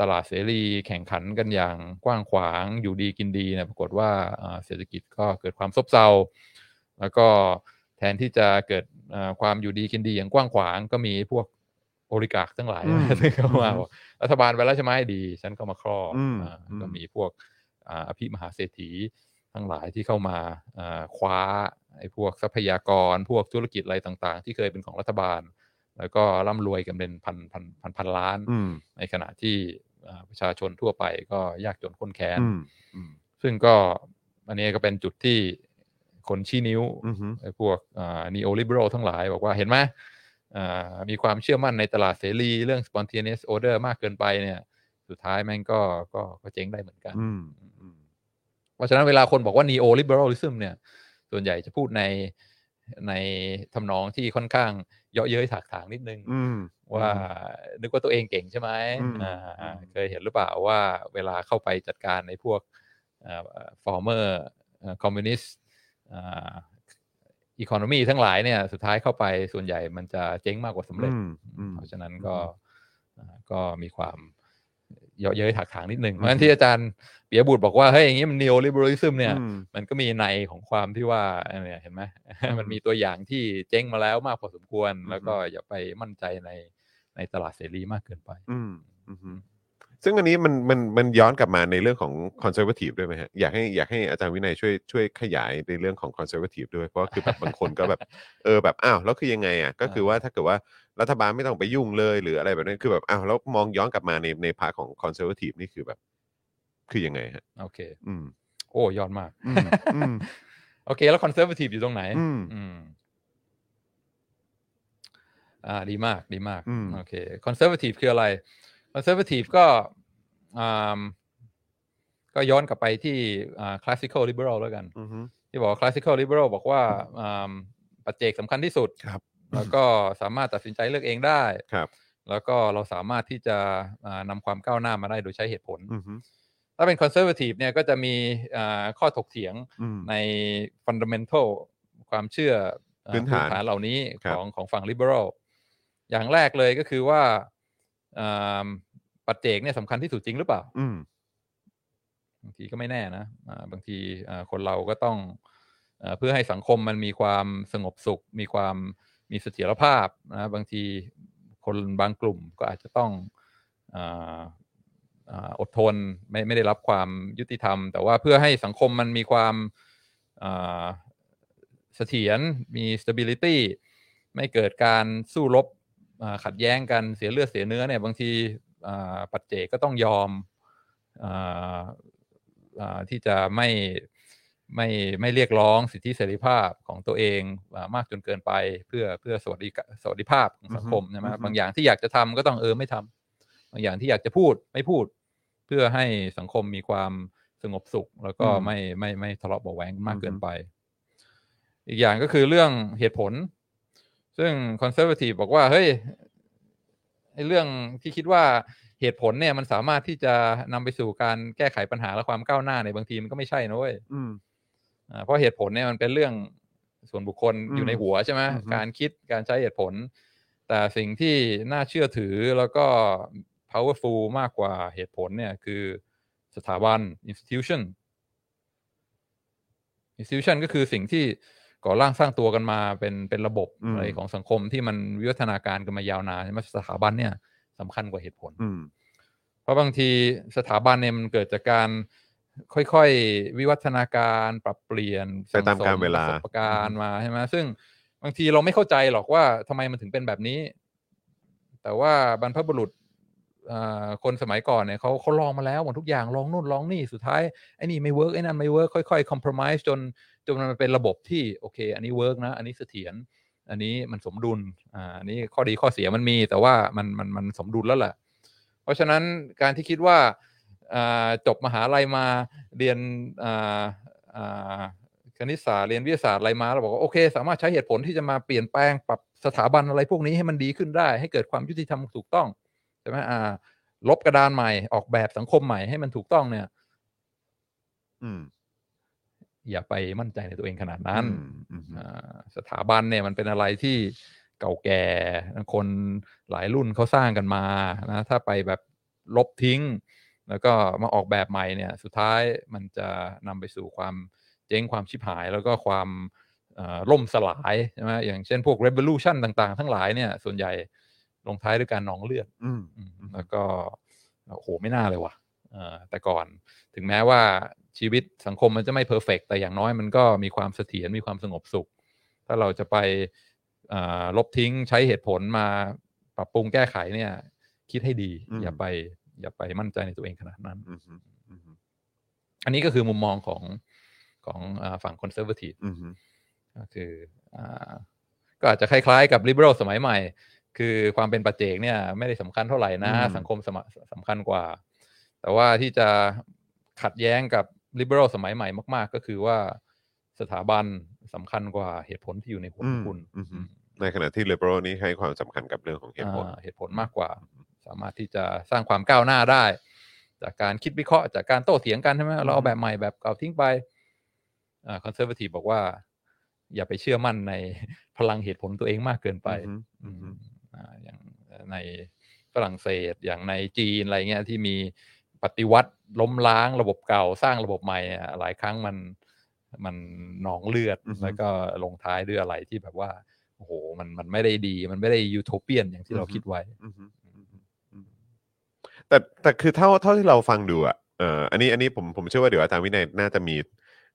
ตลาดเสรีแข่งขันกันอย่างกว้างขวางอยู่ดีกินดีเนี่ยปรากฏว่าอ่าเศรษฐกิจก็เกิดความซบเซาแล้วก็แทนที่จะเกิดอ่าความอยู่ดีกินดีอย่างกว้างขวางก็มีพวกโอริกาทั้งหลายอืมซึ่งเข้ามาอืมบอกรัฐบาลไปแล้วใช่ไหมดี ฉันก็มาครอบอืมอ่าอืมก็มีพวกอ่าอภิมหาเศรษฐีทั้งหลายที่เข้ามาอ่าคว้าไอ้พวกทรัพยากรพวกธุรกิจอะไรต่างๆ ที่เคยเป็นของรัฐบาล แล้วก็ร่ำรวยกันเป็นพันพันพันพันล้านอืมในขณะที่อ่า ประชาชนทั่วไปก็ยากจนข้นแค้นอืมอืมซึ่งก็อันนี้ก็เป็นจุดที่คนชี้นิ้วอืมฮึไอ้พวกนีโอลิเบอรัลทั้งหลาย บอกว่าเห็นไหมอ่ามีความเชื่อมั่นในตลาดเสรี เรื่อง spontaneous order มากเกินไปเนี่ย สุดท้ายแม่งก็ก็ก็เจ๊งได้เหมือนกันอืมอืมเพราะฉะนั้นเวลาคนบอกว่า neo liberalism เนี่ย ส่วนใหญ่จะพูดใน ในทำนองที่ค่อนข้างเยาะเย้ยถากถางนิดนึงอืมว่านึกว่าตัวเองเก่งใช่ไหมอืมอ่าอืมเคยเห็นหรือเปล่าว่าเวลาเข้าไปจัดการในพวกอ่า former คอมมิวนิสต์อีโคโนมีทั้งหลายเนี่ยสุดท้ายเข้าไปส่วนใหญ่มันจะเจ๊งมากกว่าสำเร็จอืมอืมเพราะฉะนั้นก็อืมอ่าก็มีความ เยาะเย้ยถากถางนิดหนึ่งอืมเพราะฉะนั้นที่อาจารย์เปียบุตรบอกว่าเฮ้ยอย่างนี้มัน neo liberalism เนี่ยอืมมันก็มีในของความที่ว่าเนี่ยเห็นไหมมันมีตัวอย่างที่เจ๊งมาแล้วมากพอสมควรอืมแล้วก็อย่าไปมั่นใจในในตลาดเสรีมากเกินไป อืมอืมฮึซึ่งอันนี้มันมันมันย้อนกลับมาในเรื่องของคอนเซอร์ a t ทีฟด้วยไหมฮะอยากให้อยากให้อาจารย์วินัยช่วยช่วยขยายในเรื่องของคอนเซอร์ a t ทีฟด้วยเพราะว่าคือแบบบางคนก็แบบเออแบบอ้าวแล้วคือยังไงอะก็คือว่าถ้าเกิดว่า รัฐบาลไม่ต้องไปยุ่งเลยหรืออะไรแบบนั้นคือแบบอ้าวแล้วมองย้อนกลับมาในในพาร์ทของคอนเซอร์ a t ทีฟนี่คือแบบ คือยังไงฮะ โอเค อืม โอ้ยอดมาก อืมอืม โอเค แล้วคอนเซอร์ a t ทีฟอยู่ตรงไหน อืม อืม อ่า ดีมาก ดีมาก อืม โอเคคอนเซอร์ a t ทีฟคืออะไรคอนเซอร์ a t ทีฟก็อ่าก็ย้อนกลับไปที่อ่า classical liberal แล้วกัน อืมฮึที่บอกว่า classical liberal บอกว่าอ่าปัจเจกสำคัญที่สุดครับ แล้วก็สามารถตัดสินใจเลือกเองได้ครับ แล้วก็เราสามารถที่จะอ่านำความก้าวหน้ามาได้โดยใช้เหตุผลอืมฮึถ้าเป็น conservative เนี่ยก็จะมีอ่าข้อถกเถียงอืมใน fundamental ความเชื่ออ่าพื้นฐานเหล่านี้ครัขบองของฝั่ง liberal อย่างแรกเลยก็คือว่าอ่าปัจเจกเนี่ยสำคัญที่สุดจริงหรือเปล่าอืมบางทีก็ไม่แน่นะอ่าบางทีอ่าคนเราก็ต้องเอ่อเพื่อให้สังคมมันมีความสงบสุข มีความ มีเสถียรภาพนะบางทีคนบางกลุ่มก็อาจจะต้องอดทนไม่ไม่ได้รับความยุติธรรม แต่ว่าเพื่อให้สังคมมันมีความเสถียรมี stability ไม่เกิดการสู้รบขัดแย้งกันเสียเลือดเสียเนื้อเนี่ยบางทีปัจเจกก็ต้องยอมออที่จะไม่ ไม่ไม่เรียกร้องสิทธิเสรีภาพของตัวเองอามากจนเกินไปเพื่อเพื่อสวัสดิกสวัสดิภาพของสังคมอือฮึใช่ไหมอือฮึบางอย่างที่อยากจะทำก็ต้องเออไม่ทคำบางอย่างที่อยากจะพูดไม่พูด เพื่อให้สังคมมีความสงบสุข แล้วก็ไม่ไม่ไม่ทะเลาะเบาะแว้งมากเกินไป อีกอย่างก็คือเรื่องเหตุผล ซึ่งคอนเซอร์ a t ทีฟบอกว่าเฮ้ยไอ้เรื่องที่คิดว่าเหตุผลเนี่ยมันสามารถที่จะนำไปสู่การแก้ไขปัญหาและความก้าวหน้าเนี่ยบางทีมันก็ไม่ใช่นะเว้ยอืมอ่า เพราะเหตุผลเนี่ยมันเป็นเรื่องส่วนบุคคลอืมอยู่ในหัวใช่ไหมอือฮึการคิดการใช้เหตุผล แต่สิ่งที่น่าเชื่อถือแล้วก็ powerful มากกว่าเหตุผลเนี่ยคือสถาบัน institution institution ก็คือสิ่งที่ก่อร่างสร้างตัวกันมาเป็นเป็นระบบอืมอะไรของสังคมที่มันวิวัฒนาการกันมายาวนานใช่ไหมสถาบันเนี่ยสำคัญกว่าเหตุผลอืมเพราะบางทีสถาบันเนี่ยมันเกิดจากการ ค่อยๆ วิวัฒนาการปรับเปลี่ยนไปตามกาลเวลาประสบการณ์มาใช่ไหมซึ่งบางทีเราไม่เข้าใจหรอกว่าทำไมมันถึงเป็นแบบนี้ แต่ว่าบรรพบุรุษอ่าคนสมัยก่อนเนี่ยเขาเขาลองมาแล้วหมดทุกอย่างลองนู่นลองนี่สุดท้ายไอ้นี่ไม่ work ไอ้นั่นไม่ work ค่อยๆ compromise จนจนมันเป็นระบบที่โอเค อันนี้ work นะ อันนี้เสถียรอันนี้มันสมดุลอ่าอันนี้ข้อดีข้อเสียมันมี แต่ว่ามันมันมันสมดุลแล้วแหละเพราะฉะนั้นการที่คิดว่าอ่า จบมหาลัยมาเรียนอ่าอ่าคณิตศาสตร์เรียนวิทยาศาสตร์อะไรมาเราบอกว่าโอเค สามารถใช้เหตุผลที่จะมาเปลี่ยนแปลงปรับสถาบันอะไรพวกนี้ให้มันดีขึ้นได้ ให้เกิดความยุติธรรมถูกต้องใช่ไหมอ่า ลบกระดานใหม่ออกแบบสังคมใหม่ให้มันถูกต้องเนี่ย อืม อย่าไปมั่นใจในตัวเองขนาดนั้นอืมอืมอ่าสถาบันเนี่ยมันเป็นอะไรที่เก่าแก่คนหลายรุ่นเขาสร้างกันมานะถ้าไปแบบลบทิ้ง แล้วก็มาออกแบบใหม่เนี่ยสุดท้ายมันจะนำไปสู่ความเจ๊งความชิบหาย แล้วก็ความเอ่อล่มสลายใช่ไหมอย่างเช่นพวก revolution ต่างๆ ทั้งหลายเนี่ยส่วนใหญ่ลงท้ายด้วยการนองเลือดอืมอืมแล้วก็โอ้โหไม่น่าเลยว่ะเอ่อแต่ก่อนถึงแม้ว่าชีวิตสังคมมันจะไม่เพอร์เฟกแต่อย่างน้อยมันก็มีความเสถียรมีความสงบสุข ถ้าเราจะไปเอ่อลบทิ้งใช้เหตุผลมาปรับปรุงแก้ไขเนี่ย คิดให้ดีอืมอย่าไป อย่าไปมั่นใจในตัวเองขนาดนั้นอืมอืมอืมอันนี้ก็คือมุมมองของของอาฝั่งคอนเซอร์วทีฟอืมก็คืออ่าก็อาจจะคล้ายๆกับ liberal สมัยใหม่ คือความเป็นปัจเจกเนี่ย ไม่ได้สำคัญเท่าไหร่นะอืมสังคมสมะสำคัญกว่า แต่ว่าที่จะขัดแย้งกับ liberal สมัยใหม่มาก ๆ ก็คือว่าสถาบันสำคัญกว่าเหตุผลที่อยู่ในหัวของคุณอืมอืมในขณะที่ liberal นี่ให้ความสำคัญกับเรื่องของเหตุผลอ่าเหตุผลมากกว่า สามารถที่จะสร้างความก้าวหน้าได้ จากการคิดวิเคราะห์จากการโต้เถียงกันใช่ไหมเราเอาแบบใหม่แบบเก่าทิ้งไปอ่าคอนเซอร์วทีฟบอกว่า อย่าไปเชื่อมั่นในพลังเหตุผลตัวเองมากเกินไปอืมอืมอืมอ่าอย่างในฝรั่งเศสอย่างในจีนอะไรเงี้ยที่มีปฏิวัติล้มล้างระบบเก่าสร้างระบบใหม่อะหลายครั้งมันมันหนองเลือดอือฮึแล้วก็ลงท้ายด้วยอะไรที่แบบว่าโอ้โหมันมันไม่ได้ดี มันไม่ได้ยูโทเปียนอย่างที่เราคิดไว้อืมอืมอืม แต่แต่คือเท่าเท่าที่เราฟังดูอะเอ่ออันนี้อันนี้ผมผมเชื่อว่าเดี๋ยวอาจารย์วินัยน่าจะมี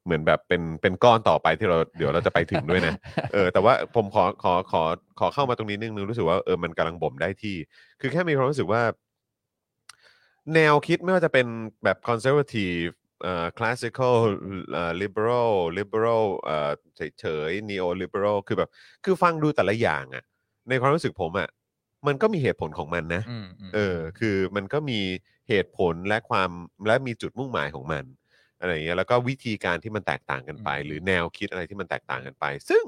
เหมือนแบบเป็นเป็นก้อนต่อไปที่เราเดี๋ยวเราจะไปถึงด้วยนะเออแต่ว่าผมขอขอขอขอเข้ามาตรงนี้นิดนึงรู้สึกว่าเออมันกำลังบ่มได้ที่ คือแค่มีความรู้สึกว่า แนวคิดไม่ว่าจะเป็นแบบ conservative เอ่อ classical เอ่อ liberal liberal เอ่อเฉยๆ neo liberal คือแบบ คือฟังดูแต่ละอย่างอะในความรู้สึกผมอะ มันก็มีเหตุผลของมันนะ อืมอืมเออ คือมันก็มีเหตุผลและความและมีจุดมุ่งหมายของมันอะไรอย่างเงี้ยแล้วก็วิธีการที่มันแตกต่างกันไป หรือแนวคิดอะไรที่มันแตกต่างกันไป ซึ่ง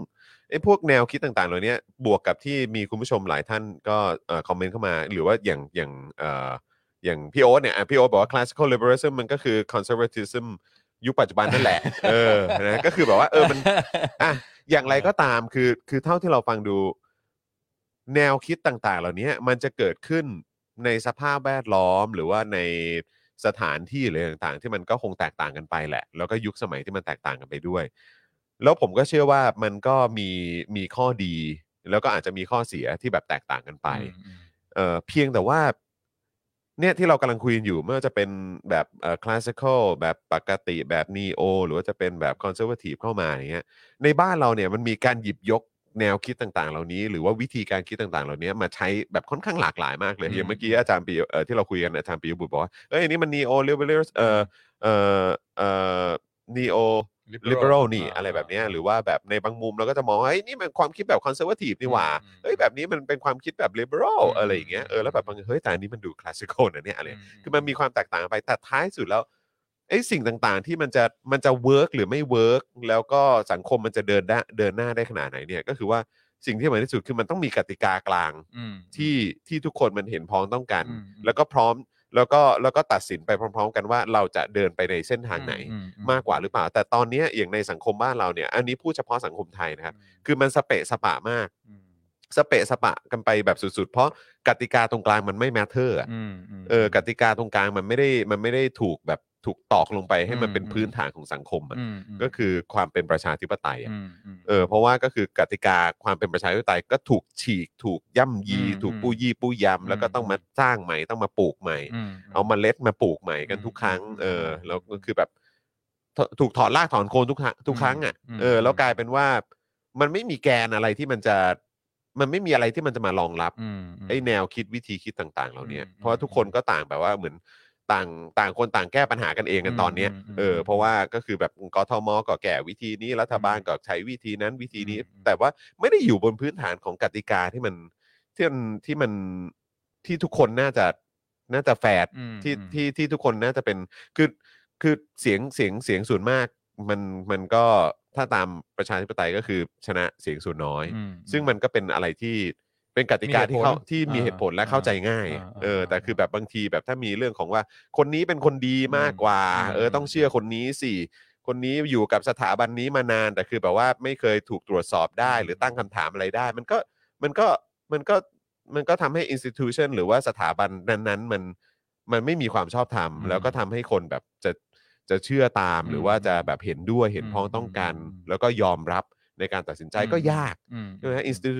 ไอ้พวกแนวคิดต่างๆเหล่านี้บวกกับที่มีคุณผู้ชมหลายท่านก็เอ่อคอมเมนต์เข้ามา หรือว่าอย่างอย่างเอ่ออย่างพี่โอ๊ตเนี่ยอะพี่โอ๊ตบอกว่า classical liberalism มันก็คือ conservatism ยุคปัจจุบันนั่นแหละ เออนะก็คือแบบว่าเออมันอะอย่างไรก็ตามคือคือเท่าที่เราฟังดู แนวคิดต่างๆ เหล่านี้มันจะเกิดขึ้นในสภาพแวดล้อมหรือว่าในสถานที่หรือต่างๆ ที่มันก็คงแตกต่างกันไปแหละ แล้วก็ยุคสมัยที่มันแตกต่างกันไปด้วย แล้วผมก็เชื่อว่ามันก็มีมีข้อดี แล้วก็อาจจะมีข้อเสียที่แบบแตกต่างกันไปอืมอืมเอ่อเพียงแต่ว่าเนี่ยที่เรากำลังคุยกันอยู่ไม่ว่าจะเป็นแบบเอ่อ classical แบบปกติแบบ neo หรือว่าจะเป็นแบบ conservative เข้ามาอย่างเงี้ยในบ้านเราเนี่ยมันมีการหยิบยก แนวคิดต่างๆ เหล่านี้ หรือว่าวิธีการคิดต่างๆ เหล่านี้มาใช้แบบค่อนข้างหลากหลายมากเลยอืมอย่างเมื่อกี้อาจารย์ปีเอ่อที่เราคุยกันอาจารย์ปียบุตรบอกว่าเอ้ยอันนี้มัน neo liberal เอ่อเอ่อเอ่อ neo liberal นี่าอะไรแบบเนี้ยหรือว่าแบบในบางมุมเราก็จะมองว่าเฮ้ยนี่มันความคิดแบบ conservative นี่หว่าอืมเฮ้ยแบบนี้มันเป็นความคิดแบบ liberal อืมอะไรอย่างเงี้ยเออแล้วแบบบางเฮ้ยแต่อันนี้มันดู classical นะเนี่ยอะไรมคือมันมีความแตกต่างกันไปแต่ท้ายสุดแล้ว ไอ้สิ่งต่างๆที่มันจะมันจะ work หรือไม่ work แล้วก็สังคมมันจะเดินได้เดินหน้าได้ขนาดไหนเนี่ยก็คือว่าสิ่งที่สำคัญที่สุดคือมันต้องมีกติกากลางอืม ที่ที่ทุกคนมันเห็นพ้องต้องกัน อืม แล้วก็พร้อมแล้วก็แล้วก็ตัดสินไปพร้อม ๆ กันว่าเราจะเดินไปในเส้นทางไหน อืมมากกว่าหรือเปล่า แต่ตอนเนี้ยอย่างในสังคมบ้านเราเนี่ยอันนี้พูดเฉพาะสังคมไทยนะครับ คือมันสเปะสปะมาก อืมสเปะสปะกันไปแบบสุดๆ เพราะกติกาตรงกลางมันไม่ matter อืมมเออกติกาตรงกลางมันไม่ได้มันไม่ได้ถูกแบบ ถูกตอกลงไปให้มันอืมเป็นอืมพื้นฐานของสังคมอะอืมมก็คือความเป็นประชาธิปไตยอะอืมมเออเพราะว่าก็คือกติกาความเป็นประชาธิปไตยก็ถูกฉีก ถูกย่ำยีอืมถูกอืมปู้ยี่ปู้ยำแล้วก็อืมต้องมาสร้างใหม่ต้องมาปลูกใหม่อืมเอาเมาเล็ดมาปลูกใหม่กันอืมทุกครั้งอืมเอออืมแล้วก็คือแบบถถูกถอดรากถอนโคนทุกครั้งทุกครั้งอะอืมเออแล้วอืมกลายเป็นว่ามันไม่มีแกนอะไรที่มันจะมันไม่มีอะไรที่มันจะมารองรับอืมมไอ้แนวคิดวิธีคิดต่าง ๆ เหล่านี้อืมเพราะว่าทุกคนก็ต่างแบบว่าเหมือน ต่างต่างคนต่างแก้ปัญหากันเองกันอืมตอนเนี้ยอืมอืมเออเพราะว่าก็คือแบบกทมก็แก้วิธีนี้รัฐบาลอืมก็ใช้วิธีนั้นวิธีนี้อืมแต่ว่าไม่ได้อยู่บนพื้นฐานของกติกาที่มันที่มันที่มันที่ทุกคนน่าจะน่าจะแฟร์อืมที่อืมที่ที่ทุกคนน่าจะเป็นคือคือเสียงเสียงเสียงส่วนมากมันมันก็ถ้าตามประชาธิปไตยก็คือชนะเสียงส่วนน้อยอืมซึ่งมันก็เป็นอะไรที่ เป็นกติกามีเหตุที่เขาผลที่มีอ่าเหตุผลและเข้าใจง่ายอ่าเอออ่าแต่คือแบบบางทีแบบถ้ามีเรื่องของว่า คนนี้เป็นคนดีมากกว่าอืมเออ ต้องเชื่อคนนี้สิคนนี้อยู่กับสถาบันนี้มานาน แต่คือแบบว่าไม่เคยถูกตรวจสอบได้อืมหรือตั้งคำถามอะไรได้ มันก็มันก็มันก็มันก็ทำให้ institution หรือว่าสถาบันนั้นๆ มันมันไม่มีความชอบธรรมอืมแล้วก็ทำให้คนแบบจะจะเชื่อตามอืมหรือว่าจะแบบเห็นด้วยเห็นพ้องต้องกันอืมแล้วก็ยอมรับ ในการตัดสินใจก็ยากอืมใช่ไหมอินสติ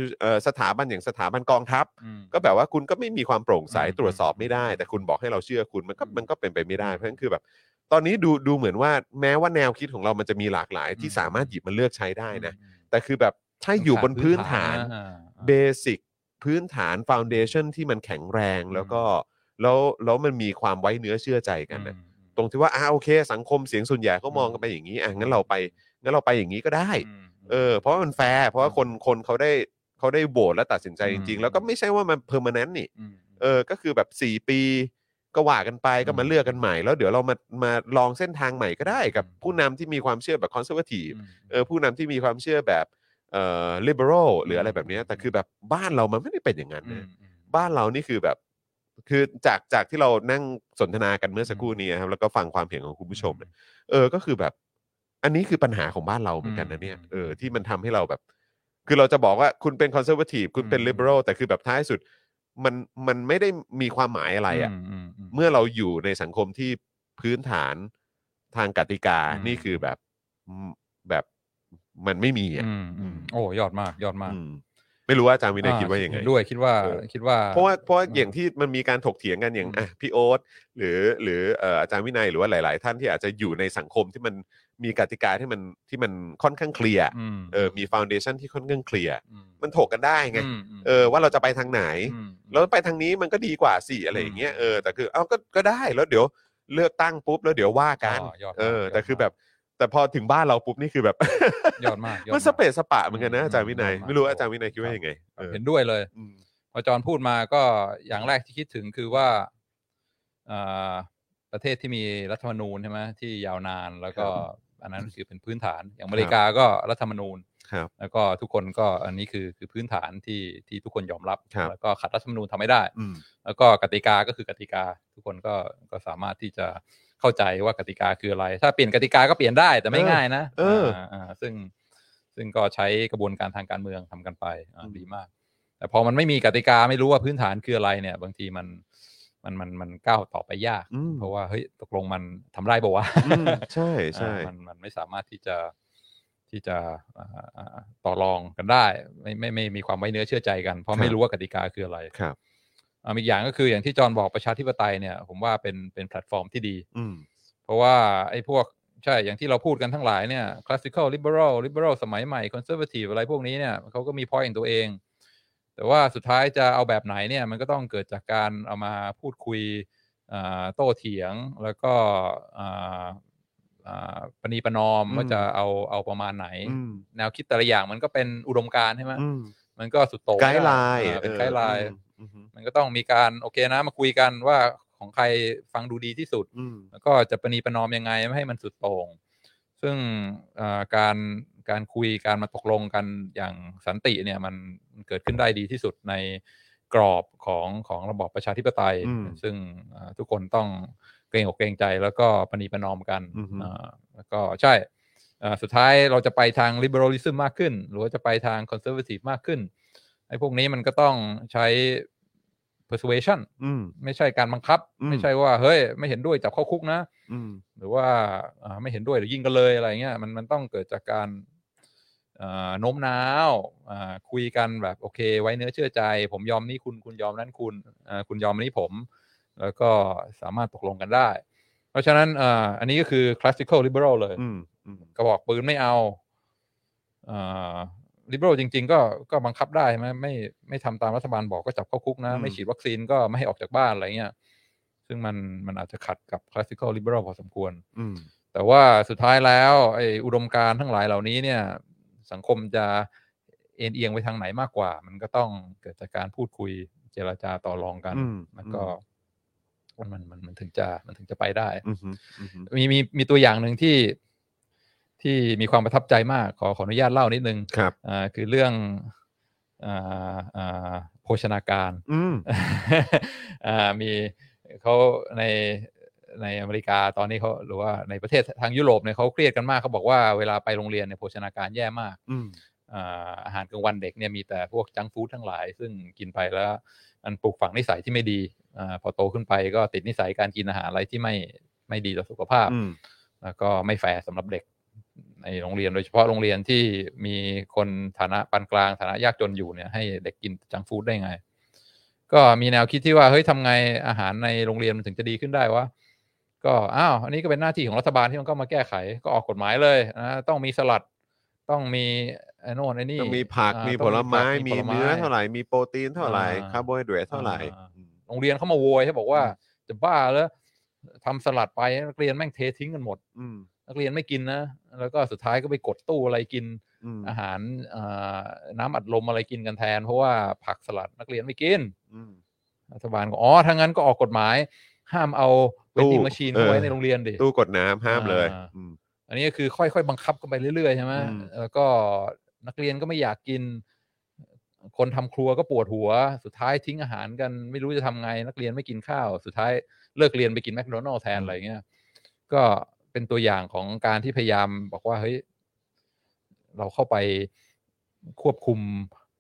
สถาบันอย่างสถาบันกองทัพอืมก็แบบว่าคุณก็ไม่มีความโปร่งใสอืมตรวจสอบไม่ได้ แต่คุณบอกให้เราเชื่อคุณมันก็อืมมันก็เป็นไปไม่ได้เพราะฉะนั้นคือแบบ ตอนนี้ดูดูเหมือนว่าแม้ว่าแนวคิดของเรามันจะมีหลากหลาย ที่อืมสามารถหยิบมาเลือกใช้ได้นะอืมแต่คือแบบถ้าอยู่บนพื้นฐานะอ่าเบสิกพื้นฐานฟ u วเดชั o นที่มันแข็งแรงอืมแล้วก็แล้วแล้วมันมีความไว้เนื้อเชื่อใจกันนะอืมตรงที่ว่าอ่าโอเค สังคมเสียงส่วนใหญ่เขามองกันไปอย่างนี้อะงั้นเราไปงั้นเราไปอย่างนี้ก็ได้ เออเพราะว่ามันแฟร์เพราะว่าคนคนเขาได้เขาได้โหวตและตัดสินใจจริงๆอืมแล้วก็ไม่ใช่ว่ามัน permanent นี่อืม เออก็คือแบบ4ปีก็ว่ากันไปก็มาอืมเลือกกันใหม่ แล้วเดี๋ยวเรามามาลองเส้นทางใหม่ก็ได้กับอืม ผู้นำที่มีความเชื่อแบบ conservative อืม เออผู้นำที่มีความเชื่อแบบเอ่อ liberal หรืออะไรอืมแบบเนี้ยแต่คือแบบบ้านเรามันไม่ได้เป็นอย่างนั้นนะอืมอืมบ้านเรานี่คือแบบ คือจากจากที่เรานั่งสนทนากันเมื่อสักครู่นี้ครับแล้วก็ฟังความเห็นของคุณผู้ชมเนี่ยเออก็คือแบบ อันนี้คือปัญหาของบ้านเราเหมือนกันนะเนี่ยอืม เออที่มันทำให้เราแบบ คือเราจะบอกว่าคุณเป็น conservative คุณเป็นอืม liberal แต่คือแบบท้ายสุด มันมันไม่ได้มีความหมายอะไรอะมมม เมื่อเราอยู่ในสังคมที่พื้นฐานทางกติกาอืม นี่คือแบบอืมแบบมันไม่มีอะอืมอืมโอ้ยอดมากยอดมากอืมไม่รู้ว่าอาจารย์วินัยคิดว่ายังไง เห็นด้วยคิดว่าเออ คิดว่า เพราะว่าเพราะว่าอืมอย่างที่มันมีการถกเถียงกันอย่างอืม อะพี่โอ๊ตหรือหรือเอ่ออาจารย์วินัยหรือว่าหลาย ๆ ท่านที่อาจจะอยู่ในสังคมที่มัน มีกติกาที่มันที่มันค่อนข้างเคลียร์อืม เออมีฟ u n เดชันที่ค่อนข้างเคลียร์อืมมันถกกันได้ไงอืมมเออว่าเราจะไปทางไหนอืมแล้วไปทางนี้มันก็ดีกว่าสิอะไรอย่างเงี้ยเออแต่คือเอาก็ก็ได้แล้วเดี๋ยวเลือกตั้งปุ๊บแล้วเดี๋ยวว่ากัน อ๋อยอดมากเออยอดแต่คือมากแบบ แต่พอถึงบ้านเราปุ๊บนี่คือแบบ ยอดมากยอดมันมากสเปซสปะเหมือนกันนะอาจารย์วินัยยอดมากไม่รู้ว่าอาจารย์วินัยคิดว่ายังไงเออเห็นด้วยเลย อืมพอจอห์นพูดมาก็อย่างแรกที่คิดถึงคือว่าอ่าประเทศที่มีรัฐธรรมนูญใช่ไหมที่ยาวนานแล้วก็ อันนั้นคือเป็นพื้นฐานอย่างอเมริกาก็รัฐธรรมนูญครับแล้วก็ทุกคนก็อันนี้คือคือพื้นฐานที่ที่ทุกคนยอมรับครับแล้วก็ขัดรัฐธรรมนูญทำไม่ได้อืมแล้วก็กติกาก็คือกติกา ทุกคนก็ก็สามารถที่จะเข้าใจว่ากติกาคืออะไร ถ้าเปลี่ยนกติกาก็เปลี่ยนได้แต่ไม่เออง่ายนะเอออ่าซึ่งซึ่งก็ใช้กระบวนการทางการเมืองทำกันไปอ่าอืมดีมาก แต่พอมันไม่มีกติกาไม่รู้ว่าพื้นฐานคืออะไรเนี่ย บางทีมัน มันมันมันก้าวต่อไปยากอืมเพราะว่าเฮ้ยตกลงมันทำได้ป่าวะอืมใช่ใช่อ่ามันมันไม่สามารถที่จะที่จะอ่าอ่าต่อรองกันได้ ไม่ไม่ไม่มีความไว้เนื้อเชื่อใจกัน เพราะไม่รู้ว่ากติกาคืออะไรครับอ่าอีกอย่างก็คืออย่างที่จอห์นบอกประชาธิปไตยเนี่ย ผมว่าเป็นเป็นแพลตฟอร์มที่ดี อืมเพราะว่าไอ้พวกใช่ อย่างที่เราพูดกันทั้งหลายเนี่ย classical liberal liberal สมัยใหม่ conservative อะไรพวกนี้เนี่ยเขาก็มี point ของตัวเอง แต่ว่าสุดท้ายจะเอาแบบไหนเนี่ยมันก็ต้องเกิดจากการเอามาพูดคุยอ่าโต้เถียงแล้วก็อ่าอ่าปณีประนอมอืมว่าจะเอาเอาประมาณไหนอืมแนวคิดแต่ละอย่างมันก็เป็นอุดมการณ์ใช่ไหมอืมมันก็สุดโต่ง guideline อ่าเป็นออ guideline อืมอืมมันก็ต้องมีการโอเคนะมาคุยกันว่าของใครฟังดูดีที่สุดอืมแล้วก็จะประนีประนอมยังไงไม่ให้มันสุดโต่งซึ่งเอ่อการ การคุยการมาตกลงกันอย่างสันติเนี่ยมันมันเกิดขึ้นได้ดีที่สุดในกรอบของของระบอบประชาธิปไตยอืมซึ่งเอ่อทุกคนต้องเกรงอกเกรงใจแล้วก็ประนีประนอมกันอือฮึเอ่อแล้วก็ใช่เอ่อสุดท้ายเราจะไปทาง liberalism มากขึ้น หรือว่าจะไปทาง conservative มากขึ้นไอ้พวกนี้มันก็ต้องใช้ persuasion อืมไม่ใช่การบังคับอืมไม่ใช่ว่า เฮ้ย ไม่เห็นด้วยจับเข้าคุกนะอืมหรือว่าอ่าไม่เห็นด้วยหรือยิงกันเลยอะไรเงี้ยมันมันต้องเกิดจากการอ่า โน้มน้าวอ่าคุยกันแบบโอเค ไว้เนื้อเชื่อใจ ผมยอมนี่คุณคุณยอมนั่นคุณอ่าคุณยอมอันนี้ผม แล้วก็สามารถตกลงกันได้ เพราะฉะนั้นอ่าอันนี้ก็คือ classical liberal เลยอืมอืมกระบอกปืนไม่เอาอ่า liberal จริง ๆ ก็ก็บังคับได้ใช่ไหมไม่ไม่ทำตามรัฐบาลบอกก็จับเข้าคุกนะ ไม่ฉีดวัคซีนก็ไม่ให้ออกจากบ้านอะไรเงี้ยซึ่งมันมันอาจจะขัดกับ classical liberal พอสมควรอืมแต่ว่าสุดท้ายแล้วไอ้อุดมการณ์ทั้งหลายเหล่านี้เนี่ย สังคมจะเอ็นเอียงไปทางไหนมากกว่า มันก็ต้องเกิดจากการพูดคุยเจรจาต่อรองกันอืมแล้วก็มันมันมันมันถึงจะมันถึงจะไปได้อืมอืมมีมีมีตัวอย่างหนึ่งที่ที่มีความประทับใจมาก ขอขออนุญาตเล่านิดนึงครับอ่าคือเรื่องอ่าอ่าโภชนาการ อืมอ่ามีเขาใน ในอเมริกาตอนนี้เขาหรือว่าในประเทศทางยุโรปเนี่ยเขาเครียดกันมากเขาบอกว่าเวลาไปโรงเรียนเนี่ยโภชนาการแย่มากอืมอ่าอาหารกลางวันเด็กเนี่ยมีแต่พวกจังก์ฟู้ดทั้งหลาย ซึ่งกินไปแล้วมันปลูกฝังนิสัยที่ไม่ดีอ่าพอโตขึ้นไปก็ติดนิสัยการกินอาหารอะไรที่ไม่ไม่ดีต่อสุขภาพอืมแล้วก็ไม่แฟร์สำหรับเด็กในโรงเรียนโดยเฉพาะโรงเรียนที่มีคนฐานะปานกลางฐานะยากจนอยู่เนี่ยให้เด็กกินจังฟู้ดได้ไง ก็มีแนวคิดที่ว่าเฮ้ยทำไงอาหารในโรงเรียนมันถึงจะดีขึ้นได้วะ ก็อ้าวอันนี้ก็เป็นหน้าที่ของรัฐบาลที่มันก็มาแก้ไขก็ออกกฎหมายเลยนะต้องมีสลัดต้องมีไอ้โน่นไอ้นี่ต้องมีผักอ่าต้องมีผลไม้ผักมีผลเนื้อเท่าไหร่มีโปรตีนเท่าไหร่อ่าคาร์โบไฮเดรตเท่าไหร่อ่าอืมโรงเรียนเขามาโวยให้บอกว่า จะบ้าแล้วทำสลัดไปนักเรียนแม่งเททิ้งกันหมดอืมนักเรียนไม่กินนะแล้วก็สุดท้ายก็ไปกดตู้อะไรกินอืมอาหารอ่าน้ำอัดลมอะไรกินกันแทน เพราะว่าผักสลัดนักเรียนไม่กินอืมรัฐบาลก็อ๋อถ้างั้นก็ออกกฎหมาย ห้ามเอา เวตู้นดิ้งม c ช i นเออไว้ในโรงเรียนดิตู้กดน้ำห้ามเลยอ่าอืมอันนี้ก็คือค่อยๆบังคับกันไปเรื่อยๆใช่ไหมอืมแล้วก็นักเรียนก็ไม่อยากกิน คนทำครัวก็ปวดหัว สุดท้ายทิ้งอาหารกันไม่รู้จะทำไง นักเรียนไม่กินข้าว สุดท้ายเลิกเรียนไปกินแมคโดนัลล์แทนอะไรเงี้ย ก็เป็นตัวอย่างของการที่พยายามบอกว่าเฮ้ยเราเข้าไปควบคุม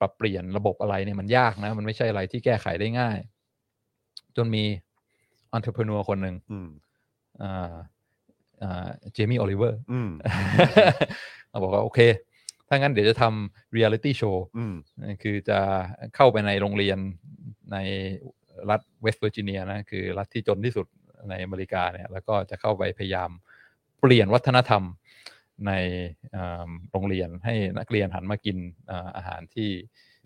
ปรับเปลี่ยนระบบอะไรเนี่ยมันยากนะ มันไม่ใช่อะไรที่แก้ไขได้ง่าย จนมี entrepreneur คนหนึ่งอืมอ่าอ่าเจมี่โอลิเวอร์อืมเราบอกว่า โอเค ถ้างั้นเดี๋ยวจะทำเรียลิตี้โชว์อืมคือจะเข้าไปในโรงเรียนในรัฐเวสต์เวอร์จิเนียนะ คือรัฐที่จนที่สุดในอเมริกาเนี่ย แล้วก็จะเข้าไปพยายามเปลี่ยนวัฒนธรรมในอ่าโรงเรียนให้นักเรียนหันมากินอ่าอาหารที่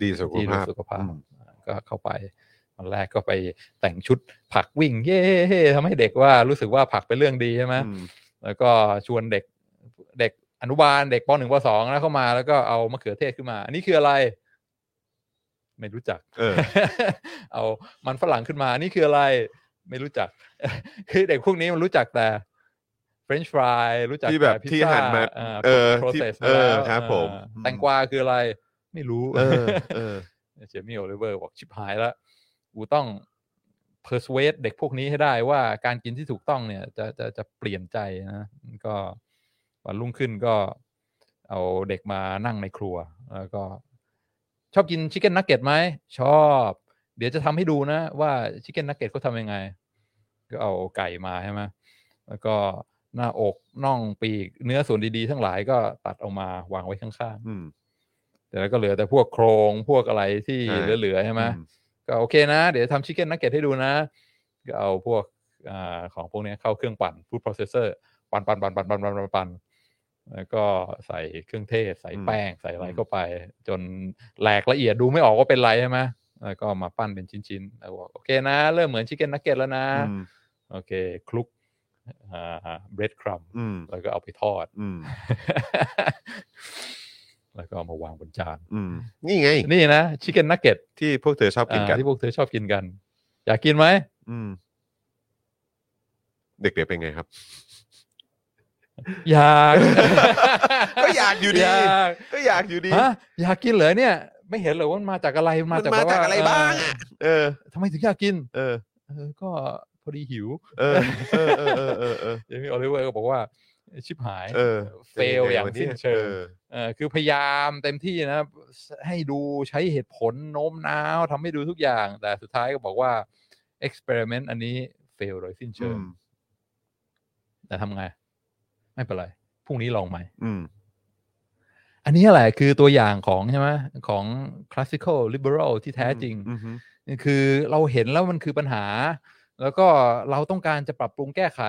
ดีสุขที่ดูภาพสุขภาพอืมก็เข้าไป วันแรกก็ไปแต่งชุดผักวิ่ง เย่ทำให้เด็กว่ารู้สึกว่าผักเป็นเรื่องดีใช่ไหมอืมแล้วก็ชวนเด็กเด็กอนุบาลเด็กปหนึ่งปสองนะเข้ามาแล้วก็เอามะเขือเทศขึ้นมา อันนี้คืออะไร ไม่รู้จัก เออ เอามันฝรั่งขึ้นมาอันนี้คืออะไร ไม่รู้จัก คือเด็กพวกนี้มันรู้จักแต่ French fry รู้จักที่แบบต่พิซที่ซ่าหั่นมาอ่าเออ process ที่มาเออแล้วครับผมอ่าอืมแตงกวาคืออะไร ไม่รู้เออเออเจมี่โอลิเวอร์บอกชิบหายแล้ว กูต้อง persuade เด็กพวกนี้ให้ได้ว่าการกินที่ถูกต้องเนี่ยจะจะจะเปลี่ยนใจนะก็วันรุ่งขึ้นก็เอาเด็กมานั่งในครัว แล้วก็ ชอบกิน chicken nugget ไหม ชอบ เดี๋ยวจะทำให้ดูนะ ว่า chicken nugget เขาทำยังไง ก็เอาไก่มาใช่ไหมแล้วก็หน้าอกน่องปีก เนื้อส่วนดีๆ ทั้งหลายก็ตัดออกมาวางไว้ข้างๆอืมแต่แล้วก็เหลือแต่พวกโครงพวกอะไรที่ใช่เหลือๆใช่ไหมอืม ก็โอเคนะ เดี๋ยวทำชิคเก้นนักเก็ตให้ดูนะ ก็เอาพวกอ่าของพวกเนี้ยเข้าเครื่องปั่น food processor ปั่นปั่นปั่นปั่นปั่นปั่นปั่นปั่นแล้วก็ใส่เครื่องเทศ ใส่แป้งใส่อะไรเข้าไป จนแหลกละเอียดดูไม่ออกว่าเป็นไรใช่ไหมแล้วก็มาปั้นเป็นชิ้นๆแล้วบอกโอเคนะ เริ่มเหมือนชิคเก้นนักเก็ตแล้วนะอืมโอเคคลุกอ่าเบรดครัมอืมแล้วก็เอาไปทอดอืม แล้วก็เอามาวางบนจานอืมนี่ไงนี่นะชิคเก้นนักเก็ตที่พวกเธอชอบกินกันที่พวกเธอชอบกินกัน อยากกินไหมอืม เด็กๆเป็นไงครับ อยาก ก็อยากอยู่ดี อยาก ก็อยากอยู่ดีฮะอยากกินเหรอเนี่ย ไม่เห็นเหรอว่ามันมาจากอะไรมันจากมาแบบจากว่อะไรบ้างอะเออทำไมถึงอยากกิน เออ เออก็พอดีหิว เออเออเออเออเออเออเจมี่โอลิเวอร์ก็บอกว่า ชิบหายเออเฟลอย่างสิ้นเชิงออเออคือพยายามเต็มที่นะ ให้ดูใช้เหตุผลโน้มน้าวทำให้ดูทุกอย่าง แต่สุดท้ายก็บอกว่า experiment อันนี้ fail โดยสิ้นเชิงอืมแต่ทำไง ไม่เป็นไร พรุ่งนี้ลองใหม่อืมอันนี้แหละคือตัวอย่างของใช่ไหมของ classical liberal ที่แท้จริงอืมอืมคือเราเห็นแล้วมันคือปัญหา แล้วก็เราต้องการจะปรับปรุงแก้ไข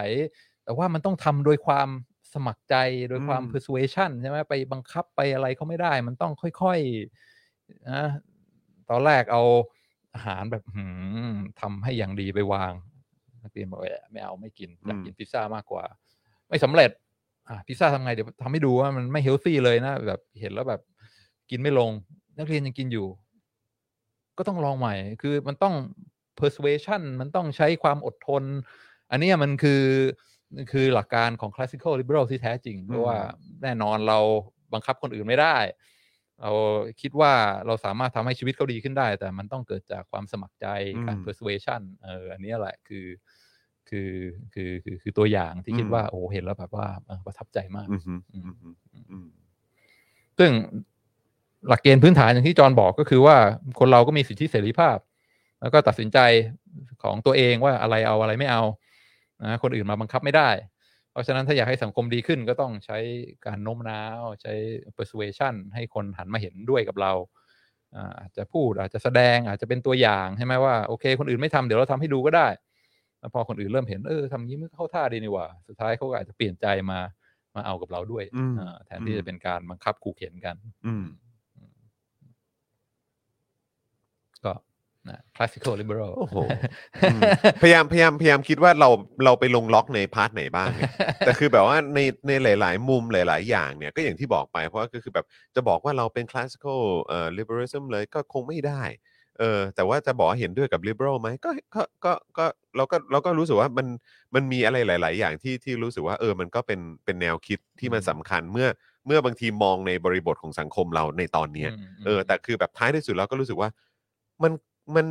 แต่ว่ามันต้องทำโดยความ สมัครใจโดยความ persuasion ใช่ไหมไปบังคับไปอะไรเขาไม่ได้ มันต้องค่อยๆนะตอนแรกเอาอาหารแบบหืมทำให้อย่างดีไปวางนักเรียนบอกเอ้ยไม่เอาไม่กินอยากกินพิซซ่ามากกว่า ไม่สำเร็จอะพิซซ่าทำไงเดี๋ยวทำให้ดูว่ามันไม่เฮลซี่เลยนะแบบเห็นแล้วแบบ กินไม่ลง นักเรียนยังกินอยู่ ก็ต้องลองใหม่ คือมันต้อง persuasion มันต้องใช้ความอดทน อันเนี้ยมันคือ คือหลักการของ classical liberal ที่แท้จริง เพราะว่าแน่นอนเราบังคับคนอื่นไม่ได้ เราคิดว่าเราสามารถทำให้ชีวิตเขาดีขึ้นได้ แต่มันต้องเกิดจากความสมัครใจการ persuasion เอออันเนี้ยแหละคือ คือคือคือคือตัวอย่างที่คิดว่าโอ้เห็นแล้วแบบว่าเออประทับใจมากอืมอืมอืมอืมอืมซึ่งหลักเกณฑ์พื้นฐานอย่างที่จอห์นบอกก็คือว่าคนเราก็มีสิทธิเสรีภาพ แล้วก็ตัดสินใจของตัวเองว่าอะไรเอาอะไรไม่เอา นะคนอื่นมาบังคับไม่ได้ เพราะฉะนั้นถ้าอยากให้สังคมดีขึ้นก็ต้องใช้การโน้มน้าว ใช้ persuasion ให้คนหันมาเห็นด้วยกับเราอ่าอาจจะพูดอาจจะแสดงอาจจะเป็นตัวอย่างใช่ไหมว่าโอเค คนอื่นไม่ทำเดี๋ยวเราทำให้ดูก็ได้แล้วพอคนอื่นเริ่มเห็นเออทำงี้มันก็เข้าท่าดีนี่หว่า สุดท้ายเขาก็อาจจะเปลี่ยนใจมามาเอากับเราด้วยอืมอ่าแทนที่อืมจะเป็นการบังคับขู่เข็นกัน อืมก็ นะ classical liberal โอ้โหอืมพยายามพยายามพยายามคิดว่าเราเราไปลงล็อกในพาร์ทไหนบ้างไงแต่คือแบบว่าในในหลาย ๆ มุมหลาย ๆ อย่างเนี่ยก็อย่างที่บอกไปเพราะว่าก็คือแบบจะบอกว่าเราเป็น classical เอ่อ liberalism เลยก็คงไม่ได้เออแต่ว่าจะบอกว่าเห็นด้วยกับ liberal ไหมก็ก็ก็ก็เราก็เราก็รู้สึกว่ามันมันมีอะไรหลาย ๆ อย่างที่ที่รู้สึกว่าเออมันก็เป็นเป็นแนวคิดที่มันอืมสำคัญเมื่อเมื่อบางทีมองในบริบทของสังคมเราในตอนเนี้ยมเออแต่คือแบบท้ายที่สุดเราก็รู้สึกว่ามัน มัน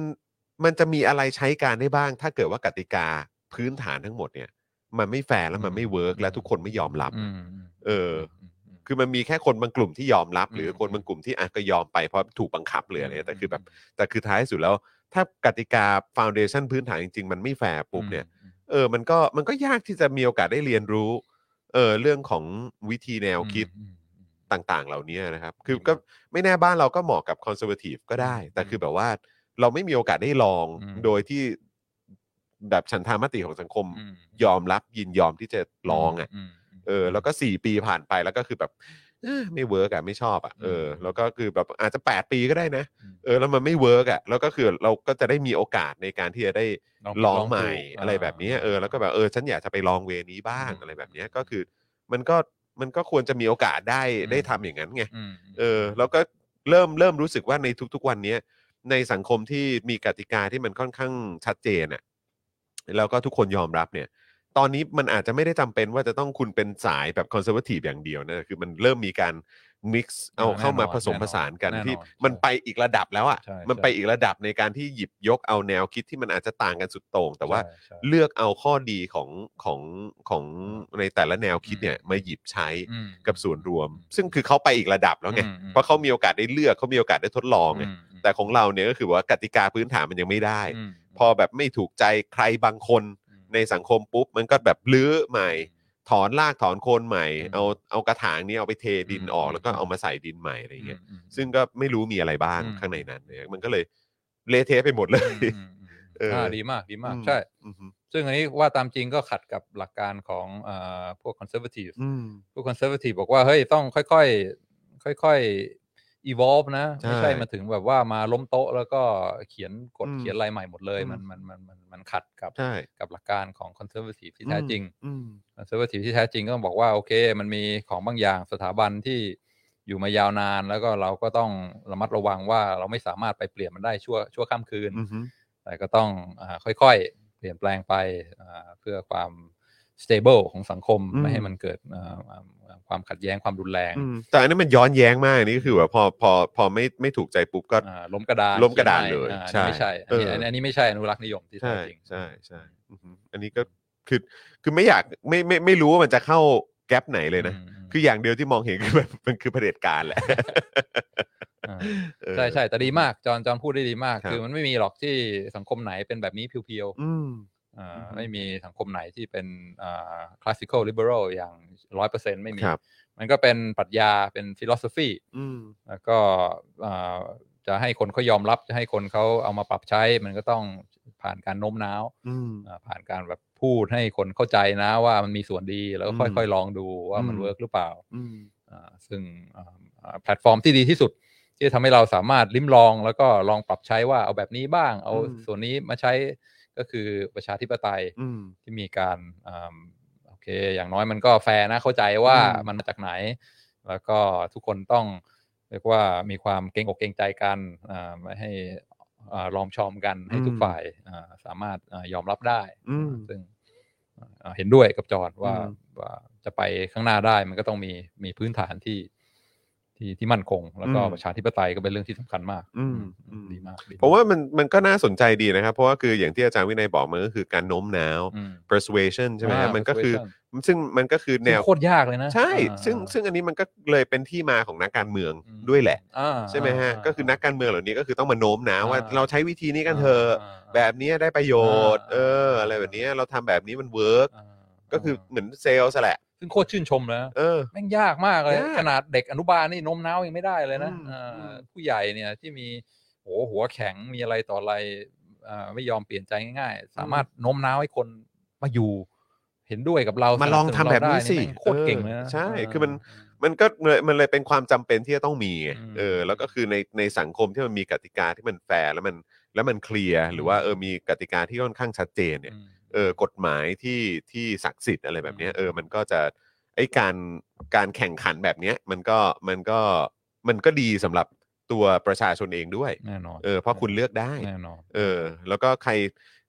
มันจะมีอะไรใช้การได้บ้าง ถ้าเกิดว่ากติกาพื้นฐานทั้งหมดเนี่ย มันไม่แฟร์แล้วมันไม่ work อืมและทุกคนไม่ยอมรับอืมเออมมคือมันมีแค่คนบางกลุ่มที่ยอมรับ หรืออมคนบางกลุ่มที่อะก็ยอมไปเพราะถูกบังคับหรืออะไรมแต่คือแบบ แต่คือท้ายสุดแล้ว ถ้ากติกาฟ u n เดชั n พื้นฐานจริงๆ มันไม่แฟร์ปุ๊บเนี่ยอืมเออมันก็มันก็ยากที่จะมีโอกาสได้เรียนรู้ เออเรื่องของวิธีแนวคิดอืมต่างๆ เหล่านี้นะครับ คืออืมก็ไม่แน่บ้านเราก็เหมาะกับคอนเซอร์ t ทีฟก็ได้อืมแต่คือแบบว่า เราไม่มีโอกาสได้ลองอืม โดยที่แบบฉันทามติของสังคมอืมยอมรับยินยอมที่จะลองอะมเออแล้วก็สี่ปีผ่านไปแล้วก็คือแบบเอ้อไม่ work อะไม่ชอบอะเอออืมแล้วก็คือแบบอาจจะแปดปีก็ได้นะอืม เออแล้วมันไม่ work อะแล้วก็คือเราก็จะได้มีโอกาสในการที่จะได้ลองลองลองใหม่ดู อะไรแบบนี้อ่าเออแล้วก็แบบเออฉันอยากจะไปลอง way นี้บ้างอืมอะไรแบบนี้ก็คือมันก็มันก็ควรจะมีโอกาสได้อืม ได้ทำอย่างนั้นไงอืม เออแล้วก็เริ่มเริ่มรู้สึกว่าในทุกๆวันเนี้ย ในสังคมที่มีกติกาที่มันค่อนข้างชัดเจนอะ่ะแล้วก็ทุกคนยอมรับเนี่ย ตอนนี้มันอาจจะไม่ได้จำเป็นว่าจะต้องคุณเป็นสายแบบ conservative อย่างเดียวนะคือมันเริ่มมีการ mix เอาอ่าเข้ามาแน่นอนผสมผสานกันแน่นอนที่ใช่มันไปอีกระดับแล้วอะใช่มันใช่ไปอีกระดับในการที่หยิบยกเอาแนวคิดที่มันอาจจะต่างกันสุดโต่งแต่ว่า ใช่ใช่ เลือกเอาข้อดีของของของในแต่ละแนวคิดเนี่ยอืมมาหยิบใช้อืมกับส่วนรวมอืมซึ่งคือเขาไปอีกระดับแล้วไงอืมอืมเพราะเขามีโอกาสได้เลือกเขามีโอกาสได้ทดลองไงอืม แต่ของเราเนี่ยก็คือว่ากติกาพื้นฐานมันยังไม่ได้ อืม พอแบบไม่ถูกใจใครบางคนอืมในสังคมปุ๊บ มันก็แบบลื้อใหม่ ถอนรากถอนโคนใหม่ อืมเอาเอากระถางนี้เอาไปเทดินอืมออกแล้วก็อืมเอามาใส่ดินใหม่อะไรเงี้ยอืม ซึ่งก็ไม่รู้มีอะไรบ้างอืม ข้างในนั้นเนี่ยมันก็เลยเละเทะไปหมดเลย อืมอืมอืมเอออ่อ่าดีมากดีมากอืมใช่ อืมซึ่งอันนี้ว่าตามจริงก็ขัดกับหลักการของเอ่อพวก conservative อืม พวก conservative บอกว่า เฮ้ย ต้องค่อยๆ ค่อยๆ evolve นะใช่ไม่ใช่มาถึงแบบว่ามาล้มโต๊ะ แล้วก็เขียนกฎอืมเขียนอะไรใหม่หมดเลยอืมมันมันมันมันมันขัดกับใช่กับหลักการของ conservative ที่แท้จริงอืม conservative ที่แท้จริงก็ต้องบอกว่าโอเค มันมีของบางอย่างสถาบันที่อยู่มายาวนานแล้วก็เราก็ต้องระมัดระวังว่าเราไม่สามารถไปเปลี่ยนมันได้ชั่วชั่วข้ามคืนอืมอืมแต่ก็ต้องอาค่อยๆ เปลี่ยนแปลงไปอ่าเพื่อความ stable ของสังคมอืมไม่ให้มันเกิดอ่าอ่า ความขัดแย้งความรุนแรงอืมแต่อันนี้มันย้อนแย้งมากนี่ก็คือแบบพอพอพอไม่ไม่ถูกใจปุ๊บก็อ่าล้มกระดานล้มกระดานขีเลยใหม่อ่าใช่อันนี้ไม่ใช่อันนี้เอออันนี้อันนี้ไม่ใช่อนุรักษ์นิยมที่แท้ใช่จริงใช่ใช่อือฮึอันนี้ก็คือคือไม่อยากไม่ไม่ไม่รู้ว่ามันจะเข้าแกลบไหนเลยนะอืมคืออย่างเดียวที่มองเห็นคือแบบมันคือเผด็จการแหละอ่าเออใช่ใช่แต่ดีมากจอนจอนพูดได้ดีมากครับคือมันไม่มีหรอกที่สังคมไหนเป็นแบบนี้เพียวอืมๆอ่าอือฮึ ไม่มีสังคมไหนที่เป็นอ่า classical liberal อย่างร้อยเปอร์เซ็นต์ไม่มีครับมันก็เป็นปรัชญาเป็น philosophy อืมแล้วก็อ่าจะให้คนเขายอมรับจะให้คนเขาเอามาปรับใช้ มันก็ต้องผ่านการโน้มน้าวอืมอ่าผ่านการแบบพูดให้คนเข้าใจนะว่ามันมีส่วนดีแล้วก็อืมค่อยๆ ลองดูว่ามันอืม work หรือเปล่าอืมอ่าซึ่งอ่าอ่าแพลตฟอร์มที่ดีที่สุด ที่จะทำให้เราสามารถลิ้มลองแล้วก็ลองปรับใช้ว่าเอาแบบนี้บ้าง เอาอืมส่วนนี้มาใช้ ก็คือประชาธิปไตยอืมที่มีการอ่าโอเค อย่างน้อยมันก็แฟร์นะเข้าใจว่าอืมมันมาจากไหน แล้วก็ทุกคนต้องเรียกว่ามีความเกรงอกเกรงใจกันอ่าไม่ให้อ่าลอมชอมกันให้ทุกฝ่ายอ่าสามารถอ่ายอมรับได้อืมซึ่งอ่าเห็นด้วยกับจอร์ดว่าอืมว่าจะไปข้างหน้าได้มันก็ต้องมีมีพื้นฐานที่ ทที่ที่มั่นคง แล้วก็อืมประชาธิปไตยก็เป็นเรื่องที่สำคัญมากอืมอืมอืมดีมากดีกผมว่ามันมันก็น่าสนใจดีนะครับ เพราะว่าคืออย่างที่อาจารย์วินัยบอกมันก็คือการโน้มน้าวอืม persuasion ใช่ไหมฮะอ่ามันก็คือ persuasion ซึ่งมันก็คือแนซึ่งโคตรยากเลยนะ ใช่อ่าซึ่งซึ่งอันนี้มันก็เลยเป็นที่มาของนักการเมืองอืมด้วยแหละอ่าใช่ไหมฮะาก็คือนักการเมืองเหล่านี้ก็คือต้องมาโน้มน้าวว่าอ่าเราใช้วิธีนี้กันเถอะาแบบนี้ได้ประโยชน์อ่าเออ อะไรแบบนี้เราทำแบบนี้มัน work อ่าก็คือเหมือนเซลล์แหละ ซึ่งโคตรชื่นชมเลยนะเออ แม่งยากมากเลย ยากขนาดเด็กอนุบาลนี่โน้มน้าวยังไม่ได้เลยนะอืมอ่าอืมผู้ใหญ่เนี่ยที่มีโหหัวแข็งมีอะไรต่ออะไรอ่าไม่ยอมเปลี่ยนใจง่ายๆ สามารถโน้มน้าวให้คนมาอยู่ เห็นด้วยกับเรามาลองทำแบบนี้สิสนับสนุนเราได้นี่แม่งโคตรเก่งเลยนะเออใช่เคือมัน มันก็เลยมันเลยเป็นความจำเป็นที่จะต้องมีไงอืมเออ แล้วก็คือในในสังคมที่มันมีกติกาที่มันแฟร์แล้วมันแล้วมันเคลียร์หรือว่าเออมีกติกาที่ค่อนข้างชัดเจนเนี่ย อืม เออกฎหมายที่ที่ศักดิ์สิทธิ์อะไรแบบเนี้ยอืมเออมันก็จะไอการการแข่งขันแบบเนี้ยมันก็มันก็มันก็ดีสำหรับตัวประชาชนเองด้วย แน่นอนเออเพราะคุณเลือกได้ แน่นอน เออ แล้วก็ใคร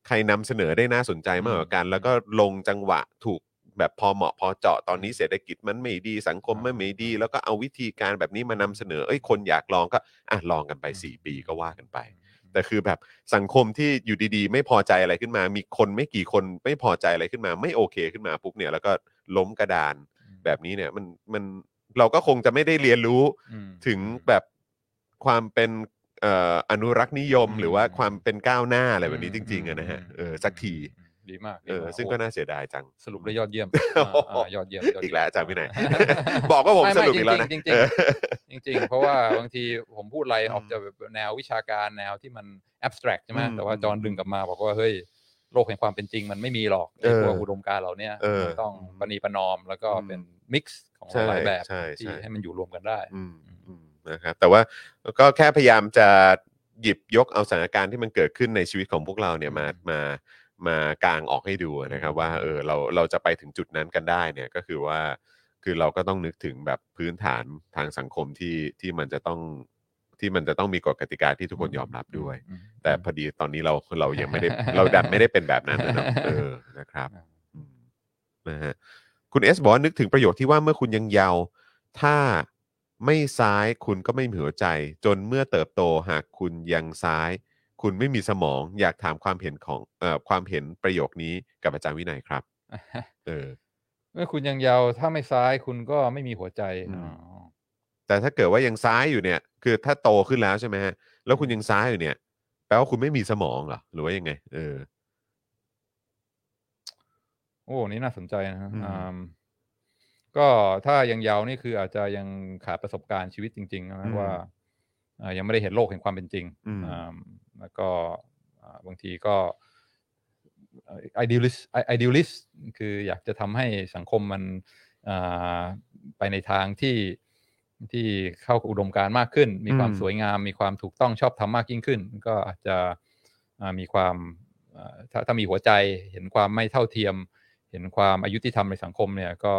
ใครนำเสนอได้น่าสนใจมากกว่ากัน แล้วก็ลงจังหวะถูกแบบพอเหมาะพอเจาะตอนนี้เศรษฐกิจมันไม่ดีสังคมมันไม่ดี แล้วก็เอาวิธีการแบบนี้มานำเสนอ เอ้ยคนอยากลองก็อะลองกันไป 4 ปีก็ว่ากันไป แต่คือแบบสังคมที่อยู่ดีๆ ไม่พอใจอะไรขึ้นมา มีคนไม่กี่คนไม่พอใจอะไรขึ้นมา ไม่โอเคขึ้นมาปุ๊บเนี่ยแล้วก็ล้มกระดานแบบนี้เนี่ยมันมันเราก็คงจะไม่ได้เรียนรู้อืมถึงแบบความเป็นเอ่ออนุรักษ์นิยมอืมหรือว่าความเป็นก้าวหน้าอะไรแบบนี้จริงๆอะนะฮะเออสักที ดีมากเออดีมากซึ่งก็น่าเสียดายจัง สรุปได้ยอดเยี่ยมโอ้โหอ่าอ่ายอดเยี่ยมยดเยี่ยมอีกแล้วอาจารย์วินัยบอกว่าผมไม่สไม่รุปอีกแล้วนะจริงๆจริงๆเออจริงๆเพราะว่าบางทีผมพูดอะไรอืมออกจะแบบแนววิชาการแนวที่มัน abstract ใช่ไหมอืมแต่ว่าจอห์นดึงกลับมาบอกว่าเฮ้ยโลกแห่งความเป็นจริงมันไม่มีหรอกไอ้เออพวกอุดมการณ์เหล่าเนี้ยเออมันต้องปณีประนอมแล้วก็อืมเป็นมิกซ์ของใช่หลายแบบใช่ที่ใช่ให้มันอยู่รวมกันได้อืมอืมนะครับแต่ว่าก็แค่พยายามจะหยิบยกเอาสถานการณ์ที่มันเกิดขึ้นในชีวิตของพวกเราเนี่ยมามา มากางออกให้ดูนะครับว่าเออเราเราจะไปถึงจุดนั้นกันได้เนี่ยก็คือว่าคือเราก็ต้องนึกถึงแบบพื้นฐานทางสังคมที่ที่มันจะต้องที่มันจะต้องมีกฎกติกาที่ทุกคนยอมรับด้วยอืมแต่พอดีตอนนี้เราเรายังไม่ได้เราดันไม่ได้เป็นแบบนั้นนะเนอะเออนะครับอืมนะฮะคุณเอสบอกว่านึกถึงประโยคที่ว่าเมื่อคุณยังเยาว์ถ้าไม่ซ้ายคุณก็ไม่มีหัวใจ จนเมื่อเติบโตหากคุณยังซ้าย คุณไม่มีสมองอยากถามความเห็นของเอ่อความเห็นประโยคนี้กับอาจารย์วินัยครับ เออ เมื่อคุณยังเยาว์ถ้าไม่ซ้ายคุณก็ไม่มีหัวใจอืม อ๋อแต่ถ้าเกิดว่ายังซ้ายอยู่เนี่ย คือถ้าโตขึ้นแล้วใช่ไหมฮะแล้วคุณยังซ้ายอยู่เนี่ย แปลว่าคุณไม่มีสมองเหรอหรือว่ายังไง เออ โอ้นี่น่าสนใจนะฮะอืมอืมก็ถ้ายังเยาว์นี่คืออาจจะยังขาดประสบการณ์ชีวิตจริงๆนะว่าอ่ายังไม่ได้เห็นโลกแห่งความเป็นจริงอืม อ่า แล้วก็อ่าบางทีก็เอ่อ idealist idealist คืออยากจะทำให้สังคมมันอ่าไปในทางที่ที่เข้ากับอุดมการณ์มากขึ้น มีความอืมสวยงาม มีความถูกต้องชอบธรรมมากยิ่งขึ้น ก็อาจจะอ่ามีความอ่าถ้าถ้ามีหัวใจเห็นความไม่เท่าเทียม เห็นความอายุที่ทำในสังคมเนี่ยก็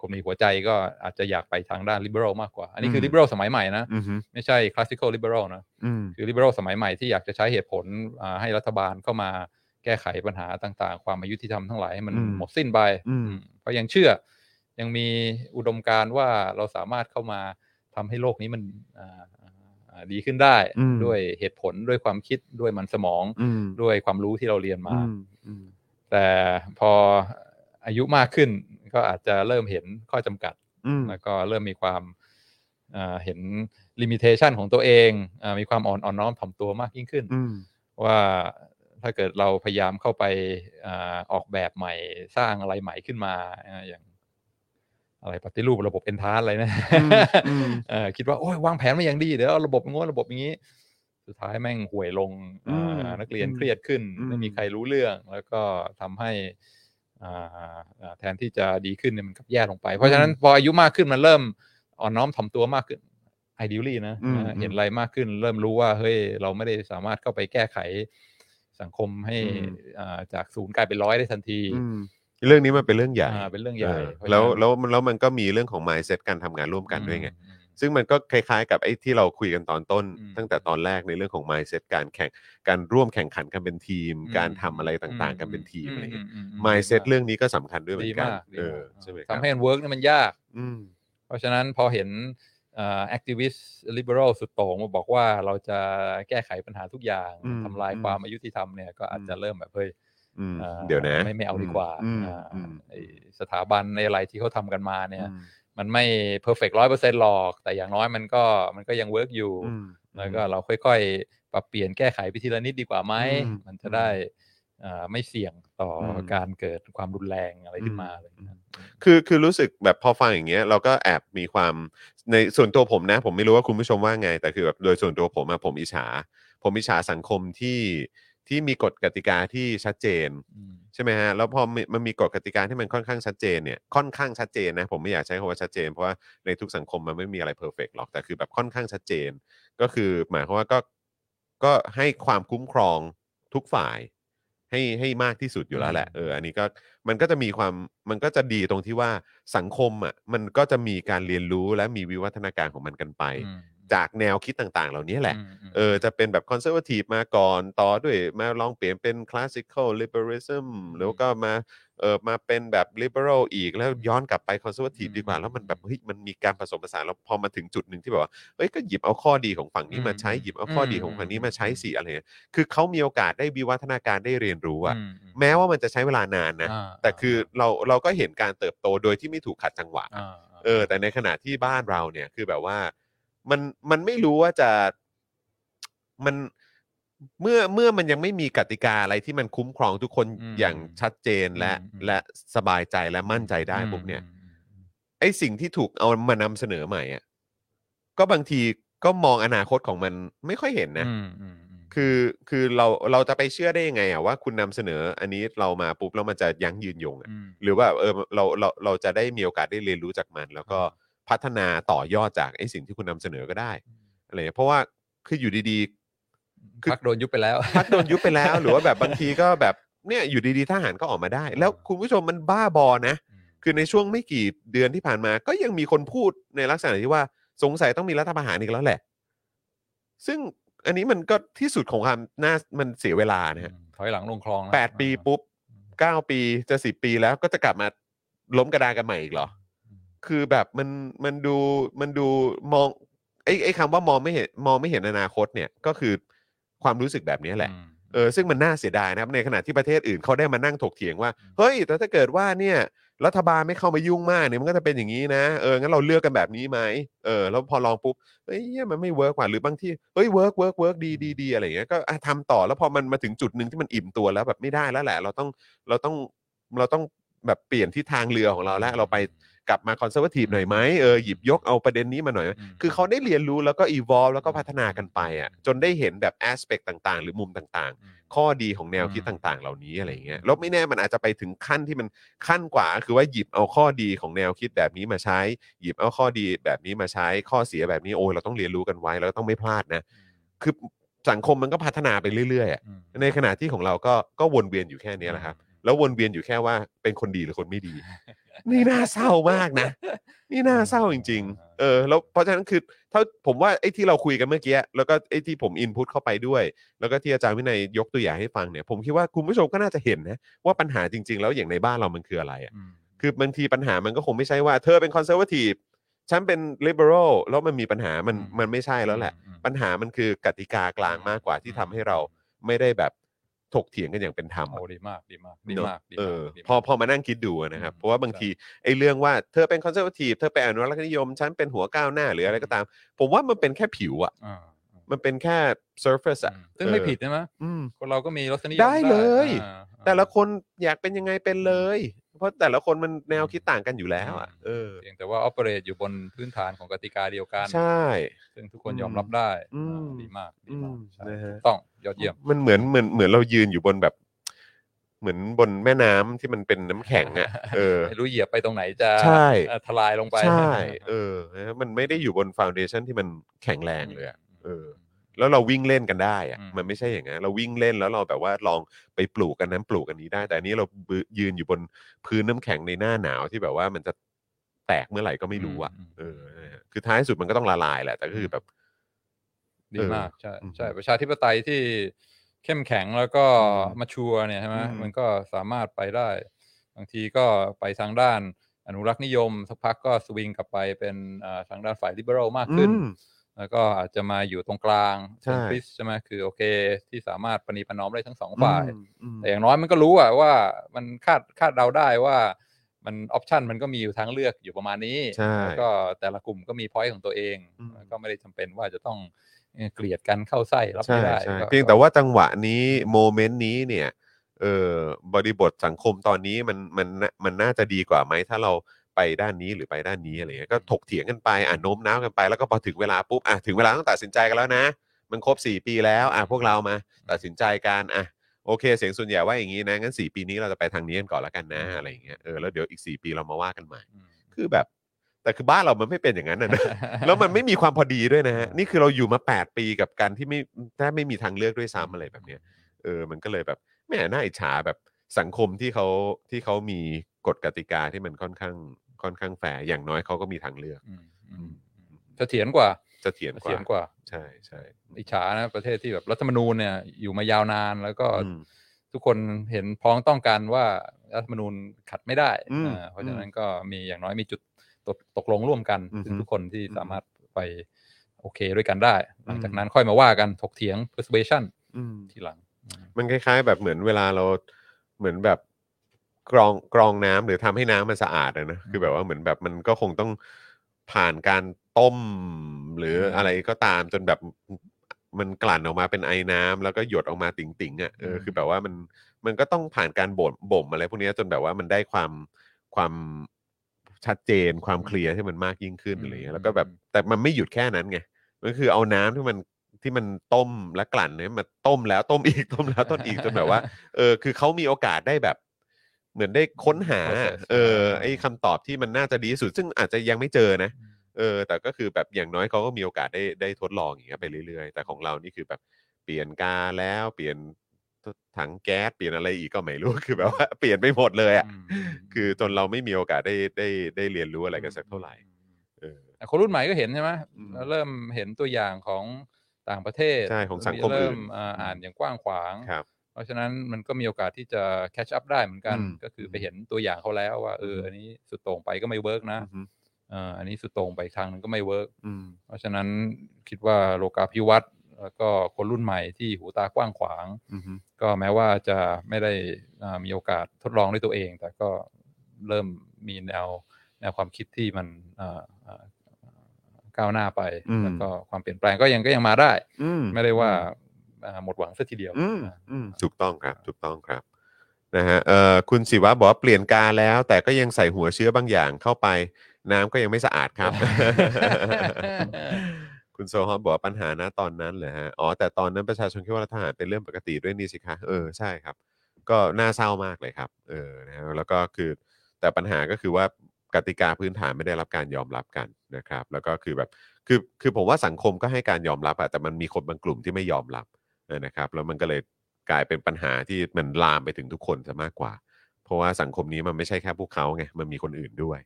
คนมีหัวใจก็อาจจะอยากไปทางด้าน liberal มากกว่า อันนี้คือม liberal สมัยใหม่นะอือฮึไม่ใช่ classical liberal นะอืมคือ liberal สมัยใหม่ที่อยากจะใช้เหตุผลอ่าให้รัฐบาลเข้ามาแก้ไขปัญหาต่าง ๆ ความอายุที่ทำทั้งหลายให้มันอืมหมดสิ้นไปอืมอืมเพราะยังเชื่อ ยังมีอุดมการณ์ว่าเราสามารถเข้ามาทำให้โลกนี้มันอ่าอ่าดีขึ้นได้อืมด้วยเหตุผลด้วยความคิดด้วยมันสมองอืมด้วยความรู้ที่เราเรียนมาอืมอืมแต่พอ อายุมากขึ้น ก็อาจจะเริ่มเห็นข้อจำกัดอืมแล้วก็เริ่มมีความอ่าเห็นลิมิเ t ชันของตัวเองอามีความอ่อนอ่อนน้อมถ่อมตัวมากยิ่งขึ้นอืมว่าถ้าเกิดเราพยายามเข้าไปอาออกแบบใหม่สร้างอะไรใหม่ขึ้นมาอ่าอย่างอะไรปฏิรูประบบเอนทานอะไรนะอืมอืมเออคิดว่า โอ้ยวางแผนมาอย่างดีเดี๋ยวเอาระบบงนระบบอย่างนี้ สุดท้ายแม่งห่วยลงอืมอ่านักเรียนอืมเครียดขึ้นอืมไม่มีใครรู้เรื่อง แล้วก็ทำให้อ่าอ่า แทนที่จะดีขึ้นเนี่ยมันกลับแย่ลงไป เพราะฉะนั้นพออายุมากขึ้นมันเริ่มอ่อนน้อมถ่อมตัวมากขึ้น ideally นะอืมอ่าเห็นอะไรมากขึ้น เริ่มรู้ว่าเฮ้ยเราไม่ได้สามารถเข้าไปแก้ไขสังคมให้อืมอ่าจากศูนย์กลายเป็นร้อยได้ทันทีอืมเรื่องนี้มันเป็นเรื่องใหญ่อ่าเป็นเรื่องใหญ่เออเพราะฉะนั้นแล้วแล้วแล้วมันก็มีเรื่องของ mindset การทำงานร่วมกันด้วยไงอืม ซึ่งมันก็คล้ายๆ กับไอ้ที่เราคุยกันตอนต้น อืมตั้งแต่ตอนแรกในเรื่องของ mindset การแข่งการร่วมแข่งขันกันเป็นทีม อืม การทำอะไรต่างๆ กันเป็นทีมอะไรเงี้ยอืมอืม mindset ดีากเรื่องนี้ก็สำคัญด้วยเหมือนกันดีมากดีเออมากใช่ไหมครับทำให้มัน work เนี่ยมันยาก อืม เพราะฉะนั้นพอเห็นactivist liberal สุดโต่งมาบอกว่าเราจะแก้ไขปัญหาทุกอย่างอืมทำลายอืมความอายุติธรรมเนี่ยก็อาจจะอืมเริ่มแบบเฮ้ยอืมอ่าเดี๋ยวนะไม่ไม่เอาดีกว่าอืมอ่าอืม ไอ้สถาบันในอะไรที่เขาทำกันมาเนี่ย อืม มันไม่ perfect ร้อยเปอร์เซ็นต์หรอก แต่อย่างน้อยมันก็มันก็ยัง work อยู่อืมแล้วก็เราค่อยๆ ปรับเปลี่ยนแก้ไขไปทีละนิดดีกว่าไหมอืมมันจะได้อ่าไม่เสี่ยงต่ออมการเกิดความรุนแรงอะไรขึ้นมาอืมอะไรอย่างเงี้ยคือคือรู้สึกแบบพอฟังอย่างเงี้ยเราก็แอบมีความในส่วนตัวผมนะ ผมไม่รู้ว่าคุณผู้ชมว่าไง แต่คือแบบโดยส่วนตัวผมอะผมอิจฉา ผมอิจฉาสังคมที่ที่มีกฎกติกาที่ชัดเจนอืม ใช่ไหมฮะแล้วพอมันมันมีกฎกติกาที่มันค่อนข้างชัดเจนเนี่ยค่อนข้างชัดเจนนะผมไม่อยากใช้คำว่าชัดเจนเพราะว่าในทุกสังคมมันไม่มีอะไรเพอร์เฟกหรอกแต่คือแบบค่อนข้างชัดเจน ก็คือหมายความว่าก็ก็ให้ความคุ้มครองทุกฝ่ายให้ให้มากที่สุดอยู่แล้วแหละเอออันนี้ก็มันก็จะมีความมันก็จะดีตรงที่ว่าสังคมอะมันก็จะมีการเรียนรู้และมีวิวัฒนาการของมันกันไปอืม จากแนวคิดต่างๆ เหล่านี้แหละอืมมเออจะเป็นแบบ conservative มาก่อนต่อด้วยมาลองเปลี่ยนเป็น classical liberalism แล้วก็มาเออมาเป็นแบบ liberal อีกแล้วย้อนกลับไป conservative ดีกว่า แล้วมันแบบเฮ้ยมันมีการผสมผสานแล้วพอมาถึงจุดหนึ่งที่แบบว่าเฮ้ยก็หยิบเอาข้อดีของฝั่งนี้มาใช้หยิบเอาข้อดีของฝั่งนี้มาใช้สิอะไรเงี้ยคือเขามีโอกาสได้วิวัฒนาการได้เรียนรู้อะอืมอืมแม้ว่ามันจะใช้เวลานานนะอ่าแต่คือเราเราก็เห็นการเติบโตโดยที่ไม่ถูกขัดจังหวะอ่าเออแต่ในขณะที่บ้านเราเนี่ยคือแบบว่า มันมันไม่รู้ว่าจะมันเมื่อเมื่อมันยังไม่มีกติกาอะไรที่มันคุ้มครองทุกคนอืมอย่างชัดเจนและอืมอืมและสบายใจและมั่นใจได้ปุ๊บเนี่ยอืมอืมไอ้สิ่งที่ถูกเอามานำเสนอใหม่อะก็บางทีก็มองอนาคตของมันไม่ค่อยเห็นนะ อืมอืมอืมคือคือเราเราจะไปเชื่อได้ยังไงอะว่าคุณนำเสนออันนี้เรามาปุ๊บแล้วมันจะยั้งยืนยงอะอืม หรือว่าเออเราเราเราจะได้มีโอกาสได้เรียนรู้จากมัน แล้วก็ พัฒนาต่อยอดจากไอ้สิ่งที่คุณนำเสนอก็ได้อะไรเงี้ยเพราะว่าคืออยู่ดีๆ คือ พักโดนยุบไปแล้ว พักโดนยุบไปแล้วหรือว่าแบบบางทีก็แบบเนี่ยอยู่ดีๆทหารก็ออกมาได้ แล้วคุณผู้ชมมันบ้าบอนะ คือในช่วงไม่กี่เดือนที่ผ่านมา ก็ยังมีคนพูดในลักษณะที่ว่าสงสัยต้องมีรัฐประหารอีกแล้วแหละ ซึ่งอันนี้มันก็ที่สุดของความน่ามันเสียเวลานะฮะถอยหลังลงคลองนะแปดปีปุ๊บเก้าปีจะสิบปีแล้วก็จะกลับมาล้มกระดานกันใหม่อีกเหรอ คือแบบมันมันดูมันดูมองไอ้ไอ้คำว่ามองไม่เห็นมองไม่เห็นอนาคตเนี่ยก็คือความรู้สึกแบบนี้แหละอืมเออซึ่งมันน่าเสียดายนะครับในขณะที่ประเทศอื่นเขาได้มานั่งถกเถียงว่าอืมเฮ้ยแต่ถ้าเกิดว่าเนี่ยรัฐบาลไม่เข้ามายุ่งมากเนี่ยมันก็จะเป็นอย่างนี้นะเอองั้นเราเลือกกันแบบนี้ไหมเออแล้วพอลองปุ๊บเฮ้ยเหี้ยมันไม่ work ว่ะหรือบางที่เฮ้ย work work work ดีดีดีอะไรอย่างเงี้ยก็อะทำต่อแล้วพอมันมาถึงจุดหนึ่งที่มันอิ่มตัวแล้วแบบไม่ได้แล้วแหละ เราต้องเราต้องเราต้องแบบเปลี่ยนทิศทางเรือของเราแล้วเราไป กลับมา conservative หน่อยไหมเออหยิบยกเอาประเด็นนี้มาหน่อยไหมอืมคือเขาได้เรียนรู้แล้วก็ evolve แล้วก็พัฒนากันไปอะจนได้เห็นแบบ aspect ต่างๆ หรือมุมต่างอืมๆข้อดีของแนวคิดอืมต่างๆ เหล่านี้อะไรอย่างเงี้ยแล้วไม่แน่มันอาจจะไปถึงขั้นที่มันขั้นกว่า คือว่าหยิบเอาข้อดีของแนวคิดแบบนี้มาใช้ หยิบเอาข้อดีแบบนี้มาใช้ข้อเสียแบบนี้โอ้ยเราต้องเรียนรู้กันไว้แล้วก็ต้องไม่พลาดนะคือสังคมมันก็พัฒนาไปเรื่อยๆอะอืมในขณะที่ของเราก็ก็วนเวียนอยู่แค่นี้แหละครับแล้ววนเวียนอยู่แค่ว่าเป็นคนดีหรือคนไม่ดี นี่น่าเศร้ามากนะ นี่น่าเศร้าจริง ๆ เออ แล้วเพราะฉะนั้นคือถ้าผมว่าไอ้ที่เราคุยกันเมื่อกี้แล้วก็ไอ้ที่ผมอินพุตเข้าไปด้วย แล้วก็ที่อาจารย์วินัยยกตัวอย่างให้ฟังเนี่ย ผมคิดว่าคุณผู้ชมก็น่าจะเห็นนะว่าปัญหาจริง ๆ แล้วอย่างในบ้านเรามันคืออะไรอะอืมคือบางทีปัญหามันก็คงไม่ใช่ว่า เธอเป็น conservative ฉันเป็น liberal แล้วมันมีปัญหามันอืมมันไม่ใช่แล้วแหละอืมปัญหามันคือกติกากลางมากกว่าที่ทำให้เราไม่ได้แบบ ถกเถียงกันอย่างเป็นธรรม โอ้อะดีมากดีมากดีเนอะมากดีเอมากอดีมาก พอพอมานั่งคิดดูอะนะครับ อืมเพราะว่าบางใช่ ทีไอ้เรื่องว่าเธอเป็น conservative เธอเป็นอนุรักษนิยม ฉันเป็นหัวก้าวหน้าหรืออะไรก็ตาม ผมว่ามันเป็นแค่ผิวอะอ่ามันเป็นแค่ surface อะอืมซึ่งไม่เออ ผิดใช่ไหมอืม คนเราก็มีรสนิยมได้เลย อ่า แต่ละคนอยากเป็นยังไงเป็นเลย เพราะแต่ละคนมันแนวคิดต่างกันอยู่แล้วอะเออเพียงแต่ว่า operate อยู่บนพื้นฐานของกติกาเดียวกันใช่ ซึ่งทุกคนยอมรับได้อืมอ่าดีมากดีมากอืมใช่นะฮะถูกต้องยอดเยี่ยมมันเหมือนเหมือนเหมือนเรายืนอยู่บนแบบเหมือนบนแม่น้ำที่มันเป็นน้ำแข็งอะเออไม่รู้เหยียบไปตรงไหนจะใช่เอ่อทลายลงไปใช่เออนะมันไม่ได้อยู่บนฟ u n เดชันที่มันแข็งแรงเลยอะเออ แล้วเราวิ่งเล่นกันได้อะอืม มันไม่ใช่อย่างนั้นเราวิ่งเล่นแล้วเราแบบว่าลองไปปลูกกันนั้นปลูกกันนี้ได้ แต่อันนี้เราบืยืนอยู่บนพื้นน้ำแข็งในหน้าหนาวที่แบบว่ามันจะแตกเมื่อไหร่ก็ไม่รู้อะอืมเออนะฮะคือท้ายสุดมันก็ต้องละลายแหละแต่ก็คือแบบ ดีเออมากใช่อืมใช่ประชาธิปไตยที่เข้มแข็งแล้วก็อืมมาชัวร์เนี่ยใช่ไหมอืม มันก็สามารถไปได้ บางทีก็ไปทางด้านอนุรักษ์นิยม สักพักก็สวิงกลับไปเป็นอ่าทางด้านฝ่าย liberal มากขึ้น อืม แล้วก็อาจจะมาอยู่ตรงกลางใช่ centrist ใช่ไหมคือโอเค ที่สามารถประนีประนอมได้ทั้งสองฝ่ายอืมอืมแต่อย่างน้อยมันก็รู้อะว่ามันคาดคาดเดาได้ว่ามัน option มันก็มีอยู่ทางเลือกอยู่ประมาณนี้ใช่แล้วก็แต่ละกลุ่มก็มี point ของตัวเองอืมแล้วก็ไม่ได้จำเป็นว่าจะต้องเอ่อเกลียดกันเข้าไส้ครับใช่ไม่ได้ใช่ก็เพียงแต่ว่าจังหวะนี้โมเมนต์นี้เนี่ยเออบริบทสังคมตอนนี้มันมันมันน่าจะดีกว่าไหมถ้าเรา ไปด้านนี้หรือไปด้านนี้อะไรเงี้ยก็ถกเถียงกันไปอะโน้มน้าวกันไปแล้วก็พอถึงเวลาปุ๊บอะถึงเวลาต้องตัดสินใจกันแล้วนะ มันครบ 4 ปีแล้วอะพวกเรามา ตัดสินใจกันอะโอเค เสียงส่วนใหญ่ว่าอย่างนี้นะงั้น 4 ปีนี้เราจะไปทางนี้กันก่อนแล้วกันนะอะไรอย่างเงี้ยเออแล้วเดี๋ยวอีก 4 ปีเรามาว่ากันใหม่อืมคือแบบแต่คือบ้านเรามันไม่เป็นอย่างนั้นนะ แล้วมันไม่มีความพอดีด้วยนะฮะ นี่คือเราอยู่มา 8 ปีกับการที่ไม่แทบไม่มีทางเลือกด้วยซ้ำอะไรแบบเนี้ย เออ มันก็เลยแบบแหม่น่าอิจฉาแบบสังคมที่เขาที่เขามีกฎกติกาที่มันค่อนข้าง ค่อนข้างแฟร์อย่างน้อยเขาก็มีทางเลือกอืมอืมเสถียรกว่าเสถียรเสกถียรกว่าว่า ใช่ใช่อิจฉานะประเทศที่แบบรัฐธรรมนูญเนี่ยอยู่มายาวนานแล้วก็อืมทุกคนเห็นพ้องต้องกันว่ารัฐธรรมนูญขัดไม่ได้อืมอ่าเพราะฉะนั้นก็มีอย่างน้อยมีจุดตกตกลงร่วมกันอือฮึซึ่งทุกคนที่อืมสามารถไปโอเคด้วยกันได้ หลังจาอืกมนั้นค่อยมาว่ากันถกเถียง persuasion อืมทีหลัง มันคล้ายๆ แบบเหมือนเวลาเราเหมือนแบบ กรองกรองน้ำหรือทำให้น้ำมันสะอาดอะนะคือแบบว่าเหมือนแบบมันก็คงต้องผ่านการต้ม หรืออืมอะไรก็ตามจนแบบมันกลั่นออกมาเป็นไอ้น้ำแล้วก็หยดออกมาติ่งๆอะเอออืมคือแบบว่ามันมันก็ต้องผ่านการบ่มบ่มอะไรพวกเนี้ยจนแบบว่ามันได้ความความชัดเจนความเคลียร์ที่มันมากยิ่งขึ้นอะไรเงี้ยแล้วก็แบบแต่มันไม่หยุดแค่นั้นไงมันคือเอาน้ำที่มันที่มันต้มและกลั่นเนี่ยมาต้มแล้วต้มอีกต้มแล้วต้มอีกจนแบบว่าเออคือเขามีโอกาสได้แบบ เหมือนได้ค้นหา Process เออไอ้คำตอบที่มันน่าจะดีที่สุด ซึ่งอาจจะยังไม่เจอนะ เออ แต่ก็คือแบบอย่างน้อยเขาก็มีโอกาสได้ได้ทดลองอย่างเงี้ยไปเรื่อยๆ แต่ของเรานี่คือแบบเปลี่ยนกาแล้วเปลี่ยนถังแก๊สเปลี่ยนอะไรอีกก็ไม่รู้คือแบบว่าเปลี่ยนไปหมดเลยอะอืมอืมคือจนเราไม่มีโอกาสได้ได้ได้เรียนรู้อะไรกันสักเท่าไหร่เออแต่คนรุ่นใหม่ก็เห็นใช่ไหมอืมแล้วเริ่มเห็นตัวอย่างของต่างประเทศใช่ของสังคมอื่นเริ่มอ่าอ่านอย่างกว้างขวางครับ เพราะฉะนั้นมันก็มีโอกาสที่จะ catch up ได้เหมือนกันอืมก็คือไปเห็นตัวอย่างเขาแล้วว่าเอออันนี้สุดโต่งไปก็ไม่ work นะอือฮึเอออันนี้สุดโต่งไปอีกทางหนึงก็ไม่ work อืมเพราะฉะนั้นคิดว่าโลกาภิวัตน์แล้วก็คนรุ่นใหม่ที่หูตากว้างขวางอือฮึก็แม้ว่าจะไม่ได้อ่ามีโอกาสทดลองด้วยตัวเอง แต่ก็เริ่มมีแนวแนวความคิดที่มันอ่าอ่าก้าวหน้าไปอืมแล้วก็ความเปลี่ยนแปลงก็ยังก็ยังมาได้อืมไม่ได้ว่าอ่า หมดหวังสักทีเดียว อืมอ่าอืมถูกต้องครับถูกต้องครับนะฮะเอ่อคุณศิวะบอกว่าเปลี่ยนกาแล้ว แต่ก็ยังใส่หัวเชื้อบางอย่างเข้าไป น้ำก็ยังไม่สะอาดครับ คุณโซฮอนบอกว่าปัญหานะตอนนั้นเหรอฮะอ๋อแต่ตอนนั้นประชาชนคิดว่ารัฐประหารเป็นเรื่องปกติด้วยนี่สิคะเออใช่ครับ ก็น่าเศร้ามากเลยครับ เออนะฮะแล้วก็คือแต่ปัญหาก็คือว่ากติกาพื้นฐานไม่ได้รับการยอมรับกันนะครับ แล้วก็คือแบบคือคือผมว่าสังคมก็ให้การยอมรับอะแต่มันมีคนบางกลุ่มที่ไม่ยอมรับเออ นะครับแล้วมันก็เลยกลายเป็นปัญหาที่มันลามไปถึงทุกคนซะมากกว่า เพราะว่าสังคมนี้มันไม่ใช่แค่พวกเขาไงมันมีคนอื่นด้วย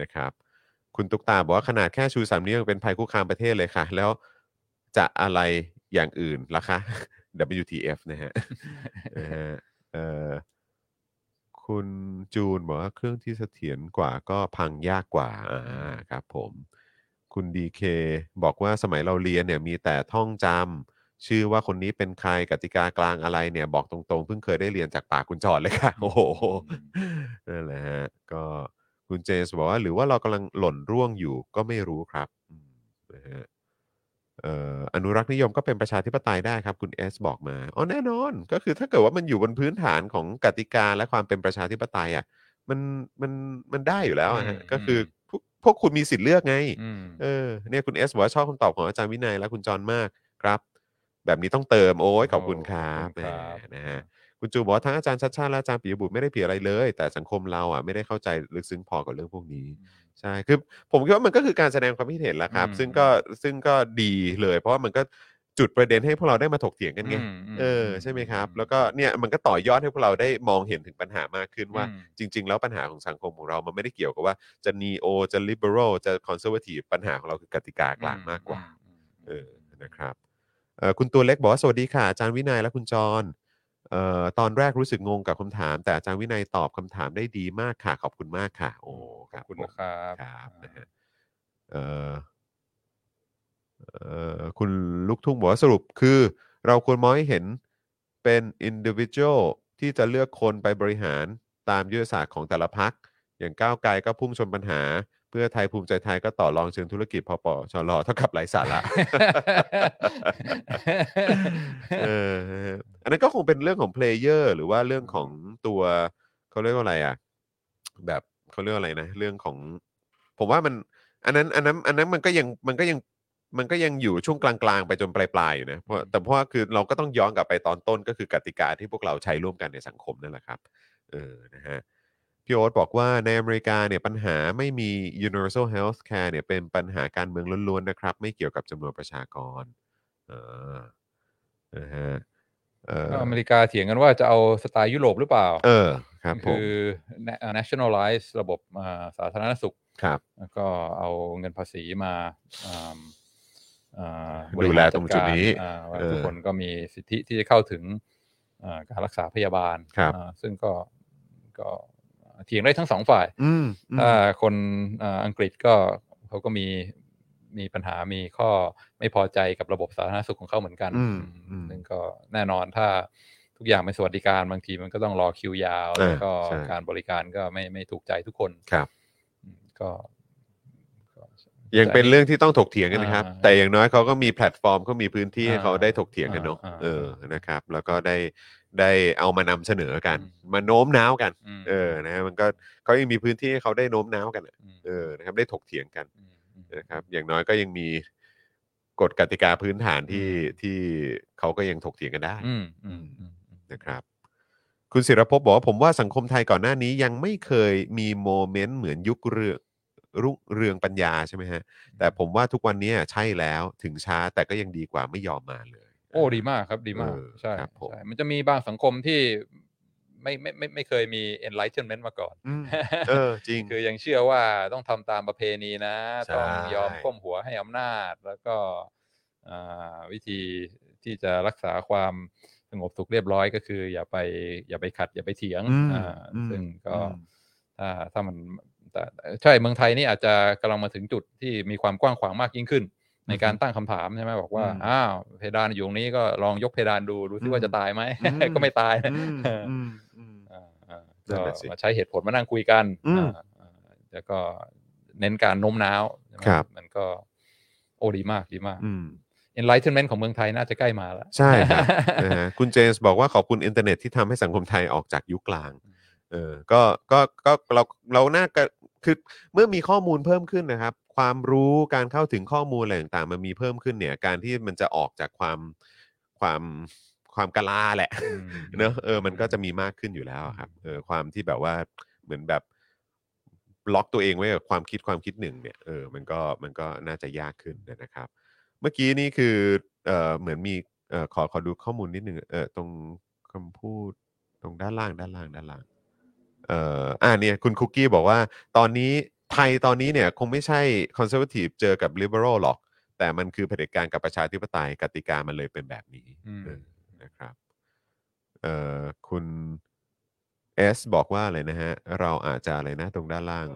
นะครับ คุณตุ๊กตาบอกว่าขนาดแค่ชูสามนิ้วยังเป็นภัยคุกคามประเทศเลยค่ะ แล้วจะอะไรอย่างอื่นล่ะคะ WTF นะฮะนะฮะเอ่อคุณจูนบอกว่าเครื่องที่เสถียรกว่าก็พังยากกว่าอ่าครับผม คุณดีเคบอกว่าสมัยเราเรียนเนี่ยมีแต่ท่องจำ ชื่อว่าคนนี้เป็นใครกติกากลางอะไรเนี่ยบอกตรงๆ เพิ่งเคยได้เรียนจากปากคุณจอดเลยค่ะ โอ้โหนั่นแหละฮะก็คุณเจสบอกว่า หรือว่าเรากำลังหล่นร่วงอยู่ก็ไม่รู้ครับอืมนะฮะเอ่ออนุรักษ์นิยมก็เป็นประชาธิปไตยได้ครับ คุณเอสบอกมาอ๋อแน่นอนก็คือถ้าเกิดว่ามันอยู่บนพื้นฐานของกติกาและความเป็นประชาธิปไตยอะมันมันมันได้อยู่แล้วอะฮะอืมก็คืออืมพวกพวกคุณมีสิทธิ์เลือกไงอืมเออเนี่ยคุณเอสบอกว่าชอบคำตอบของอาจารย์วินัยและคุณจรมากครับ แบบนี้ต้องเติมโอ้ยขอบคุณครับขอบคุณครับแหมนะฮะคุณจูบอกว่าทั้งอาจารย์ชัดชาติและอาจารย์ปิยบุตรไม่ได้ผิดอะไรเลย แต่สังคมเราอะไม่ได้เข้าใจลึกซึ้งพอกับเรื่องพวกนี้ใช่คือผมคิดว่ามันก็คือการแสดงความคิดเห็นแหละครับอืมซึ่งก็ซึ่งก็ดีเลย เพราะว่ามันก็จุดประเด็นให้พวกเราได้มาถกเถียงกันไงอืมอืมเออใช่ไหมครับอืมแล้วก็เนี่ยมันก็ต่อยอดให้พวกเราได้มองเห็นถึงปัญหามากขึ้นว่าอืมจริง ๆ แล้วปัญหาของสังคมของเรา มันไม่ได้เกี่ยวกับว่าจะ neo จะ liberal จะ conservative ปัญหาของเราคือกติกากลางมากกว่า เออนะครับเอ่อ คุณตัวเล็กบอกว่าสวัสดีค่ะอาจารย์วินัยและคุณจรเอ่อตอนแรกรู้สึกงงกับคำถาม แต่อาจารย์วินัยตอบคำถามได้ดีมากค่ะ ขอบคุณมากค่ะ โอ้คขรัอบบคุณผมนะครับครับนะฮะเอ่อเอ่อคุณลูกทุ่งบอกว่าสรุปคือ เราควรมองให้เห็นเป็น individual ที่จะเลือกคนไปบริหารตามยุทธศาสตร์ของแต่ละพัก อย่างก้าวไกลก็พุ่งชนปัญหา เพื่อไทยภูมิใจไทยก็ต่อรองเชิงธุรกิจพอปชรเท่ากับไร้สาระเออนะฮะอันนั้นก็คงเป็นเรื่องของเพลเยอร์หรือว่าเรื่องของตัวเขาเรียกว่าอะไรอะ แบบเขาเรียกว่าอะไรนะ เรื่องของ ผมว่ามัน อันนั้น อันนั้น อันนั้นมันก็ยังมันก็ยังมันก็ยังอยู่ช่วงกลางๆ ไปจนปลายๆอยู่นะเพราะแต่เพราะว่าคือเราก็ต้องย้อนกลับไปตอนต้นก็คือกติกาที่พวกเราใช้ร่วมกันในสังคมนั่นแหละครับ เออนะฮะ พี่โอ๊ตบอกว่าในอเมริกาเนี่ยปัญหาไม่มี universal health care เนี่ยเป็นปัญหาการเมืองล้วนๆนะครับ ไม่เกี่ยวกับจำนวนประชากรเออนะฮะเออก็อเมริกาเถียงกันว่าจะเอาสไตล์ยุโรปหรือเปล่า เออครับผมคือ na- nationalize ระบบอ่าสาธารณสุขครับแล้วก็เอาเงินภาษีมาอ่าอ่าบดูริแลหารตรงจุดนี้อ่าว่าเออทุกคนก็มีสิทธิที่จะเข้าถึงอ่าการรักษาพยาบาลครับอ่าซึ่งก็ก็ เถียงได้ทั้งสองฝ่ายอืมอืมถ้าคนอ่าอังกฤษก็เขาก็มีมีปัญหามีข้อไม่พอใจกับระบบสาธารณสุขของเขาเหมือนกันอืมอืมอืมซึ่งก็แน่นอนถ้าทุกอย่างเป็นสวัสดิการบางทีมันก็ต้องรอคิวยาวเออแล้วก็ใช่การบริการก็ไม่ไม่ถูกใจทุกคนครับอืมก็ก็ยังเป็นเรื่องที่ต้องถกเถียงกันนะครับอ่าแต่อย่างน้อยเขาก็มีแพลตฟอร์มเขามีพื้นที่ให้อ่าเขาได้ถกเถียงกันเนาะอ่าเออนะครับ แล้วก็ได้ ได้เอามานำเสนอกันอืมมาโน้มน้าวกันมเออนะฮะมันก็เขายังมีพื้นที่ให้เขาได้โน้มน้าวกันอะมเออนะครับได้ถกเถียงกันมอืมนะครับอย่างน้อยก็ยังมีกฎกติกาพื้นฐานที่อืมที่เขาก็ยังถกเถียงกันได้อืมอืมอืมอืมนะครับ คุณศิรภพบอกว่าผมว่าสังคมไทยก่อนหน้านี้ยังไม่เคยมีโมเมนต์เหมือนยุคเรืองรุ่งเรืองปัญญาใช่ไหมฮะ แต่ผมว่าทุกวันนี้ใช่แล้วถึงช้าแต่ก็ยังดีกว่าไม่ยอมมาเลย โอ้ดีมากครับดีมากเออใช่ครับผมใช่มันจะมีบางสังคมที่ไม่ไม่ไม่ไม่เคยมี enlightenment มาก่อนอืมเออจริง คือยังเชื่อว่าต้องทำตามประเพณีนะใช่ต้องยอมก้มหัวให้อำนาจ แล้วก็อ่าวิธีที่จะรักษาความสงบสุขเรียบร้อยก็คือ อย่าไปอย่าไปขัด อย่าไปเถียงอืมอ่าอืมซึ่งก็อืมถ้าถ้ามันแต่ใช่เมืองไทยนี่อาจจะกำลังมาถึงจุดที่มีความกว้างขวางมากยิ่งขึ้น ในการตั้งคำถามใช่ไหมบอกว่าอืมอ้าวเพดานอยู่ตรงนี้ก็ลองยกเพดานดูดูซิอืมว่าจะตายไหมอืมก็ไม่ตายนะอืมอืมอืมอ่าอ่านั่ก็นน่ะสิมาใช้เหตุผลมานั่งคุยกันอืมอ่าอ่าแล้วก็เน้นการโน้มน้าวใช่ไหมครับมันก็โอ้ดีมากดีมากอืม enlightenment ของเมืองไทยน่าจะใกล้มาแล้ว ใช่ครับนะฮะคุณเจมส์บอกว่าขอบคุณอินเทอร์เน็ตที่ทำให้สังคมไทยออกจากยุคกลางเออก็ก็ก็เราเราน่าก็คือเมื่อมีข้อมูลเพิ่มขึ้นนะครับ ความรู้การเข้าถึงข้อมูลอะไรต่างๆมันมีเพิ่มขึ้นเนี่ย การที่มันจะออกจากความความความกะลาแหละอืมเนอะเออมันก็จะมีมากขึ้นอยู่แล้วอะครับเออความที่แบบว่าเหมือนแบบล็อกตัวเองไว้กับความคิดความคิดหนึ่งเนี่ยเออมันก็มันก็น่าจะยากขึ้นนะครับ เมื่อกี้นี่คือเอ่อเหมือนมีเอ่อขอขอดูข้อมูลนิดหนึ่งเออตรงคำพูดตรงด้านล่างด้านล่างด้านล่างเอ่ออ่าเนี่ยคุณคุกกี้บอกว่า ตอนนี้ ไทยตอนนี้เนี่ยคงไม่ใช่คอนเซอร์ a ทีฟเจอกับ liberal หรอก แต่มันคือเผด็จการกับประชาธิปไตยกติกามันเลยเป็นแบบนี้อืม เออนะครับเอ่อคุณเอสบอกว่าอะไรนะฮะ เราอาจจะอะไรนะตรงด้านล่าง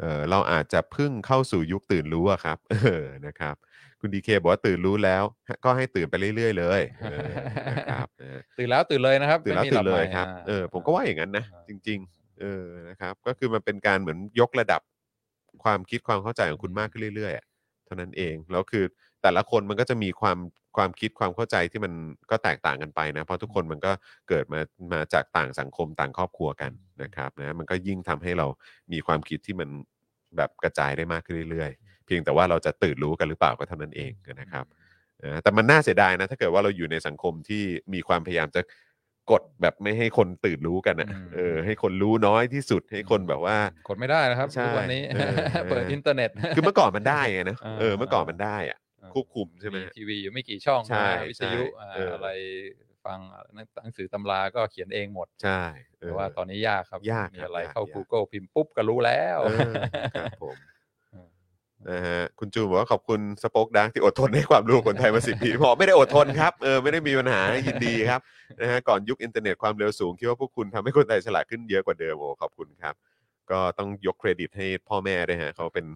เออเราอาจจะเพึ่งเข้าสู่ยุคตื่นรู้อะครับ เออนะครับ คุณดีเคบอกว่าตื่นรู้แล้ว ก็ให้ตื่นไปเรื่อย ๆ เลยเออนะครับเออตื่นแล้วตื่นเลยนะครับตื่นแล้วไม่มีตื่หนเลยใหม่ครับาเออ ผมก็ว่าอย่างนั้นนะอ่าจริง ๆ เออ นะครับ ก็คือมันเป็นการเหมือนยกระดับ ความคิดความเข้าใจของคุณมากขึ้นเรื่อยๆ เท่านั้นเอง แล้วคือแต่ละคนมันก็จะมีความความคิดความเข้าใจที่มันก็แตกต่างกันไปนะ เพราะทุกคนมันก็เกิดมามาจากต่างสังคมต่างครอบครัวกันนะครับนะมันก็ยิ่งทำให้เรามีความคิดที่มันแบบกระจายได้มากขึ้นเรื่อยๆ เพียงแต่ว่าเราจะตื่นรู้กันหรือเปล่าก็เท่านั้นเองนะครับแต่มันน่าเสียดายนะถ้าเกิดว่าเราอยู่ในสังคมที่มีความพยายามจะ กดแบบไม่ให้คนตื่นรู้กันอะ อืม เออ ให้คนรู้น้อยที่สุดให้คนแบบว่า กดไม่ได้นะครับใช่ทุกวันนี้ เออเปิดอินเทอร์เน็ต คือเมื่อก่อนมันได้ไงนะอ่าเออเมื่อก่อนมันได้อะอ่าควบคุมใช่ไหม ทีวีอยู่ไม่กี่ช่องใช่นะวิทยุใช่อ่าเอออ อะไรฟังหนังสือตำราก็เขียนเองหมด ใช่เอแต่อ ว่าตอนนี้ยากครับยากมีครับอะไรยากเข้า ยาก Google พิมพ์ปุ๊บก็รู้แล้ว เออครับผมเออ นะฮะคุณจูนบอกว่าขอบคุณ SpokeDark ที่อดทนให้ความรู้คนไทยมาสิบปีพอไม่ได้อดทนครับเออไม่ได้มีปัญหายินดีครับนะฮะก่อนยุคอินเทอร์เน็ตความเร็วสูงคิดว่าพวกคุณทำให้คนไทยฉลาดขึ้นเยอะกว่าเดิมโอ้ขอบคุณครับ ก็ต้องยกเครดิตให้พ่อแม่ด้วยฮะเขาเป็น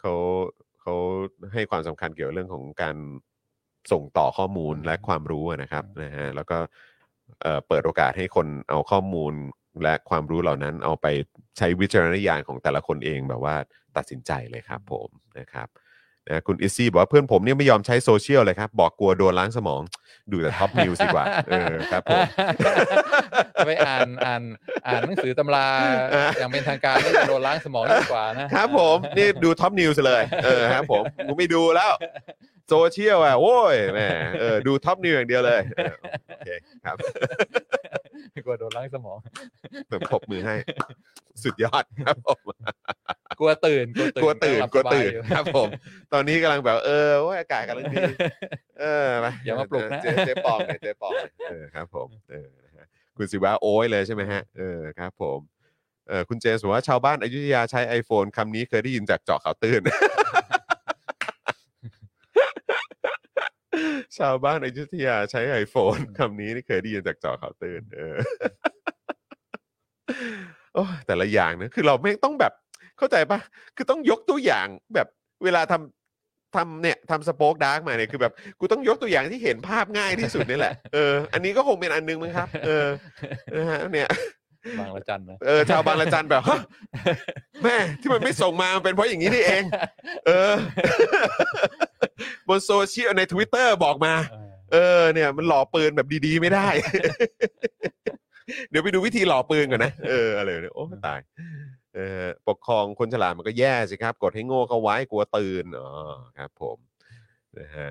เขาเขาให้ความสำคัญเกี่ยวกับเรื่องของการส่งต่อข้อมูลและความรู้นะครับนะฮะแล้วก็เปิดโอกาสให้คนเอาข้อมูล และความรู้เหล่านั้นเอาไปใช้วิจารณญาณของแต่ละคนเองแบบว่าตัดสินใจเลยครับผมนะครับนะคุณอิซซี่บอกว่าเพื่อนผมเนี่ยไม่ยอมใช้โซเชียลเลยครับ บอกกลัวโดนล้างสมอง ดูแต่ Top News ดีกว่า เออครับผมไปอ่านอ่านอ่านหนังสือตำราอ่าอย่างเป็นทางการนี่จะโดนล้างสมองดีกว่านะครับผมนี่ดู Top News เลย เออครับผมกูไม่ดูแล้ว โซเชียลอะโว้ยแหมเออดู Top News อย่างเดียวเลยเออโอเคครับ กลัวโดนล้างสมองแบบปรบมือให้ สุดยอดครับผมกลัวตื่นกลัวตื่นหบกลัวสบายตื่นอยู่ครับผม ตอนนี้กำลังแบบ เออโอ้ยอากาศกำลังดีเออไปอย่ามาปลุกนะเจ๊เจ๊ปองเนี่ยเจ๊ปองเนี่ยเออครับ ผมเออนะฮะคุณสิว่าโอ้ยเลยใช่ไหมฮะเออครับ ผมเออคุณเจมส์บอกว่าชาวบ้านอยุธยาใช้ iPhone คำนี้เคยได้ยินจากเจาะข่าวตื้น ชาวบ้านอยุธยาใช้ iPhone คำนี้นี่เคยได้ยินจากเจอข่าวตื่นเออโอ้ยแต่ละอย่างนะคือเราไม่ต้องแบบเข้าใจปะคือต้องยกตัวอย่างแบบเวลาทำทำเนี่ยทำสป็อกดาร์กมาเนี่ยคือแบบกูต้องยกตัวอย่างที่เห็นภาพง่ายที่สุดนี่แหละเอออันนี้ก็คงเป็นอันนึงมั้งครับ เออนะฮะเนี่ยบางละจันนะเออชาวบางละจันแบบฮะแม่ที่มันไม่ส่งมามันเป็นเพราะอย่างนี้นี่เอง เออ บนโซเชียลใน Twitter บอกมา เออเนี่ยมันหล่อปืนแบบดีๆ ไม่ได้ เดี๋ยวไปดูวิธีหล่อปืนก่อนนะ เอออะไรเนี่ยโอ้ตายเออปกครองคนฉลาดมันก็แย่สิครับ กดให้โง่เข้าไว้กลัวตื่นอ๋อครับผมนะฮะ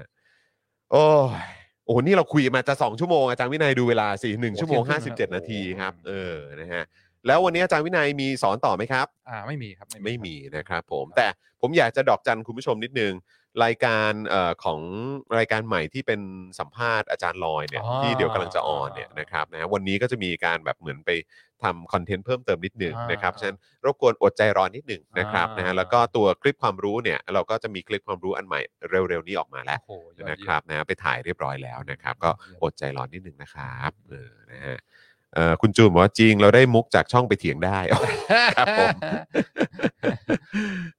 โอ้ยโอ้โหนี่เราคุยมาจะสองชั่วโมงอาจารย์วินัยดูเวลาสิหนึ่งชั่วโมงห้าสิบเจ็ดนาทีครับ เออนะฮะแล้ววันนี้อาจารย์วินัยมีสอนต่อไหมครับ อ่าไม่มีครับ ไม่มีนะครับผมแต่ผมอยากจะดอกจันคุณผู้ชมนิดนึง รายการเอ่อของรายการใหม่ที่เป็นสัมภาษณ์อาจารย์ลอยเนี่ยอ๋อ ที่เดี๋ยวกำลังจะออนเนี่ยนะครับนะวันนี้ก็จะมีการแบบเหมือนไปทำคอนเทนต์เพิ่มเติมนิดนึงอ่านนะครับฉะนั้นรบกวนอดใจรอนิดนึงนะครับอ่านนะฮะแล้วก็ตัวคลิปความรู้เนี่ยเราก็จะมีคลิปความรู้อันใหม่เร็วๆนี้ออกมาแล้ว โอ้โหยอดนะเยี่ยม ครับนะไปถ่ายเรียบร้อยแล้วนะครับ ก็เยี่ยมอดใจรอนิดนึงนะครับเออนะฮะเอ่อคุณจูนบอกว่าจริงเราได้มุกจากช่องไปเถียงได้ ครับผม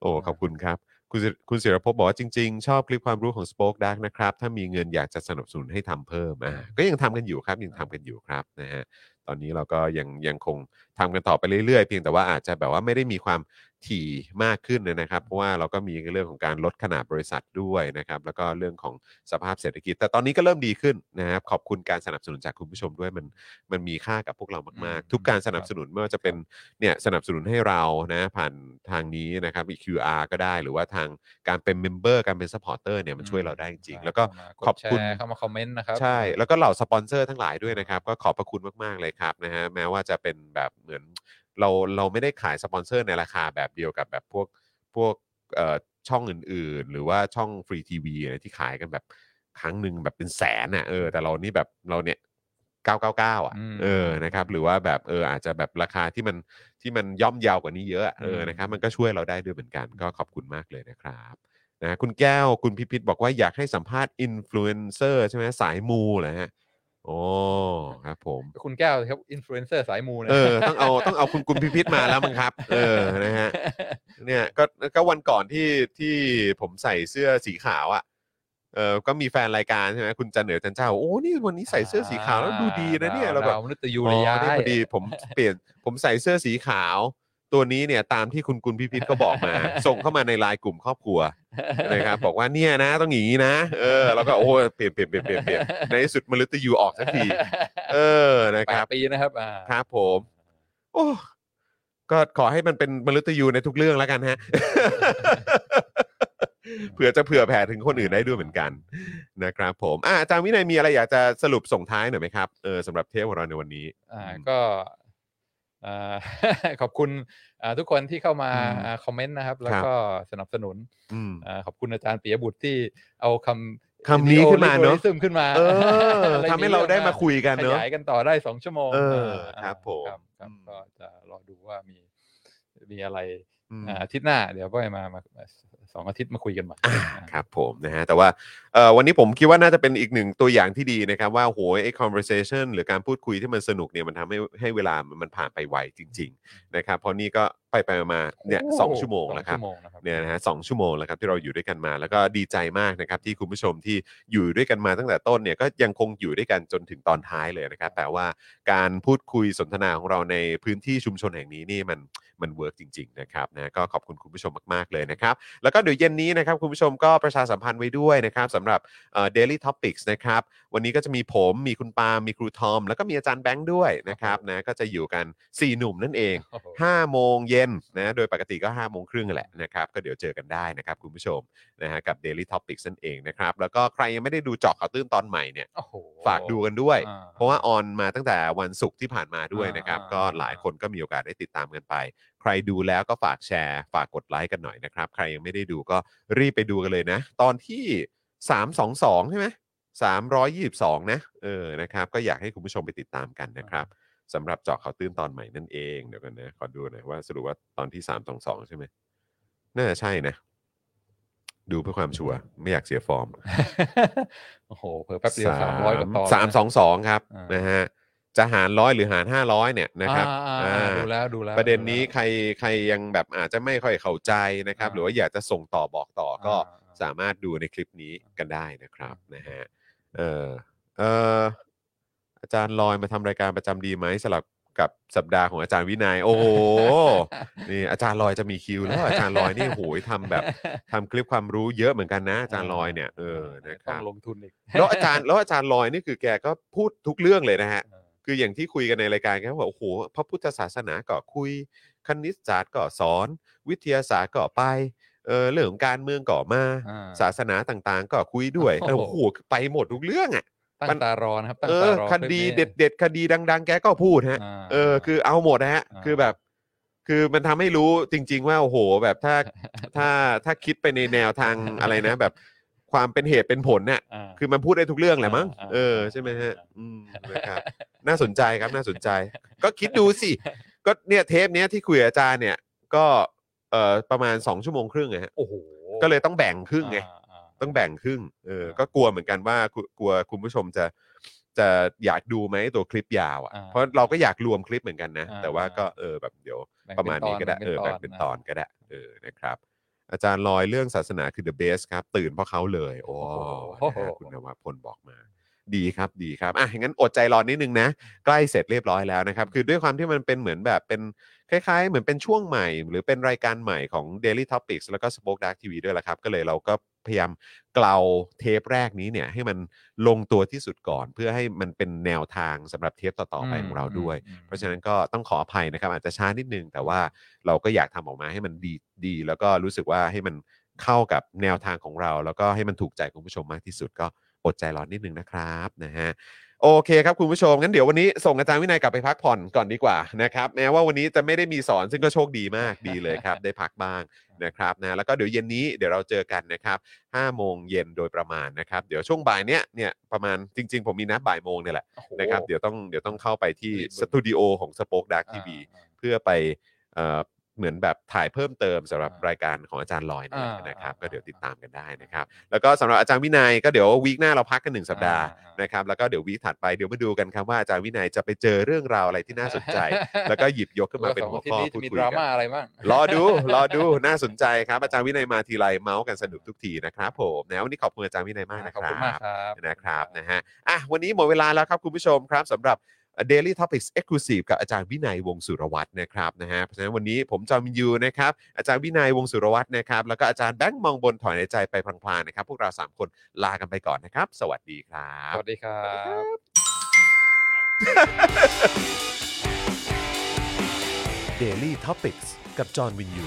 โอ้ขอบคุณครับ คุณศิคุณศิรภพบอกว่าจริง ๆ ชอบคลิปความรู้ของ Spoke Dark นะครับ ถ้ามีเงินอยากจะสนับสนุนให้ทำเพิ่มอ่าก็ยังทำกันอยู่ครับ ยังทำกันอยู่ครับนะฮะตอนนี้เราก็ยังยังคงทำกันต่อไปเรื่อยๆ เพียงแต่ว่าอาจจะแบบว่าไม่ได้มีความ ถี่มากขึ้นนะครับ เพราะว่าเราก็มีเรื่องของการลดขนาดบริษัทด้วยนะครับ แล้วก็เรื่องของสภาพเศรษฐกิจ แต่ตอนนี้ก็เริ่มดีขึ้นนะครับ ขอบคุณการสนับสนุนจากคุณผู้ชมด้วยมันมันมีค่ากับพวกเรามากๆ ทุกการสนับสนุนไม่ว่าจะเป็นเนี่ยสนับสนุนให้เรานะผ่านทางนี้นะครับอี QR ก็ได้หรือว่าทางการเป็น member การเป็น supporter เนี่ยมันช่วยเราได้จริงๆแล้วก็เข้ามาขอบคุณแชร์เข้ามาคอมเมนต์นะครับใช่แล้วก็เหล่าสปอนเซอร์ทั้งหลายด้วยนะครับ ก็ขอบพระคุณมากๆเลยครับนะฮะแม้ว่าจะเป็นแบบเหมือน เราเราไม่ได้ขายสปอนเซอร์ในราคาแบบเดียวกับแบบพวกพวกเอ่อช่องอื่นๆ หรือว่าช่องฟรีทีวีที่ขายกันแบบครั้งหนึ่งแบบเป็นแสนอะเออแต่เรานี่แบบเราเนี่ย999 อะอืมเออนะครับหรือว่าแบบเอออาจจะแบบราคาที่มันที่มันย่อมเยาวกว่านี้เยอะอะเอออืมนะครับมันก็ช่วยเราได้ด้วยเหมือนกันก็ขอบคุณมากเลยนะครับนะคุณแก้วคุณพิพิธบอกว่าอยากให้สัมภาษณ์อินฟลูเอนเซอร์ใช่ไหมสายมูเหรอฮะ โอ้ครับผมคุณแก้วครับอินฟลูเอนเซอร์สายมูนะเออต้องเอาต้องเอาคุณคุณพิพิธมาแล้วมั้งครับ เออนะฮะเนี่ยก็ก็วันก่อนที่ที่ผมใส่เสื้อสีขาวอะเออก็มีแฟนรายการใช่ไหมคุณจันเหนือจันเจ้าโอ้นี่วันนี้ใส่เสื้อสีขาวแล้วดูดีนะเนี่ยเราแบบดวมนุษย์ยูริยะอ๋อนี่พอดีผมเปลี่ยนผมใส่เสื้อสีขาว ตัวนี้เนี่ยตามที่คุณกุลพิพิธก็บอกมา ส่งเข้ามาในไลน์กลุ่มครอบครัว นะครับบอกว่าเนี่ยนะต้องอย่างนี้นะ เออแล้วก็โอ้เปลี่ยนเปลี่ยนเปลี่ยนเปลี่ยนเปลี่ยนในที่สุดมฤตยูออกสักทีเออนะแปครับ ดปีนะครับอ่าครับผม โอ้ก็ขอให้มันเป็นมฤตยูในทุกเรื่องแล้วกันฮะ เผื่อจะเผื่อแผ่ถึงคนอื่นได้ด้วยเหมือนกันนะครับ ผมอะอาจารย์วินัยมีอะไรอยากจะสรุปส่งท้ายหน่อยไหมครับเออสำหรับเทปของเราในวันนี้ อ่าอืมก็อ่า ขอบคุณอ่า ทุกคนที่เข้ามาอืมอ่าคอมเมนต์นะครับ แล้วครับก็สนับสนุนอืมอ่าขอบคุณอาจารย์ปิยบุตรที่เอาคำคำนี้ขึ้นมาเนอะซึมขึ้นมาเอออะไรทำให้เราได้มาคุยกันขเนอะยายกันต่อได้สองชั่วโมงเอออ่าครับผมครับครับอืมก็จะรอดูว่ามีมีอะไรอืมอ่าอาทิตย์หน้า เดี๋ยวก็มามามา สองอาทิตย์มาคุยกันใหม่อ่าครับผมนะฮะแต่ว่าเอ่อวันนี้ผมคิดว่าน่าจะเป็นอีกหนึ่งตัวอย่างที่ดีนะครับว่าโหยไอ้ conversation หรือการพูดคุยที่มันสนุกเนี่ยมันทำให้ให้เวลามันผ่านไปไวจริง ๆ นะครับเพราะนี่ก็ไปไปมาๆเนี่ยสองชั่วโมงแล้วครับสอชั่วโมงนะครับเนี่ยนะฮะสองชั่วโมงแล้วครับที่เราอยู่ด้วยกันมา แล้วก็ดีใจมากนะครับที่คุณผู้ชมที่อยู่ด้วยกันมาตั้งแต่ต้นเนี่ยก็ยังคงอยู่ด้วยกันจนถึงตอนท้ายเลยนะครับแต่ว่าการพูดคุยสนทนาของเราในพื้นที่ชุมชนแห่งนี้นี่มัน มัน work จริงๆนะครับนะก็ขอบคุณคุณผู้ชมมากๆเลยนะครับ แล้วก็เดี๋ยวเย็นนี้นะครับคุณผู้ชมก็ประชาสัมพันธ์ไว้ด้วยนะครับสำหรับเอ่อ daily topics นะครับวันนี้ก็จะมีผมมีคุณปาล์มมีครูทอม แล้วก็มีอาจารย์แบงค์ด้วยนะครับนะก็จะอยู่กัน 4 หนุ่มนั่นเองโอ้โห5โมงเย็นนะโดยปกติก็ 5 โมงครึ่งแหละนะครับก็เดี๋ยวเจอกันได้นะครับคุณผู้ชมนะฮะกับ Daily Topics นั่นเองนะครับแล้วก็ใครยังไม่ได้ดูเจาะข่าวตื้นตอนใหม่เนี่ยโอ้โหฝากดูกันด้วยอ่าเพราะว่าออนมาตั้งแต่วันศุกร์ที่ผ่านมาด้วยอ่านนะครับอ่าก็หลายคนก็มีโอกาสได้ติดตามกันไป ใครดูแล้วก็ฝากแชร์ ฝากกดไลค์กันหน่อยนะครับ ใครยังไม่ได้ดูก็รีบไปดูกันเลยนะ ตอนที่ 322 ใช่ไหม322 นะเออนะครับ ก็อยากให้คุณผู้ชมไปติดตามกันนะครับสำหรับเจาะข่าวตื้นตอนใหม่นั่นเองเดี๋ยวกันนะขอดูหน่อยว่าสรุปว่าตอนที่ 322 ใช่ไหมน่าจะใช่นะ ดูเพื่อความชัวร์ไม่อยากเสียฟอร์ม โอ้โหเพิ่แป๊บเดียวสามร้อยกว่าตอนสามสองสองครับอ่านนะฮะ จะหารร้อยหรือหารห้าร้อยเนี่ยนะครับอ่าอ่าอ่าอ่าดูแล้วดูแล้วประเด็นนี้ดูแล้วใครใครยังแบบอาจจะไม่ค่อยเข้าใจนะครับอ่าหรือว่าอยากจะส่งต่อบอกต่อก็อ่าสามารถดูในคลิปนี้กันได้นะครับนะฮะเออเอออาจารย์ลอยมาทำรายการประจำดีไหมสลับกับสัปดาห์ของอาจารย์วินัย โอ้โห นี่อาจารย์ลอยจะมีคิวแล้วอาจารย์ลอยนี่โหยทำแบบทำคลิปความรู้เยอะเหมือนกันนะอาจารย์ลอยเนี่ยเออนะคต้อรับ งลงทุนอีก แล้วอาจารย์แล้วอาจารย์ลอยนี่คือแกก็พูดทุกเรื่องเลยนะฮะ เออ คืออย่างที่คุยกันในรายการแกก็บอกโอ้โหพระพุทธศาสนาก็คุยคณิตศาสตร์ก็สอน วิทยาศาสตร์ก็ไปเออเรื่องของการเมืองก็มาอ่า ศาสนาต่างๆ ก็คุยด้วยโอ้โหโอ้โหไปหมดทุกเรื่องอะ ตั้งตารอนะครับตั้งเอตาอรอคดีลิปนี้เด็ดเด็ดๆคดีดัง ๆ แกก็พูดฮะาเออคือเอาหมดนะฮะอ่าคือแบบ คือมันทำให้รู้จริง ๆ ว่า โอ้โห แบบถ้า ถ้าถ้าคิดไปในแนวทาง อะไรนะ แบบ ความเป็นเหตุเป็นผลเนี่ยอ่าคือมันพูดได้ทุกเรื่องแหละมั้งอ่าเอออ่าใช่ไหมฮะอ่าอืมนะครับน่าสนใจครับน่าสนใจ ก็คิดดูสิ ก็เนี่ยเทปเนี้ยที่คุยกับอาจารย์เนี่ย ก็เอ่อประมาณ 2 ชั่วโมงครึ่งไงฮะโอ้โหก็เลยต้องแบ่งครึ่งไง อ่าอ่า ต้องแบ่งครึ่ง เออ อ่าก็กลัวเหมือนกันว่ากลัวกลัวคุณผู้ชมจะจะอยากดูไหมตัวคลิปยาวอะ อ่าเพราะเราก็อยากรวมคลิปเหมือนกันนะ อ่า แต่ว่าก็อ่าเออแบบเดี๋ยวแบ่งประมาณนี้ก็ได้ป็เออแบ่งเป็นตอนนะก็ได้ เออนะครับ อาจารย์ลอยเรื่องศาสนาคือ the best ครับ ตื่นเพราะเขาเลย โอ้โอ้โหนะฮะคุณนวพลบอกมา ดีครับดีครับอะงั้นอดใจรอนิดนึงนะ ใกล้เสร็จเรียบร้อยแล้วนะครับ คือด้วยความที่มันเป็นเหมือนแบบเป็นคล้ายๆ เหมือนเป็นช่วงใหม่ หรือเป็นรายการใหม่ของ Daily Topics แล้วก็ Spoke Dark TV ด้วยละครับ ก็เลยเราก็ พยายามเกลาเทปแรกนี้เนี่ยให้มันลงตัวที่สุดก่อน เพื่อให้มันเป็นแนวทางสำหรับเทปต่อๆไปของเราด้วยอืมเพราะฉะนั้นก็ต้องขออภัยนะครับ อาจจะช้านิดนึง แต่ว่าเราก็อยากทำออกมาให้มันดีดี แล้วก็รู้สึกว่าให้มันเข้ากับแนวทางของเรา แล้วก็ให้มันถูกใจคุณผู้ชมมากที่สุดก็อดใจรอนิดนึงนะครับนะฮะ โอเคครับคุณผู้ชมงั้นเดี๋ยววันนี้ส่งอาจารย์วินัยกลับไปพักผ่อนก่อนดีกว่านะครับแม้ว่าวันนี้จะไม่ได้มีสอนซึ่งก็โชคดีมากดีเลยครับ ได้พักบ้างนะครับนะแล้วก็เดี๋ยวเย็นนี้เดี๋ยวเราเจอกันนะครับ5โมงเย็นโดยประมาณนะครับ เดี๋ยวช่วงบ่ายเนี้ยเนี่ยประมาณจริง ๆ ผมมีนัดบ่ายโมงเนี่ยแหละโอ้โหนะครับเดี๋ยวต้องเดี๋ยวต้องเข้าไปที่รีบสตูดิโอของ Spoke Dark อ่า TV อ่าเพื่อไป เอ่อเหมือนแบบถ่ายเพิ่มเติมสำหรับอ่ารายการของอาจารย์ลอยนี่แหละอ่านนะครับอ่าก็เดี๋ยวติดตามกันได้นะครับ แล้วก็สำหรับอาจารย์วินัยก็เดี๋ยววีคหน้าเราพักกันหนึ่งสัปดาห์อ่าอ่านนะครับ แล้วก็เดี๋ยววีคถัดไปเดี๋ยวมาดูกันครับว่าอาจารย์วินัยจะไปเจอเรื่องราวอะไรที่น่าสนใจ แล้วก็หยิบยกขึ้นมาเป็นหัวข้อสงาทิตย์นี้พูดจะมีคุยดรากัม่านอะไรบ้างรอดูรอดูน่าสนใจครับอาจารย์วินัยมาทีไรเมาส์กันสนุกทุกทีนะครับผมนะวันนี้ขอบคุณอาจารย์วินัยมากนะคขอบรัคุณมากบครับนะครับนะฮะอะวันนี้หมดเวลาแล้วครับคุณผู้ชมครับสำหรับ Daily Topics Exclusive กับอาจารย์วินัยวงศ์สุรวัตรนะครับนะฮะเพราะฉะนั้นวันนี้ผมจอมยูนะครับอาจารย์วินัยวงศ์สุรวัตรนะครับแล้วก็อาจารย์แบงค์มองบนถอยในใจไปพลางๆนะครับพวกเราสามคนลากันไปก่อนนะครับ สวัสดีครับสวัสดีครับ Daily Topics กับจอห์นวิญญู